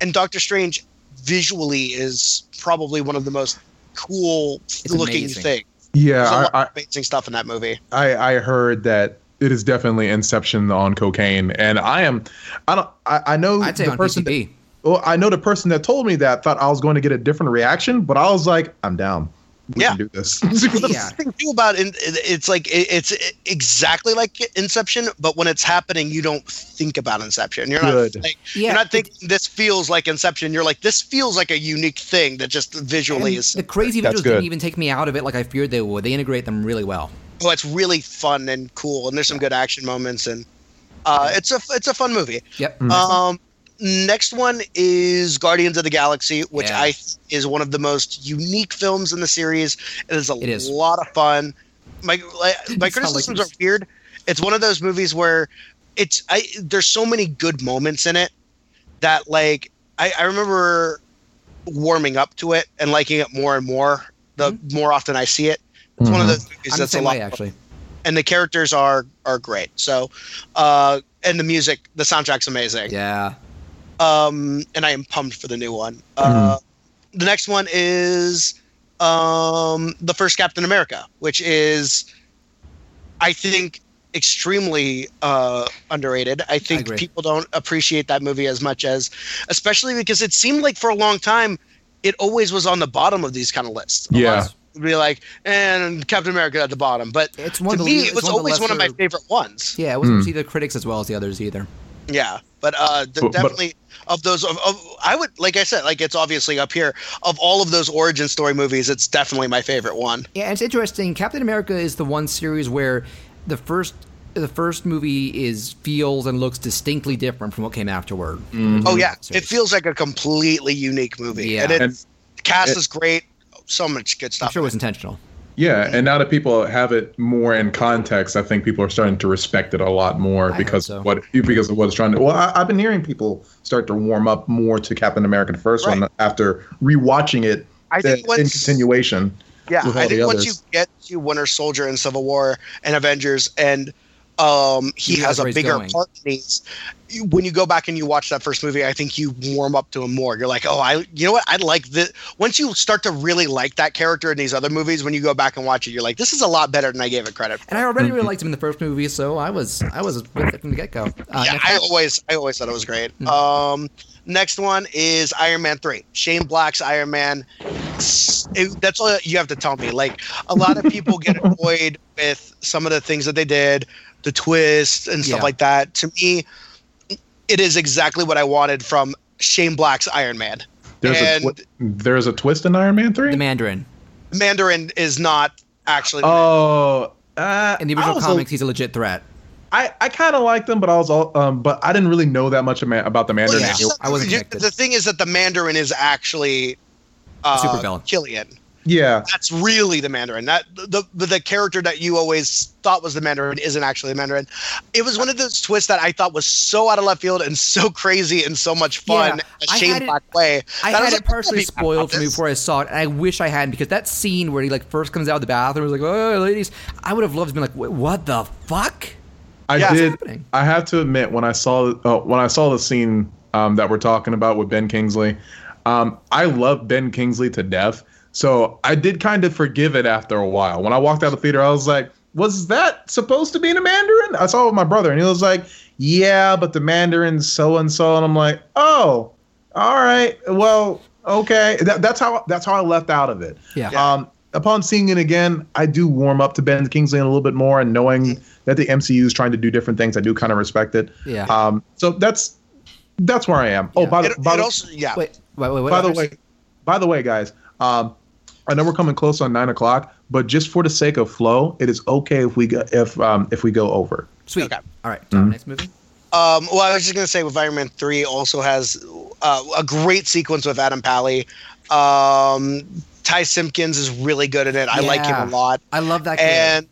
and Doctor Strange visually is probably one of the most cool It's looking amazing. things. There's a Yeah, lot I, of amazing stuff in that movie. I, I heard that it is definitely Inception on cocaine, and I am, I don't, I, I know I'd say the on person. PCP. That, well, I know the person that told me that thought I was going to get a different reaction, but I was like, I'm down. we Yeah. can do this. the Yeah. thing too about it, it's like it's exactly like Inception, but when it's happening, you don't think about Inception. You're Good. not like, Yeah, you're not thinking this feels like Inception. You're like this feels like a unique thing that just visually And is. the crazy That's visuals didn't good. even take me out of it like I feared they would. They integrate them really well. Oh, it's really fun and cool, and there's some good action moments, and uh, it's a it's a fun movie. Yep. Um, next one is Guardians of the Galaxy, which Yeah. I think is one of the most unique films in the series. It is a It is. lot of fun. My my not like criticisms are weird. It's one of those movies where it's I there's so many good moments in it that like I, I remember warming up to it and liking it more and more the more often I see it. It's one of those movies Mm-hmm. I'm the that's a lot way, actually. and the characters are are great. So, uh, and the music, the soundtrack's amazing. Yeah. Um, and I am pumped for the new one. Uh, the next one is um the first Captain America, which is, I think, extremely uh underrated. I think agree. people don't appreciate that movie as much as, especially because it seemed like for a long time, it always was on the bottom of these kind of lists. A lot Yeah. of would be like, and Captain America at the bottom. But It's one to of the me, le- it was one of the always one of my favorite ones. Yeah, it wasn't either critics as well as the others either. Yeah, but uh, the, But- but- definitely of those, of, of I would like I said, like it's obviously up here of all of those origin story movies. It's definitely my favorite one. Yeah, it's interesting. Captain America is the one series where the first the first movie is feels and looks distinctly different from what came afterward. Mm-hmm. Oh yeah, it feels like a completely unique movie. Yeah. and, it, And- cast it- is great. So much good I'm stuff. sure it was intentional. Yeah, and now that people have it more in context, I think people are starting to respect it a lot more I because so. what because of what it's trying to. Well, I, I've been hearing people start to warm up more to Captain America the first Right. one after rewatching it I think uh, in once- continuation. Yeah, I think once you get to Winter Soldier and Civil War and Avengers, and um, he You has a bigger going. part in these. You- When you go back and you watch that first movie, I think you warm up to him more. You're like, oh, I, you know what, I like this. Once you start to really like that character in these other movies, when you go back and watch it, you're like, this is a lot better than I gave it credit. For. And I already really liked him in the first movie, so I was I was with it from the get go. Uh, yeah, I always, I always thought it was great. Hmm. Um, next one is Iron Man three. Shane Black's Iron Man. It- that's all you have to tell me. Like a lot of people get annoyed with some of the things that they did, the twists and stuff Yeah. like that. To me, it is exactly what I wanted from Shane Black's Iron Man. There's and a twi- there's a twist in Iron Man three. the Mandarin. Mandarin is not actually. Oh, uh, In the original was a- comics, he's a legit threat. I, I kind of liked them, but I was all, um, but I didn't really know that much about the Well, Mandarin. yeah. I wasn't you- the thing is that the Mandarin is actually uh, Supervillain. Killian. Yeah, that's really the Mandarin. That the, the the character that you always thought was the Mandarin isn't actually the Mandarin. It was one of those twists that I thought was so out of left field and so crazy and so much fun. Yeah, a I Shane had it- Black way. I that had was it like, partially "I'll be back on spoiled for me before I saw it, and I wish I hadn't because that scene where he like first comes out of the bathroom was like, "Oh, ladies," I would have loved to be like, "What the fuck?" I Yeah. did. I have to admit, when I saw uh, when I saw the scene um, that we're talking about with Ben Kingsley, um, I love Ben Kingsley to death. So I did kind of forgive it after a while. When I walked out of the theater, I was like, "Was that supposed to be in a Mandarin?" I saw it with my brother, and he was like, "Yeah, but the Mandarin's so and so," and I'm like, "Oh, all right, well, okay." That, that's how that's how I left out of it. Yeah. Um, upon seeing it again, I do warm up to Ben Kingsley a little bit more, and knowing that the MCU is trying to do different things, I do kind of respect it. Yeah. Um, so that's that's where I am. Oh, by the by the, also yeah. Wait, wait, wait. wait by the way, by the way, guys, um, I know we're coming close on nine o'clock, but just for the sake of flow, it is okay if we go if um, if we go over. sweet. Okay. All right, Tom, next movie. Um, well, I was just gonna say, with Iron Man three, also has uh, a great sequence with Adam Pally. Um, Ty Simpkins is really good in it. I like him a lot. I love that. Kid. and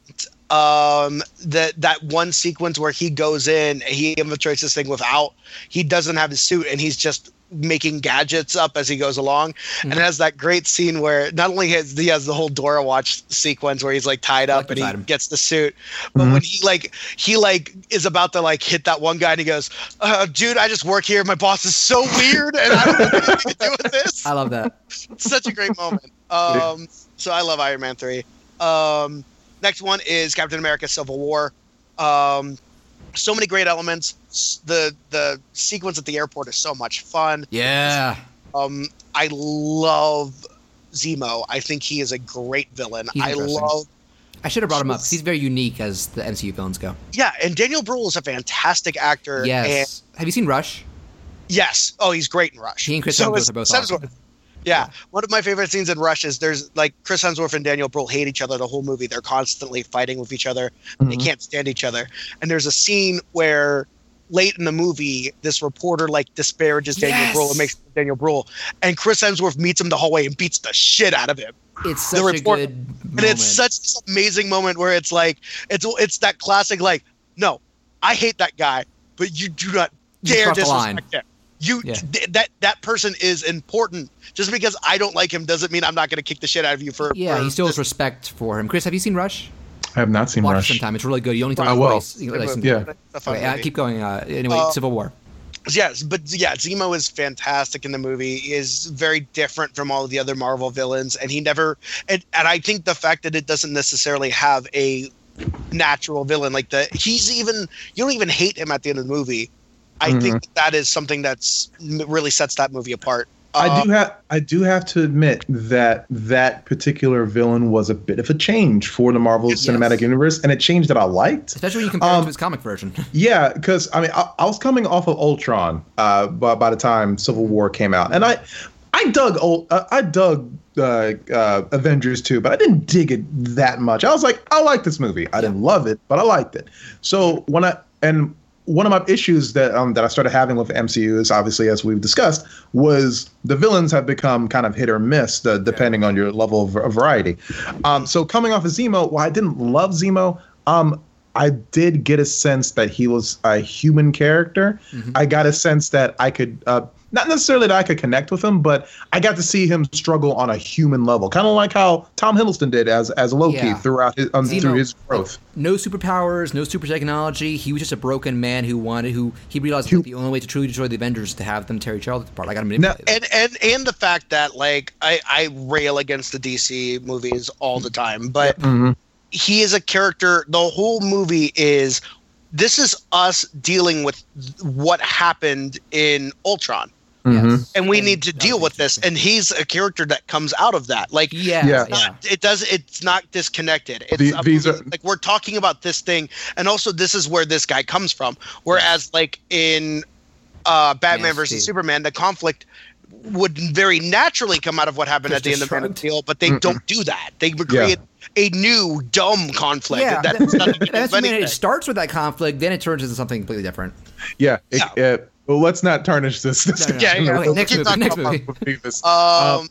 um that that one sequence where he goes in he infiltrates this thing without he doesn't have his suit and he's just making gadgets up as he goes along Mm-hmm. and it has that great scene where not only has he has the whole Dora watch sequence where he's like tied up like and he him. gets the suit but when he like he like is about to like hit that one guy and he goes uh, dude I just work here my boss is so weird and I don't have anything to do with this I love that. such a great moment. Um, so I love Iron Man three. Um, next one is Captain America: Civil War. Um, so many great elements. The the sequence at the airport is so much fun. Yeah. Um, I love Zemo. I think he is a great villain. I love. I should have brought him up. he's very unique as the MCU villains go. Yeah, and Daniel Bruhl is a fantastic actor. Yes. And Have you seen Rush? yes. Oh, he's great in Rush. He and Chris So Hemsworth are both awesome. Yeah. one of my favorite scenes in Rush is there's like Chris Hemsworth and Daniel Bruhl hate each other the whole movie. They're constantly fighting with each other. They Mhm. can't stand each other. And there's a scene where late in the movie, this reporter like disparages Daniel Yes. Bruhl and makes Daniel Bruhl, and Chris Hemsworth meets him in the hallway and beats the shit out of him. It's The such a good And it's such this amazing moment where it's like it's it's that classic like no, I hate that guy, but you do not dare crossed the line. disrespect him. You Yeah. th- that that person is important. Just because I don't like him doesn't mean I'm not going to kick the shit out of you for. yeah, for he still has respect for him. Chris, have you seen Rush? I have not seen Watch Rush. it sometime. It's really good. You only I time will. twice. You Yeah. it. It's a fun Okay, uh, movie. keep going. Uh, anyway, Uh, Civil War. Yes, but yeah, Zemo is fantastic in the movie. He is very different from all of the other Marvel villains, and he never. And, and I think the fact that it doesn't necessarily have a natural villain like the he's even you don't even hate him at the end of the movie. I Mhm. think that is something that's really sets that movie apart. I Uh, do have I do have to admit that that particular villain was a bit of a change for the Marvel Yes. Cinematic Universe, and a change that I liked. Especially when you compare it Um, to his comic version. Yeah, because I mean, I, I was coming off of Ultron uh, by, by the time Civil War came out, and I, I dug old, uh, I dug uh, uh, Avengers too, but I didn't dig it that much. I was like, I like this movie. I didn't love it, but I liked it. So when I and one of my issues that um, that I started having with MCU is obviously, as we've discussed, was the villains have become kind of hit or miss uh, depending on your level of, of variety. Um, so coming off of Zemo, while I didn't love Zemo, um, I did get a sense that he was a human character. I got a sense that I could, uh, not necessarily that I could connect with him, but I got to see him struggle on a human level, kind of like how Tom Hiddleston did as as Loki Yeah. throughout his um, Zemo, through his growth. no superpowers, no super technology. He was just a broken man who wanted, who he realized that the only way to truly destroy the Avengers is to have them tear each other apart. I got to manipulate. them. and and and the fact that like I I rail against the DC movies all the time, but Mm-hmm. he is a character. The whole movie is this is us dealing with what happened in Ultron. Mhm. And we need to deal with this, and he's a character that comes out of that. Like, Yeah, Yeah. it's not- it does. It's not disconnected. It's The- these are- like we're talking about this thing, and also this is where this guy comes from. Whereas, like in uh, Batman Yes, versus Steve. Superman, the conflict would very naturally come out of what happened at the end of Man of Just Steel, but they don't do that. They would Yeah. create a new dumb conflict yeah, that that- has to do that's with I mean, it starts with that conflict, then it turns into something completely different. Yeah. it- uh, well, let's not tarnish this. this No, no, no. Yeah, yeah. Next Keep movie. talking Next about- movie. Beavis. Um,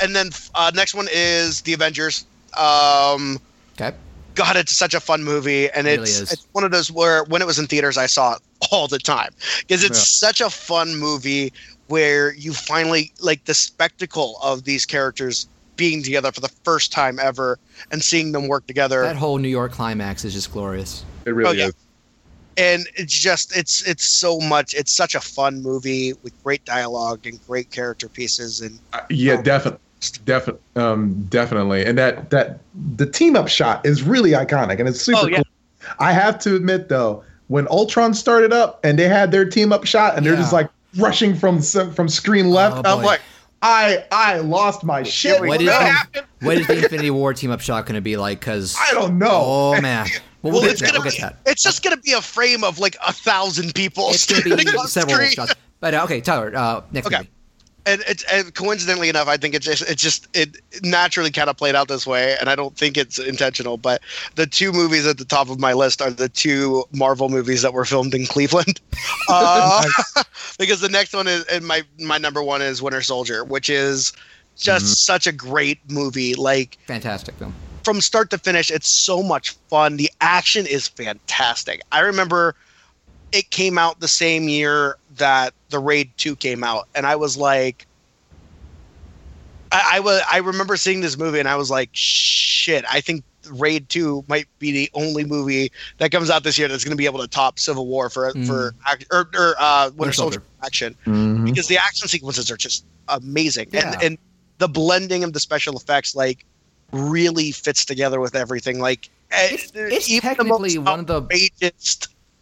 and then uh, next one is the Avengers. Um, Okay. God, it's such a fun movie, and It it's is. it's one of those where when it was in theaters, I saw it all the time because it's such a fun movie where you finally like the spectacle of these characters being together for the first time ever and seeing them work together. That whole New York climax is just glorious. it really oh, yeah. is. And it's just it's it's so much it's such a fun movie with great dialogue and great character pieces and Uh, yeah, Um, definitely. Definitely, um, definitely, and that that the team up shot is really iconic, and it's super Oh, yeah. cool. I have to admit though, when Ultron started up and they had their team up shot, and they're just like rushing from from screen left, Oh, I'm boy. like, I I lost my shit. What What is, go. the, what is the Infinity War team up shot going to be like? Because I don't know. Oh man, well, we'll, get it's that. gonna We'll be that. it's just gonna be a frame of like a thousand people It's going to be several shots. But uh, okay, Tyler. Uh, next Okay. movie. and it's and coincidentally enough, I think it's just it's just it naturally kind of played out this way, and I don't think it's intentional. But the two movies at the top of my list are the two Marvel movies that were filmed in Cleveland, uh, because the next one is and my my number one is Winter Soldier, which is just such a great movie. Like Fantastic film. From start to finish, it's so much fun. The action is fantastic. I remember it came out the same year that the Raid 2 came out, and I was like, I, I was I remember seeing this movie and I was like, shit, I think Raid 2 might be the only movie that comes out this year that's going to be able to top Civil War for for or, or uh, Winter Soldier Soldier. action Mhm. because the action sequences are just amazing Yeah. and and the blending of the special effects like really fits together with everything like eh, It's, it's even the technically most one of the outrageous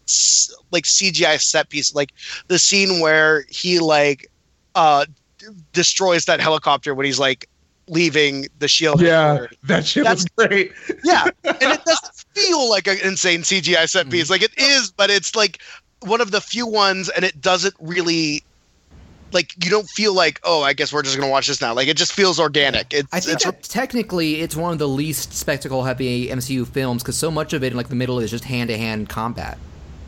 s- like CGI set piece like the scene where he like uh destroys that helicopter when he's like leaving the shield. Yeah, that shit That's, was great. yeah, and it doesn't feel like an insane CGI set piece. Like it is, but it's like one of the few ones, and it doesn't really like you don't feel like oh I guess we're just gonna watch this now. Like it just feels organic. It's, I think it's, technically it's one of the least spectacle heavy MCU films because so much of it in like the middle is just hand to hand combat.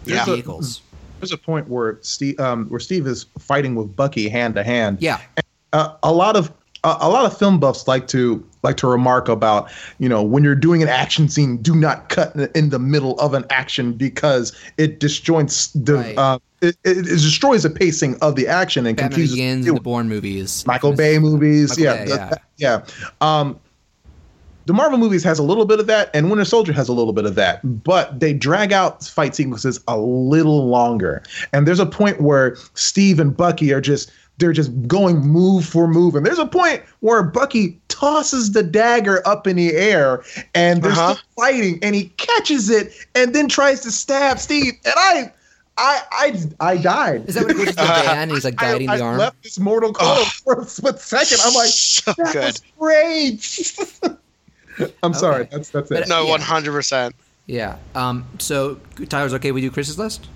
Yeah. Vehicles. There's a point where Steve, um, where Steve is fighting with Bucky hand to hand. Yeah. Uh, a lot of uh, a lot of film buffs like to like to remark about you know when you're doing an action scene, do not cut in the middle of an action because it disjoints the. Right. Uh, it, it, destroys the pacing of the action and Batman confuses Begins, the Bourne movies, Michael Bay movies, Michael yeah, Bay, yeah. yeah. Um, the Marvel movies has a little bit of that, and Winter Soldier has a little bit of that, but they drag out fight sequences a little longer. And there's a point where Steve and Bucky are just they're just going move for move. And there's a point where Bucky tosses the dagger up in the air and they're uh-huh. still fighting and he catches it and then tries to stab Steve. And I I I I died. Is that what he goes to and he's like guiding I, the I arm? left this Mortal Kombat oh, for a split second. I'm like, so that good. was great. I'm okay. sorry. That's that's it. No, one hundred percent. Yeah. Um. So Tyler's okay. We do Chris's list.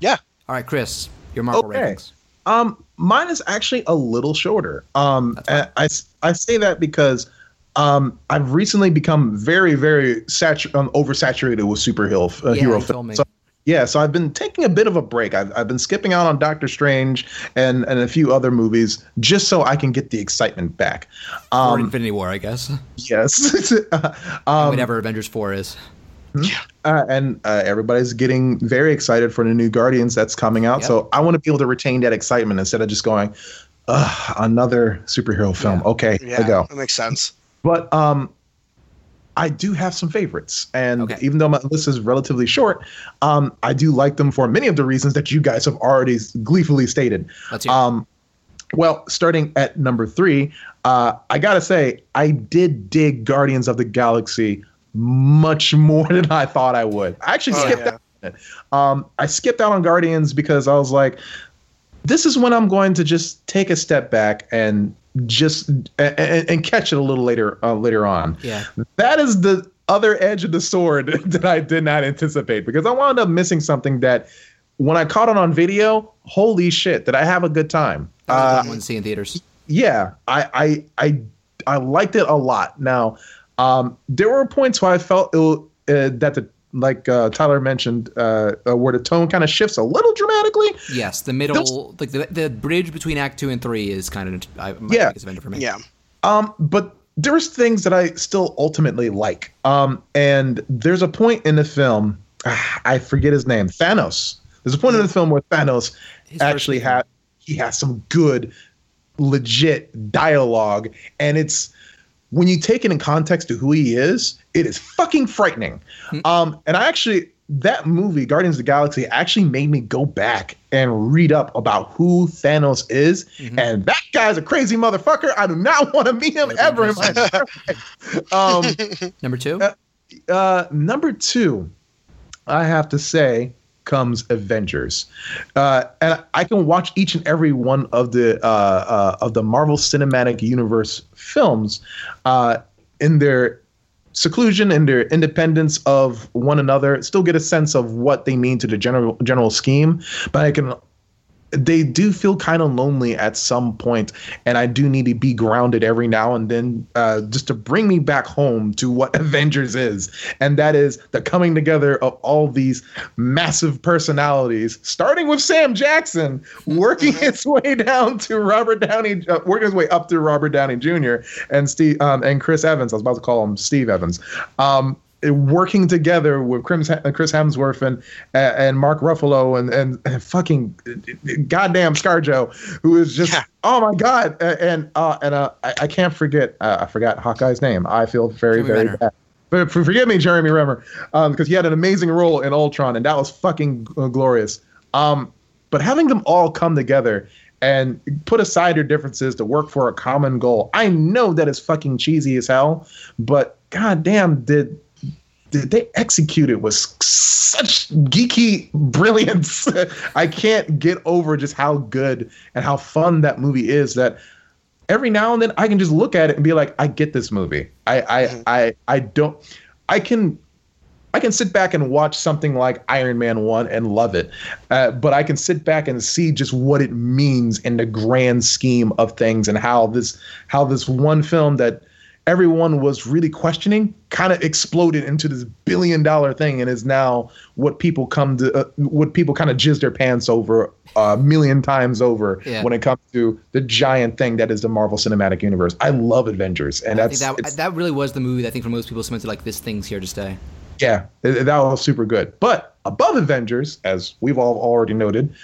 Yeah. All right, Chris. Your Marvel okay. rankings. Um, mine is actually a little shorter. Um, I, I, I say that because um, I've recently become very, very satu- um, oversaturated with superhero uh, yeah, hero films. So, yeah, so I've been taking a bit of a break. I've, I've been skipping out on Doctor Strange and, and a few other movies just so I can get the excitement back. Um, or Infinity War, I guess. Yes. um, whatever Avengers 4 is. Yeah. Uh, and uh, everybody's getting very excited for the new Guardians that's coming out. Yep. So I want to be able to retain that excitement instead of just going, another superhero film. Yeah. Okay, yeah, I go. That makes sense. But um, I do have some favorites, and okay. even though my list is relatively short, um, I do like them for many of the reasons that you guys have already gleefully stated. Um, well, starting at number three, uh, I gotta say I did dig Guardians of the Galaxy much more than I thought I would. I actually oh, skipped yeah. that. Um, I skipped out on Guardians because I was like, this is when I'm going to just take a step back and just and, and catch it a little later uh, later on. Yeah, that is the other edge of the sword that I did not anticipate because I wound up missing something that when I caught it on video, holy shit, did I have a good time? Uh, one see in theaters. Yeah, I I I I liked it a lot. Now um, there were points where I felt it, uh, that the like uh, Tyler mentioned, uh, uh, where the tone kind of shifts a little dramatically. Yes, the middle, like the the bridge between Act Two and Three is kind of I, yeah, for me. Yeah. Um, but there's things that I still ultimately like. Um, and there's a point in the film, I forget his name, Thanos. There's a point in the film where Thanos his actually had he has some good, legit dialogue, and it's when you take it in context to who he is, it is fucking frightening. Mm-hmm. Um, and I actually that movie, Guardians of the Galaxy, actually made me go back and read up about who Thanos is. Mm-hmm. And that guy's a crazy motherfucker. I do not want to meet him ever in my life. Um, number two? Uh, uh, number two, I have to say, comes Avengers, uh, and I can watch each and every one of the uh, uh, of the Marvel Cinematic Universe films uh, in their seclusion and their independence of one another. Still get a sense of what they mean to the general general scheme, but I can they do feel kind of lonely at some point and i do need to be grounded every now and then uh, just to bring me back home to what avengers is and that is the coming together of all these massive personalities starting with sam jackson working his way down to robert downey uh, working his way up to robert downey jr and steve um, and chris evans i was about to call him steve evans. Um, working together with Chris Hemsworth and and Mark Ruffalo and and fucking goddamn ScarJo, who is just yeah. oh my god, and uh, and uh, I, I can't forget uh, I forgot Hawkeye's name. I feel very Jeremy very Renner. bad. But forgive me, Jeremy Renner, um, because he had an amazing role in Ultron, and that was fucking glorious. Um, but having them all come together and put aside their differences to work for a common goal. I know that is fucking cheesy as hell, but goddamn, did they executed with such geeky brilliance. I can't get over just how good and how fun that movie is. That every now and then I can just look at it and be like, I get this movie. I I mm-hmm. I I don't. I can I can sit back and watch something like Iron Man 1 and love it. Uh, but I can sit back and see just what it means in the grand scheme of things and how this how this one film that everyone was really questioning kind of exploded into this billion dollar thing and is now what people come to uh, what people kind of jizz their pants over a million times over yeah. when it comes to the giant thing that is the Marvel Cinematic Universe. I love Avengers and I that's that, that really was the movie I think for most people cemented like this thing's here to stay. Yeah, that was super good. But above Avengers, as we've all already noted,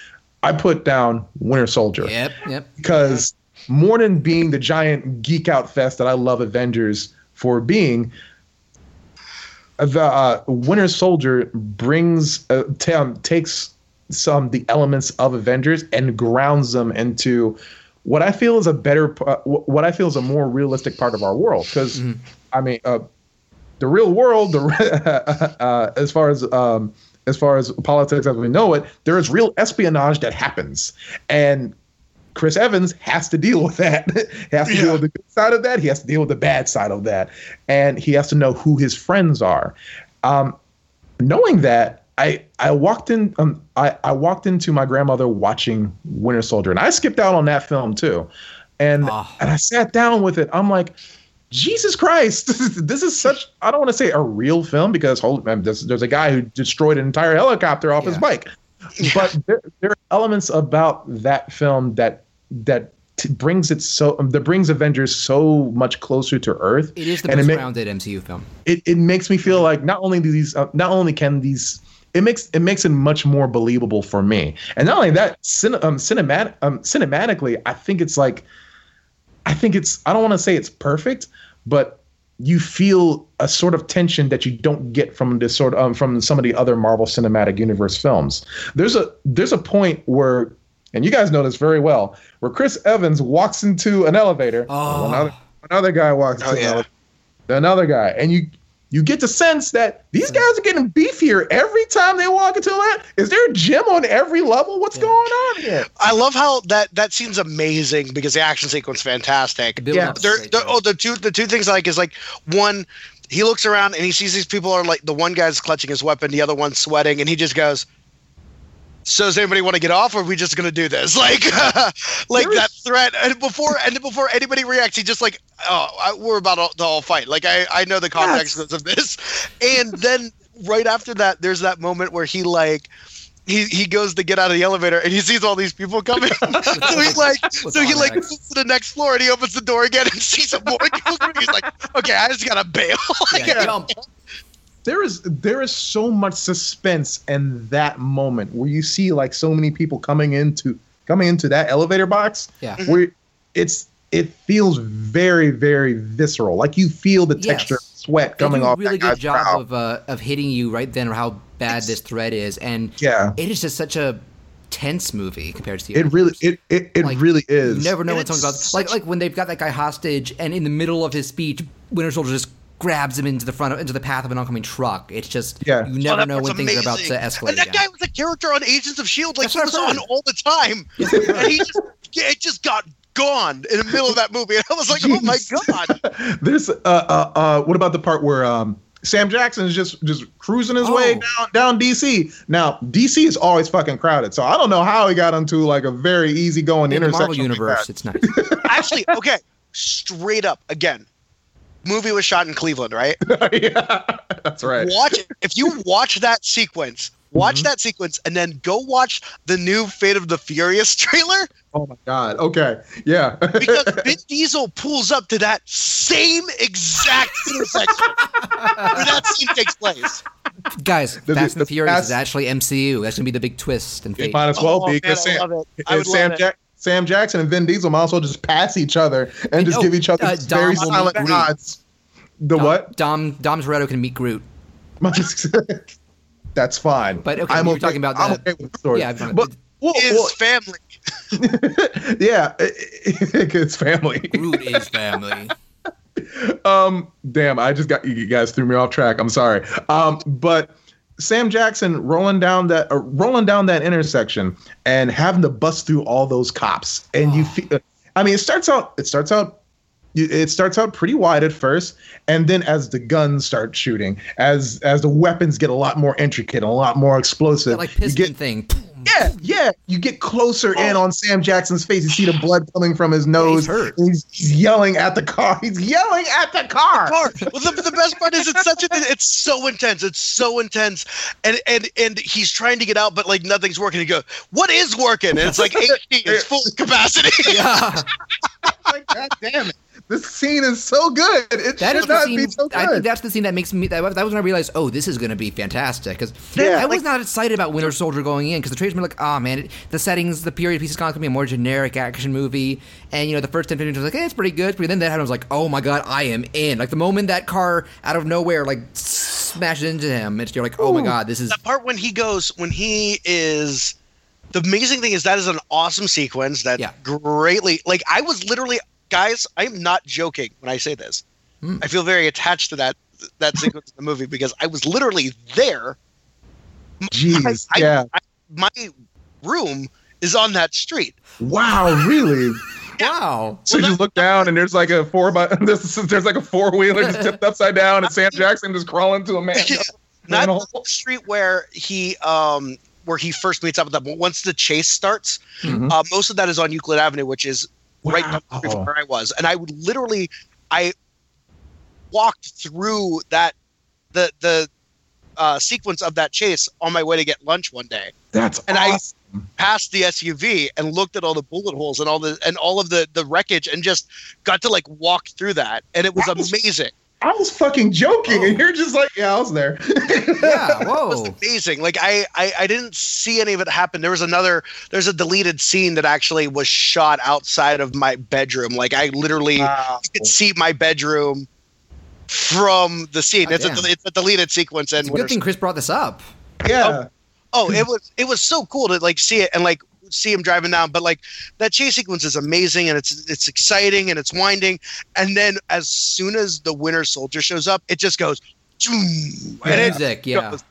I put down Winter Soldier. Yep, yep. Because more than being the giant geek out fest that I love Avengers for being, the uh, Winter Soldier brings uh, t- um, takes some the elements of Avengers and grounds them into what I feel is a better, uh, what I feel is a more realistic part of our world. Because mm-hmm. I mean, uh, the real world, the uh, as far as um, as far as politics as we know it, there is real espionage that happens, and Chris Evans has to deal with that. he has to yeah. deal with the good side of that. He has to deal with the bad side of that, and he has to know who his friends are. Um, knowing that, I I walked in um, I I walked into my grandmother watching Winter Soldier, and I skipped out on that film too, and oh. and I sat down with it. I'm like Jesus Christ, this is such, I don't want to say a real film because hold, there's, there's a guy who destroyed an entire helicopter off yeah. his bike. But there, there, are elements about that film that, that t- brings it so, um, that brings Avengers so much closer to Earth. It is the most ma- grounded MCU film. It, it makes me feel like not only do these, uh, not only can these, it makes it makes it much more believable for me. And not only that, cin- um, cinematic, um, cinematically, I think it's like, I think it's I don't want to say it's perfect, but you feel a sort of tension that you don't get from this sort of um, from some of the other Marvel Cinematic Universe films. There's a there's a point where, and you guys know this very well, where Chris Evans walks into an elevator, oh. another, another guy walks oh, into yeah. another guy, and you you get the sense that these guys are getting beefier every time they walk into that. Is there a gym on every level? What's yeah. going on here? I love how that that seems amazing because the action sequence is fantastic. Yeah. They're, they're, oh, the two the two things I like is like one, he looks around and he sees these people are like the one guy's clutching his weapon, the other one's sweating, and he just goes, so does anybody want to get off or are we just going to do this like like that threat and before and before anybody reacts he just like oh I, we're about to all fight like i i know the context yes. of this and then right after that there's that moment where he like he, he goes to get out of the elevator and he sees all these people coming. so he's like, so he like goes to the next floor and he opens the door again and sees some more people. He's like, okay, I just gotta bail. like, yeah, jump there is there is so much suspense in that moment where you see like so many people coming into coming into that elevator box. Yeah. Where it's it feels very very visceral. Like you feel the texture yes. of sweat coming off. Really good job brow. of uh, of hitting you right then, or how bad it's, this threat is, and yeah, it is just such a tense movie compared to the it really it it, it like, really is you never know what someone's about like like when they've got that guy hostage and in the middle of his speech winter soldier just grabs him into the front of, into the path of an oncoming truck. It's just yeah. you never oh, know when amazing. things are about to escalate. And that again. guy was a character on Agents of Shield, like That's he was on all the time, and he just it just got gone in the middle of that movie. And I was like, Jeez. oh my god. This uh uh uh. What about the part where um. Sam Jackson is just just cruising his oh. way down down DC. Now DC is always fucking crowded, so I don't know how he got into like a very easy going in intersection. Marvel universe, it's nice. Actually, okay, straight up again movie was shot in Cleveland, right? yeah, that's right. Watch if you watch that sequence, watch mm-hmm. that sequence, and then go watch the new Fate of the Furious trailer. Oh my god! Okay, yeah. because Vin Diesel pulls up to that same exact intersection where that scene takes place. Guys, the, Fast the, and the Furious Fast, is actually MCU. That's gonna be the big twist and fate. Might as well oh, be because Sam, Sam, Jack, Sam Jackson and Vin Diesel might as well just pass each other and just oh, give each other uh, very silent nods. The Dom, what? Dom Dom Toretto can meet Groot. That's fine. But okay, I'm okay, talking about that. I'm okay with the story. Yeah, but well, is well, family. yeah, it's family. Groot is family. um, damn, I just got you guys threw me off track. I'm sorry. Um, but Sam Jackson rolling down that uh, rolling down that intersection and having to bust through all those cops, and oh. you feel I mean, it starts out. It starts out. It starts out pretty wide at first, and then as the guns start shooting, as as the weapons get a lot more intricate, and a lot more explosive, that, like piston get, thing. Yeah, yeah. You get closer in oh. on Sam Jackson's face. You see the blood coming from his nose. Yeah, he's, he's, he's, yelling at the car. He's yelling at the car. The car. Well, the, the best part is it's such a it's so intense. It's so intense, and and and he's trying to get out, but like nothing's working. He go, "What is working?" And it's like HD. It's full capacity. Yeah. like, God damn it. This scene is so good. It that should not scene, be so good. I think that's the scene that makes me. That, that was when I realized, oh, this is going to be fantastic. Because Yeah, I was like- not excited about Winter Soldier going in because the trailers were like, oh man, it, the settings, the period piece is going to be a more generic action movie. And you know, the first 10 minutes was like, eh, it's pretty good. But then that happened, I was like, oh my god, I am in. Like the moment that car out of nowhere like smashes into him, it's you're like, oh my god, this is that part when he goes when he is the amazing thing is that is an awesome sequence that yeah. greatly like i was literally guys i'm not joking when i say this Hmm. i feel very attached to that that sequence in the movie because i was literally there Jeez, I- yeah. I- my room is on that street Wow, really? wow. So you just look down and there's like a four by there's, there's like a four wheeler just tipped upside down and Sam Jackson just crawling to a man. not the street where he um where he first meets up with them once the chase starts Mhm. uh, most of that is on euclid avenue which is right street from where i was and i would literally i walked through that the the uh, sequence of that chase on my way to get lunch one day That's and awesome. I passed the SUV and looked at all the bullet holes and all the and all of the the wreckage and just got to like walk through that and it was amazing. I was fucking joking, and oh. you're just like, yeah, I was there. yeah, whoa, It was amazing. Like I, I I didn't see any of it happen. There was another there's a deleted scene that actually was shot outside of my bedroom. Like I literally you could see my bedroom from the scene. Oh, it's a it's a deleted sequence and good thing Chris brought this up. Oh, yeah. Oh, it was it was so cool to like see it and like see him driving down. But like that chase sequence is amazing and it's it's exciting and it's winding. And then as soon as the Winter Soldier shows up, it just goes. "Zoom," and it yeah. goes-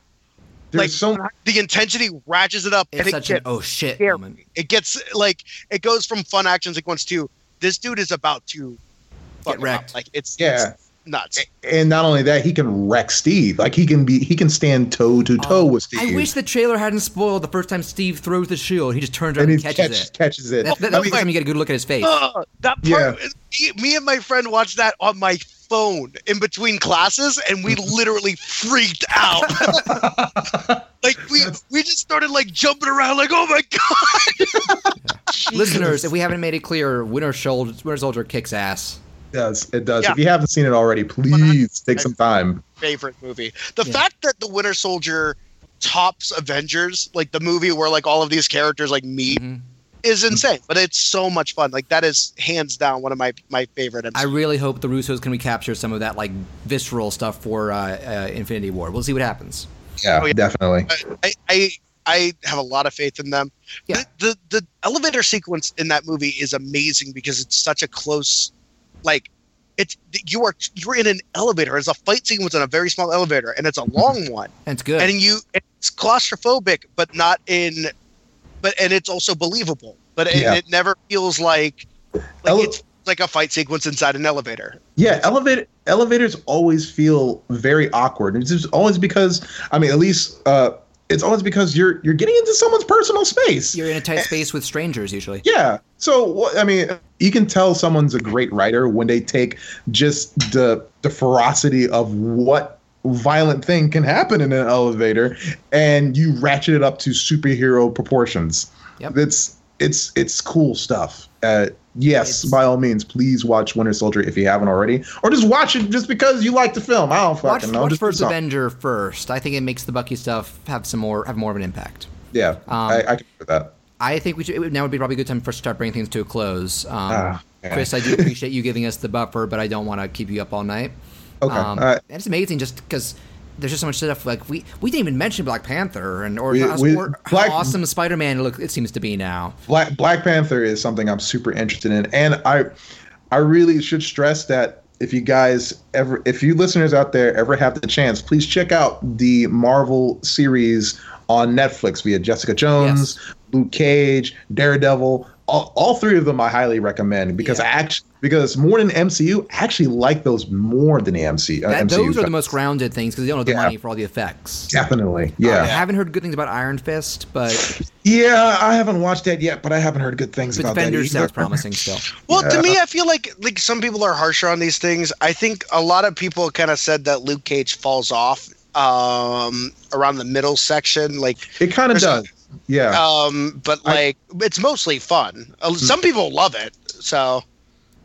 There's like so the intensity ratchets it up It's and it such an gets oh shit scary. moment. It gets like it goes from fun action sequence to this dude is about to fuck him up. wrecked. Like it's Yeah. it's nuts. and not only that, he can wreck Steve. Like he can be, he can stand toe to oh, toe with Steve. I wish the trailer hadn't spoiled the first time Steve throws the shield. He just turns around and and, catches catches, it. catches it. That, that, I that's mean, the time you get a good look at his face. Ugh, that part, me, me and my friend watched that on my phone in between classes, and we mm-hmm. literally freaked out. like we we just started like jumping around, like oh my god! Listeners, if we haven't made it clear, Winter Soldier, Winter Soldier kicks ass. It does it does. Yeah. If you haven't seen it already, please take some time. Favorite movie. The fact that the Winter Soldier tops Avengers, like the movie where like all of these characters like meet. Is insane, but it's so much fun. Like that is hands down one of my my favorite. I really hope the Russos can recapture some of that like visceral stuff for uh, uh, Infinity War. We'll see what happens. Yeah, Oh, yeah. definitely. I, I I have a lot of faith in them. The, the the elevator sequence in that movie is amazing because it's such a close, like, it's you are you're in an elevator. It's a fight sequence in a very small elevator, and it's a long one. And it's good. And you it's claustrophobic, but not in, but and it's also believable. But it, Yeah. it never feels like like Ele- it's like a fight sequence inside an elevator. Yeah, elevator elevators always feel very awkward. It's just always because I mean, at least uh, it's always because you're you're getting into someone's personal space. You're in a tight space with strangers usually. Yeah. So I mean, you can tell someone's a great writer when they take just the the ferocity of what violent thing can happen in an elevator and you ratchet it up to superhero proportions. Yep. It's it's it's cool stuff. Uh, yes, by all means, please watch Winter Soldier if you haven't already, or just watch it just because you like the film. I don't Watch, fucking know. watch Just First. Avenger first. I think it makes the Bucky stuff have some more have more of an impact. Yeah, I, I can do that. I think we should. Would, now would be probably a good time for us to start bringing things to a close. Um, Ah, okay. Chris, I do appreciate you giving us the buffer, but I don't want to keep you up all night. Okay, Um, all right. and it's amazing just because there's just so much stuff. Like we we didn't even mention Black Panther and or, We- how- we- or Black- how awesome Spider Man look it seems to be now. Black Black Panther is something I'm super interested in, and I I really should stress that if you guys ever, if you listeners out there ever have the chance, please check out the Marvel series on Netflix via Jessica Jones, Luke Cage, Daredevil. All, all three of them I highly recommend because yeah. I actually because more than MCU, I actually like those more than the MC, uh, that, MCU. Those films. are the most grounded things because they don't have the yeah. money for all the effects. Definitely, yeah. Uh, I haven't heard good things about Iron Fist, but yeah, I haven't watched that yet, but I haven't heard good things but about Defenders that. sounds promising still. Well, yeah. to me, I feel like like some people are harsher on these things. I think a lot of people kind of said that Luke Cage falls off um around the middle section like it kind of does yeah. Um, but like I, it's mostly fun. Uh, hmm. Some people love it, so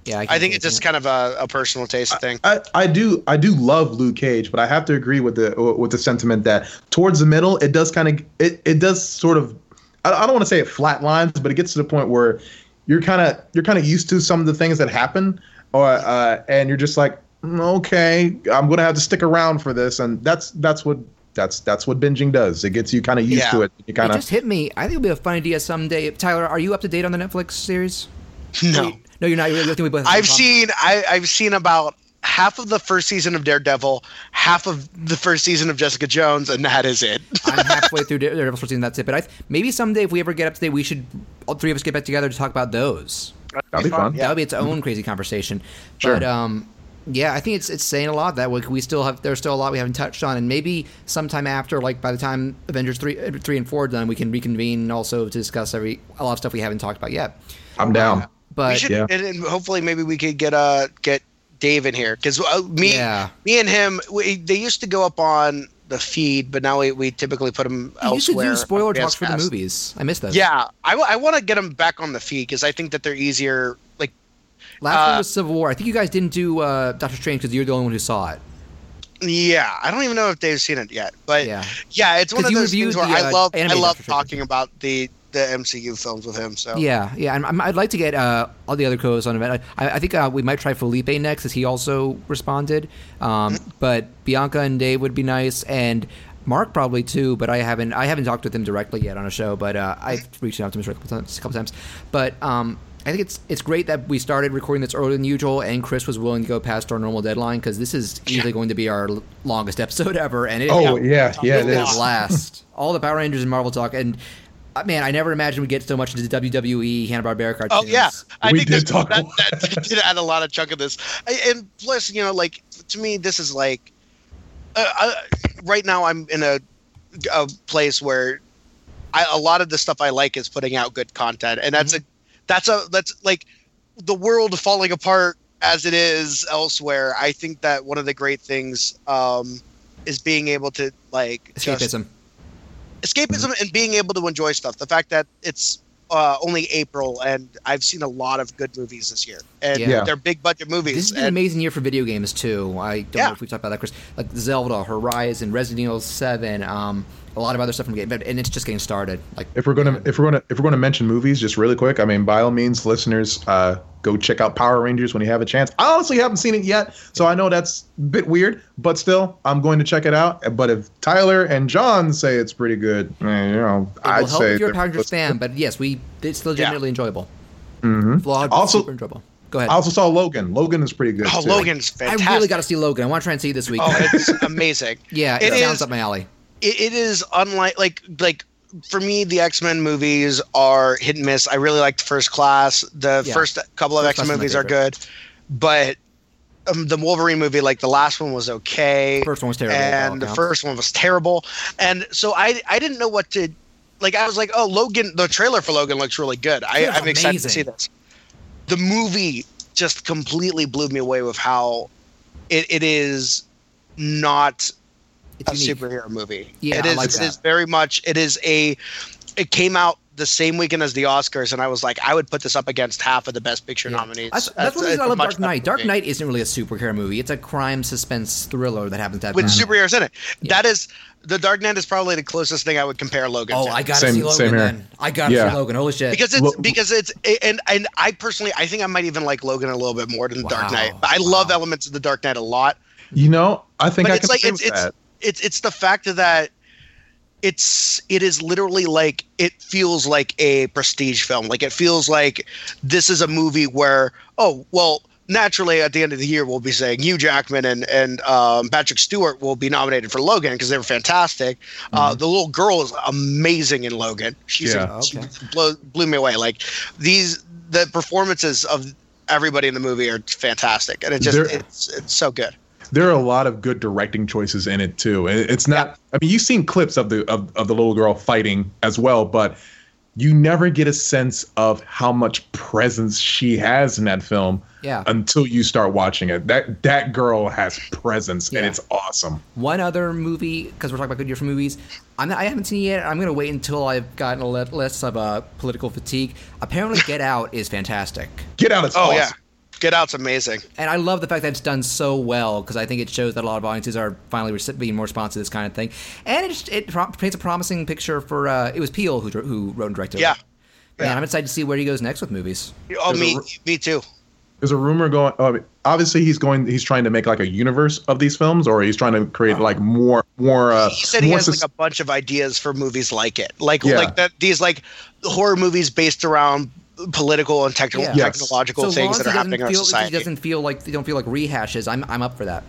yeah, I, I think it's just kind of a, a personal taste I, thing. I, I do I do love Luke Cage, but I have to agree with the with the sentiment that towards the middle it does kind of it, it does sort of I, I don't want to say it flatlines, but it gets to the point where you're kind of you're kind of used to some of the things that happen, or uh, and you're just like mm, okay, I'm gonna have to stick around for this, and that's that's what that's that's what binging does. It gets you kind of used yeah. to it. You kind of just hit me. I think it'll be a fun idea someday. Tyler, are you up to date on the Netflix series? No, no, you're not. You're, both I've seen I, I've seen about half of the first season of Daredevil, half of the first season of Jessica Jones, and that is it. I'm halfway through Daredevil first season. That's it. But I, maybe someday, if we ever get up to date, we should all three of us get back together to talk about those. That'd be fun. That would be its own crazy conversation. Sure. But um, yeah, I think it's it's saying a lot that we, we still have there's still a lot we haven't touched on, and maybe sometime after, like by the time Avengers three uh, three and four are done, we can reconvene also to discuss every a lot of stuff we haven't talked about yet. I'm down. Uh, but should, yeah. and, and, hopefully maybe we could get uh get Dave in here because uh, me yeah. me and him we, they used to go up on the feed, but now we, we typically put them you elsewhere. used to do spoiler talks for the movies. I missed those. Yeah, I, I want to get them back on the feed because I think that they're easier. Like Last uh, one was Civil War. I think you guys didn't do uh, Doctor Strange because you're the only one who saw it. Yeah, I don't even know if they've seen it yet, but yeah, yeah it's one of those things where the, I uh, love I love talking about the the MCU films with him. So yeah, yeah, and I'd like to get uh, all the other co-hosts on event. I, I think uh, we might try Felipe next, as he also responded. Um, mm-hmm. But Bianca and Dave would be nice, and Mark probably too. But I haven't I haven't talked with him directly yet on a show, but uh, I've mm-hmm. reached out to him a couple times. A couple times. But um, I think it's it's great that we started recording this earlier than usual, and Chris was willing to go past our normal deadline because this is easily going to be our longest episode ever. And it, oh yeah, yeah, it, it is. Last all the Power Rangers and Marvel talk, and uh, man, I never imagined we'd get so much into the WWE Hanna Barbera cartoons. Oh yeah, I we think did talk. That, that, did add a lot of chunk of this, and plus, you know, like to me, this is like, uh, uh, right now I'm in a a place where I, a lot of the stuff I like is putting out good content, and that's mm-hmm. a that's a that's like the world falling apart as it is elsewhere. I think that one of the great things um, is being able to like escapism, escapism, mm-hmm. and being able to enjoy stuff. The fact that it's uh, only April, and I've seen a lot of good movies this year, and yeah. they're big budget movies. This is an amazing year for video games too. I don't yeah. know if we talked about that, Chris. Like Zelda, Horizon, Resident Evil Seven. Um, a lot of other stuff from game, but and it's just getting started. Like if we're gonna if we're gonna if we're gonna mention movies, just really quick. I mean, by all means, listeners, uh, go check out Power Rangers when you have a chance. I honestly haven't seen it yet, so I know that's a bit weird, but still, I'm going to check it out. But if Tyler and John say it's pretty good, eh, you know, it I'd say if you're a Power Rangers fan. But yes, we it's legitimately yeah. enjoyable. Mm-hmm. Flawed, also super enjoyable. Go ahead. I also saw Logan. Logan is pretty good. Oh, too. Logan's fantastic. I really got to see Logan. I want to try and see it this week. Oh, it's amazing. yeah, it, it sounds is, up my alley it, it is unlike like like for me the x-men movies are hit and miss. I really liked first class. The yeah. first couple of first x-men movies are good but um, the wolverine movie like the last one was okay. First one was terrible and the first one was terrible. And so i i didn't know what to like i was like oh logan the trailer for logan looks really good. I, i'm excited to see this. The movie just completely blew me away with how it, it is not a unique. superhero movie. Yeah, it is. like it is very much. It is a. It came out the same weekend as the Oscars, and I was like, I would put this up against half of the Best Picture yeah. nominees. That's, that's, that's what I love Dark Knight. Dark Knight isn't really a superhero movie; it's a crime suspense thriller that happens to have with superheroes in it. Yeah. That is the Dark Knight is probably the closest thing I would compare Logan. Oh, to. I gotta same, see Logan. Then I gotta yeah. see Logan. Holy shit! Because it's well, because it's and and I personally I think I might even like Logan a little bit more than wow. Dark Knight. I wow. love elements of the Dark Knight a lot. You know, I think but I it's can like it's, it's, that it's it's the fact that it's it is literally like it feels like a prestige film. Like it feels like this is a movie where oh well naturally at the end of the year we'll be saying Hugh Jackman and and um, Patrick Stewart will be nominated for Logan because they were fantastic. Uh, Mm-hmm. the little girl is amazing in Logan. She's Yeah. she blew, blew me away. Like these the performances of everybody in the movie are fantastic, and it just They're- it's it's so good. There are a lot of good directing choices in it too. It's not. I mean, you've seen clips of the of, of the little girl fighting as well, but you never get a sense of how much presence she has in that film Yeah. until you start watching it. That that girl has presence, Yeah. and it's awesome. One other movie, because we're talking about good year for movies, I'm not, I haven't seen it yet. I'm going to wait until I've gotten a le- less of a political fatigue. Apparently, Get Out is fantastic. Get Out is Oh awesome. yeah, Get Out's amazing. And I love the fact that it's done so well because I think it shows that a lot of audiences are finally rece- being more responsive to this kind of thing. And it, just- it pro- paints a promising picture for. Uh, it was Peele who, who wrote and directed Yeah. it. Man, I'm excited to see where he goes next with movies. Oh There's me r- me too. There's a rumor going. Uh, obviously, he's going. He's trying to make like a universe of these films, or he's trying to create like more, more. Uh, He said he has sus- like a bunch of ideas for movies like it, like Yeah. like that. These like horror movies based around political and technical Yeah. Yes. technological so things as that are he doesn't happening in our feel, society. He doesn't feel like they don't feel like rehashes. I'm I'm up for that.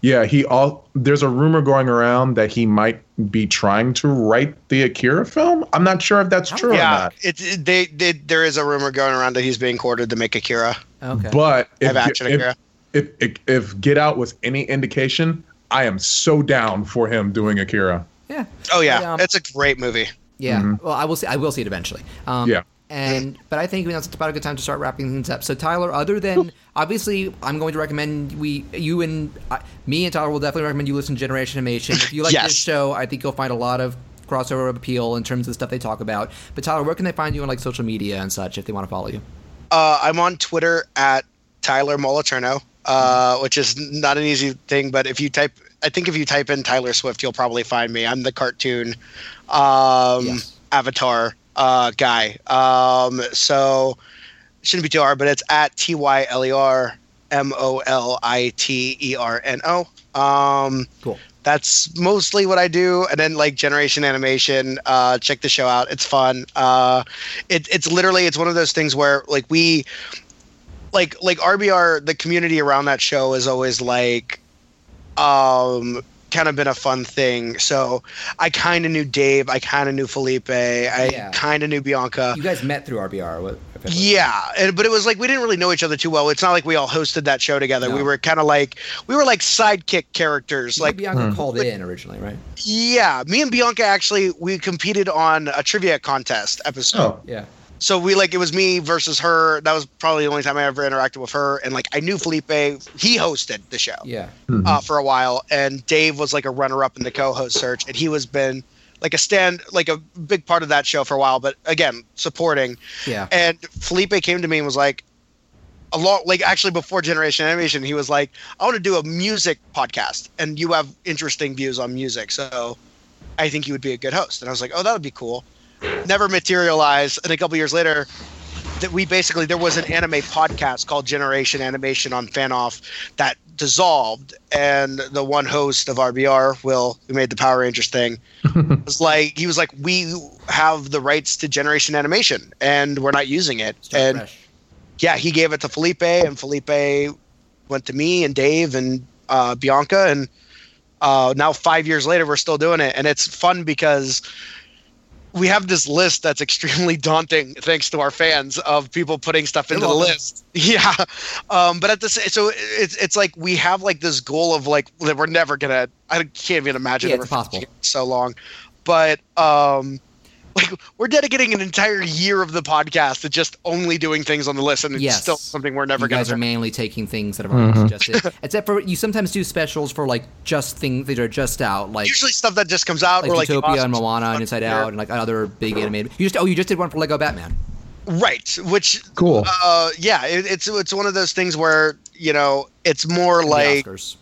Yeah, he all there's a rumor going around that he might be trying to write the Akira film. I'm not sure if that's true or yeah, not. it, it- they, they there is a rumor going around that he's being courted to make Akira. Okay. But if, action if, Akira. if, if if Get Out was any indication, I am so down for him doing Akira. yeah. Oh yeah, But, um, it's a great movie. Yeah. Well, I will see. I will see it eventually. Um, Yeah. And but I think it's about a good time to start wrapping things up. So Tyler, other than obviously, I'm going to recommend we, you and uh, me and Tyler will definitely recommend you listen to Generation Animation. If you like Yes. this show, I think you'll find a lot of crossover appeal in terms of the stuff they talk about. But Tyler, where can they find you on like social media and such if they want to follow you? Uh, I'm on Twitter at Tyler Moliterno, uh, which is not an easy thing, but if you type, I think if you type in Tyler Swift, you'll probably find me. I'm the cartoon um, Yes. avatar uh, guy. Um, so shouldn't be too hard, but it's at T Y L E R M O L I T E R N O. Um, Cool. that's mostly what I do. And then like Generation Animation, uh, check the show out. It's fun. Uh, it, it's literally it's one of those things where like we like like RBR the community around that show is always like um kind of been a fun thing. So I kind of knew Dave, I kind of knew Felipe, I Yeah. kind of knew Bianca. You guys met through RBR. What, Yeah, and, but it was like we didn't really know each other too well. It's not like we all hosted that show together. No. We were kind of like we were like sidekick characters. Like Like Bianca hmm. called in originally, right? yeah, me and Bianca actually we competed on a trivia contest episode. Oh, Yeah. So we like it was me versus her. That was probably the only time I ever interacted with her. And like I knew Felipe. He hosted the show Yeah. uh, for a while, and Dave was like a runner-up in the co-host search, and he was been like a stand like a big part of that show for a while. But again, supporting. Yeah. And Felipe came to me and was like, a lot like actually before Generation Animation, he was like, I want to do a music podcast, and you have interesting views on music, so I think you would be a good host. And I was like, oh, that would be cool. Never materialized. And a couple years later, that we basically there was an anime podcast called Generation Animation on Fanoff that dissolved, and the one host of RBR, Will, who made the Power Rangers thing, was like he was like, we have the rights to Generation Animation, and we're not using it. Start and fresh. yeah, he gave it to Felipe, and Felipe went to me and Dave and uh, Bianca, and uh, now five years later, we're still doing it, and it's fun because we have this list that's extremely daunting, thanks to our fans of people putting stuff into the list. Yeah, um, but at the sa- so it's it's like we have like this goal of like that we're never gonna. I can't even imagine Yeah, it's it so long, but um, like we're dedicating an entire year of the podcast to just only doing things on the list, and it's Yes. still something we're never you gonna. guys are finish. mainly taking things that have already suggested. Except for you sometimes do specials for like just things that are just out, like Usually stuff that just comes out, like or like Utopia awesome and Moana and Inside here. Out and like other big animated. You just oh you just did one for Lego Batman. right? Which cool. uh, yeah, it, it's it's one of those things where you know it's more The like Oscars.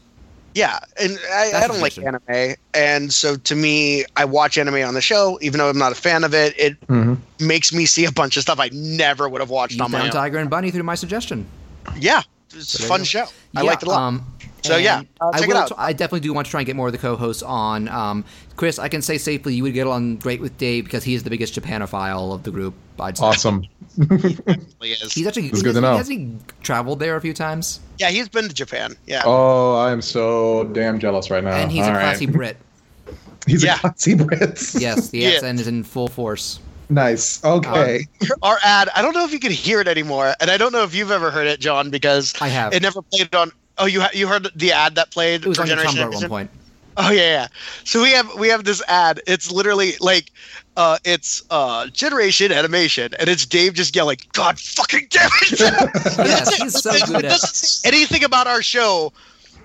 Yeah, and I, I don't like anime, and so to me, I watch anime on the show, even though I'm not a fan of it. It Mm-hmm. makes me see a bunch of stuff I never would have watched You on my found own. Tiger and Bunny through my suggestion. Yeah, it's a fun you go. show. I Yeah, liked it a lot. Um, So, yeah, and uh, I check it will. out. t- I definitely do want to try and get more of the co-hosts on. Um, Chris, I can say safely you would get along great with Dave because he is the biggest Japanophile of the group. I'd say. Awesome. He is. He's actually It's good to know. Has he traveled there a few times? Yeah, he's been to Japan. Yeah. Oh, I am so damn jealous right now. and he's All a right. classy Brit. He's Yeah. a classy Brit. Yes, the Yeah. accent is in full force. nice. Okay. Um, our ad. I don't know if you can hear it anymore, and I don't know if you've ever heard it, John, because I have. it never played on. Oh, you ha- you heard the ad that played It was for on Generation Tumblr at one point. Oh yeah, yeah. So we have we have this ad. It's literally like, uh, it's uh Generation Animation, and it's Dave just yelling, "God fucking damn it!" Yes, he's so good at. doesn't say anything about our show,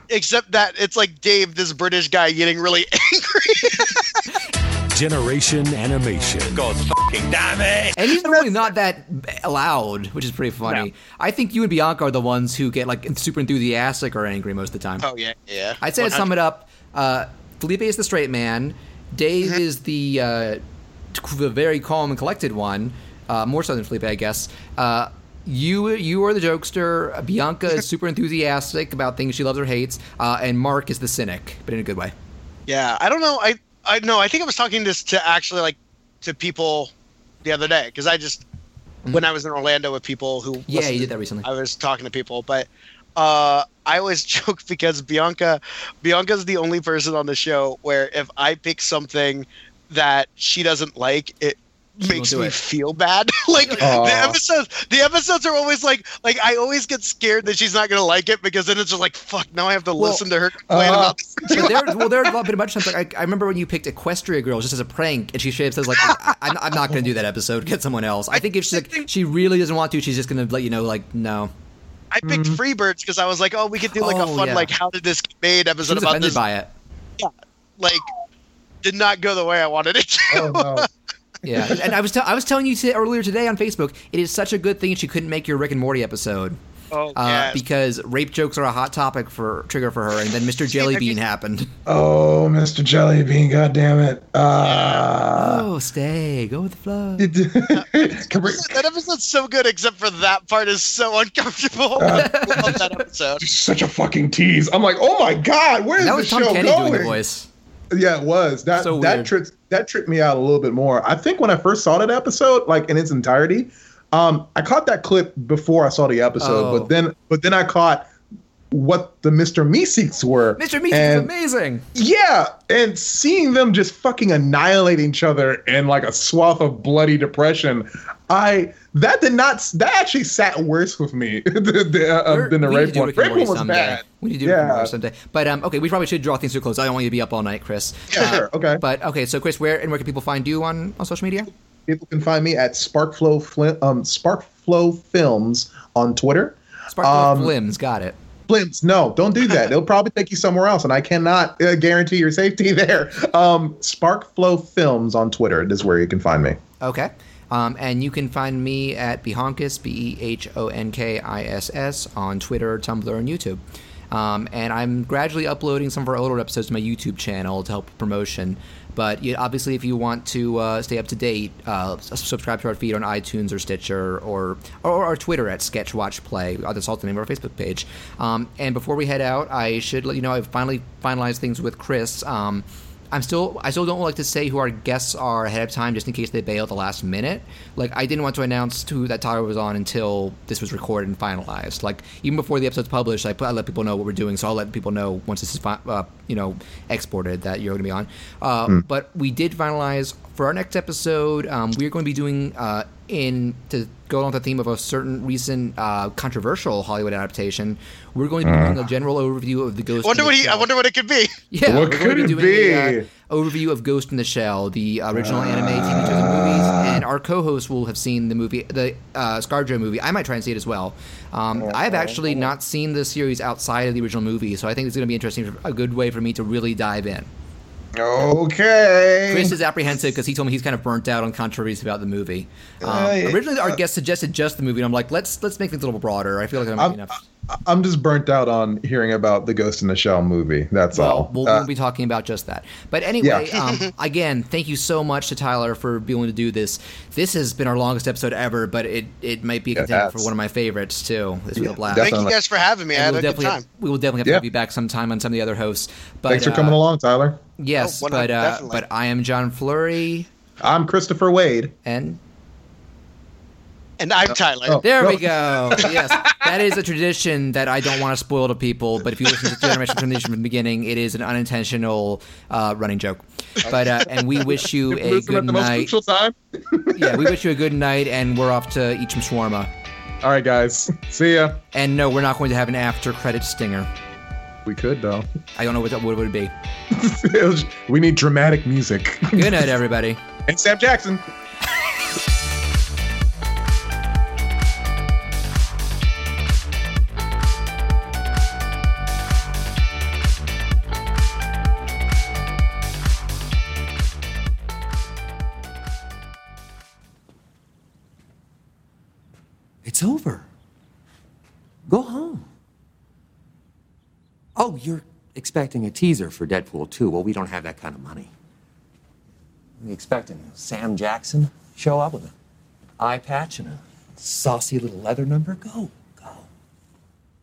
except that it's like Dave, this British guy, getting really angry. Generation Animation. God fucking damn it! And he's normally not that loud, which is pretty funny. I think you and Bianca are the ones who get like super enthusiastic or angry most of the time. oh yeah, yeah. I'd say to sum it up, uh, Felipe is the straight man. Dave Mm-hmm. is the uh, the very calm and collected one, uh, more so than Felipe, I guess. Uh, you you are the jokester. Bianca is super enthusiastic about things she loves or hates, uh, and Mark is the cynic, but in a good way. Yeah, I don't know. I I know. I think I was talking this to actually like to people the other day because I just when I was in Orlando with people who Mm-hmm. Yeah, you did that recently. I was talking to people, but uh, I always joke because Bianca Bianca's the only person on the show where if I pick something that she doesn't like, it makes me it. feel bad. like Aw. the episodes, the episodes are always like, like I always get scared that she's not gonna like it because then it's just like, fuck. Now I have to Well, listen to her complain uh, about. This. But there, well, there have been a bunch of times. Like, I, I remember when you picked Equestria Girls just as a prank, and she straight says like, I, "I'm, I'm not going to do that episode. Get someone else." I think if she's like, she really doesn't want to, she's just going to let you know, like, no. I picked Freebirds because I was like, oh, we could do like Mm-hmm. Oh, a fun yeah. like how did this get made She episode was about offended this. by it. Yeah, Like, did not go the way I wanted it to. Oh, no. Yeah, and I was tell I was telling you to, earlier today on Facebook, it is such a good thing she couldn't make your Rick and Morty episode. Oh, Uh, yes. because rape jokes are a hot topic for trigger for her, and then Mr. Jellybean happened. Oh, Mr. Jellybean, God damn it. Uh, Oh, stay, go with the flow. Can we- that episode's so good, except for that part is so uncomfortable. I love that episode. such a fucking tease. I'm like, oh my god, where is That the was Tom show Kenny going? doing the voice. Yeah, it was. That So that tripped that tripped me out a little bit more. I think when I first saw that episode, like in its entirety, um, I caught that clip before I saw the episode, Oh. but then but then I caught what the Mr. Meeseeks were. Mr. Meeseeks And- amazing. Yeah, and seeing them just fucking annihilate each other in like a swath of bloody depression, I that did not that actually sat worse with me than the, uh, than the rape one. Rape one was someday. bad. We need to do Yeah. Someday. But um, okay, we probably should draw things to a close. I don't want you to be up all night, Chris. Yeah, sure. Okay. But okay, so Chris, where and where can people find you on, on social media? People can find me at Sparkflow Flim, um, Sparkflow Films on Twitter. Sparkle Um, Flims, got it. Flims, no, don't do that. They'll probably take you somewhere else, and I cannot uh, guarantee your safety there. Um, Sparkflow Films on Twitter is where you can find me. Okay. Um, and you can find me at Behonkiss, B E H O N K I S S, on Twitter, Tumblr, and YouTube. Um, and I'm gradually uploading some of our older episodes to my YouTube channel to help promotion. But you, obviously, if you want to uh, stay up to date, uh, subscribe to our feed on iTunes or Stitcher or or our Twitter at SketchWatchPlay. Watch Play. Uh, That's also the name of our Facebook page. Um, and before we head out, I should let you know I've finally finalized things with Chris. Um, I'm still I still don't like to say who our guests are ahead of time just in case they bail at the last minute. Like I didn't want to announce who that Tyler was on until this was recorded and finalized. Like even before the episode's published, I, put, I let people know what we're doing. So I'll let people know once this is fi- uh, you know exported that you're going to be on. Uh, But we did finalize for our next episode. Um, we're going to be doing uh, in to go along with the theme of a certain recent uh, controversial Hollywood adaptation. We're going to be doing a general overview of the Ghost. I wonder in what the he. I Shell. wonder what it could be. Yeah, What we're could going to it be doing a uh, overview of Ghost in the Shell, the original anime TV shows and movies, and our co-host will have seen the movie, the uh, ScarJo movie. I might try and see it as well. Um, I have actually not seen the series outside of the original movie, so I think it's going to be interesting, a good way for me to really dive in. Okay. Chris is apprehensive because he told me he's kind of burnt out on controversies about the movie. Um, Uh, originally, our guest suggested just the movie, and I'm like, let's let's make things a little broader. I feel like I'm, I'm, enough. I'm just burnt out on hearing about the Ghost in the Shell movie. That's Well, all. we'll, Uh, we'll be talking about just that. But anyway, Yeah. um, again, thank you so much to Tyler for being able to do this. This has been our longest episode ever, but it, it might be a Yeah, contender for one of my favorites too. This was a blast. Thank you guys for having me. I had we'll a good definitely time. we will definitely have Yeah. to have you back sometime on some of the other hosts. But, Thanks for uh, coming along, Tyler. Yes, Oh, one- but uh, but I am John Flurry, I'm Christopher Wade. and And I'm Tyler. Oh, there we go. yes, that is a tradition that I don't want to spoil to people. But if you listen to Generation Transition from the beginning, it is an unintentional uh, running joke. But uh, and we wish you a good night. yeah, we wish you a good night, and we're off to eat some shawarma. All right, guys. See ya. And no, we're not going to have an after credit stinger. We could though. I don't know what that what would be. we need dramatic music. Good night, everybody. and Sam Jackson. It's over. Go home. Oh, you're expecting a teaser for Deadpool 2. Well, we don't have that kind of money. We expecting Sam Jackson show up with an eye patch and a saucy little leather number? Go.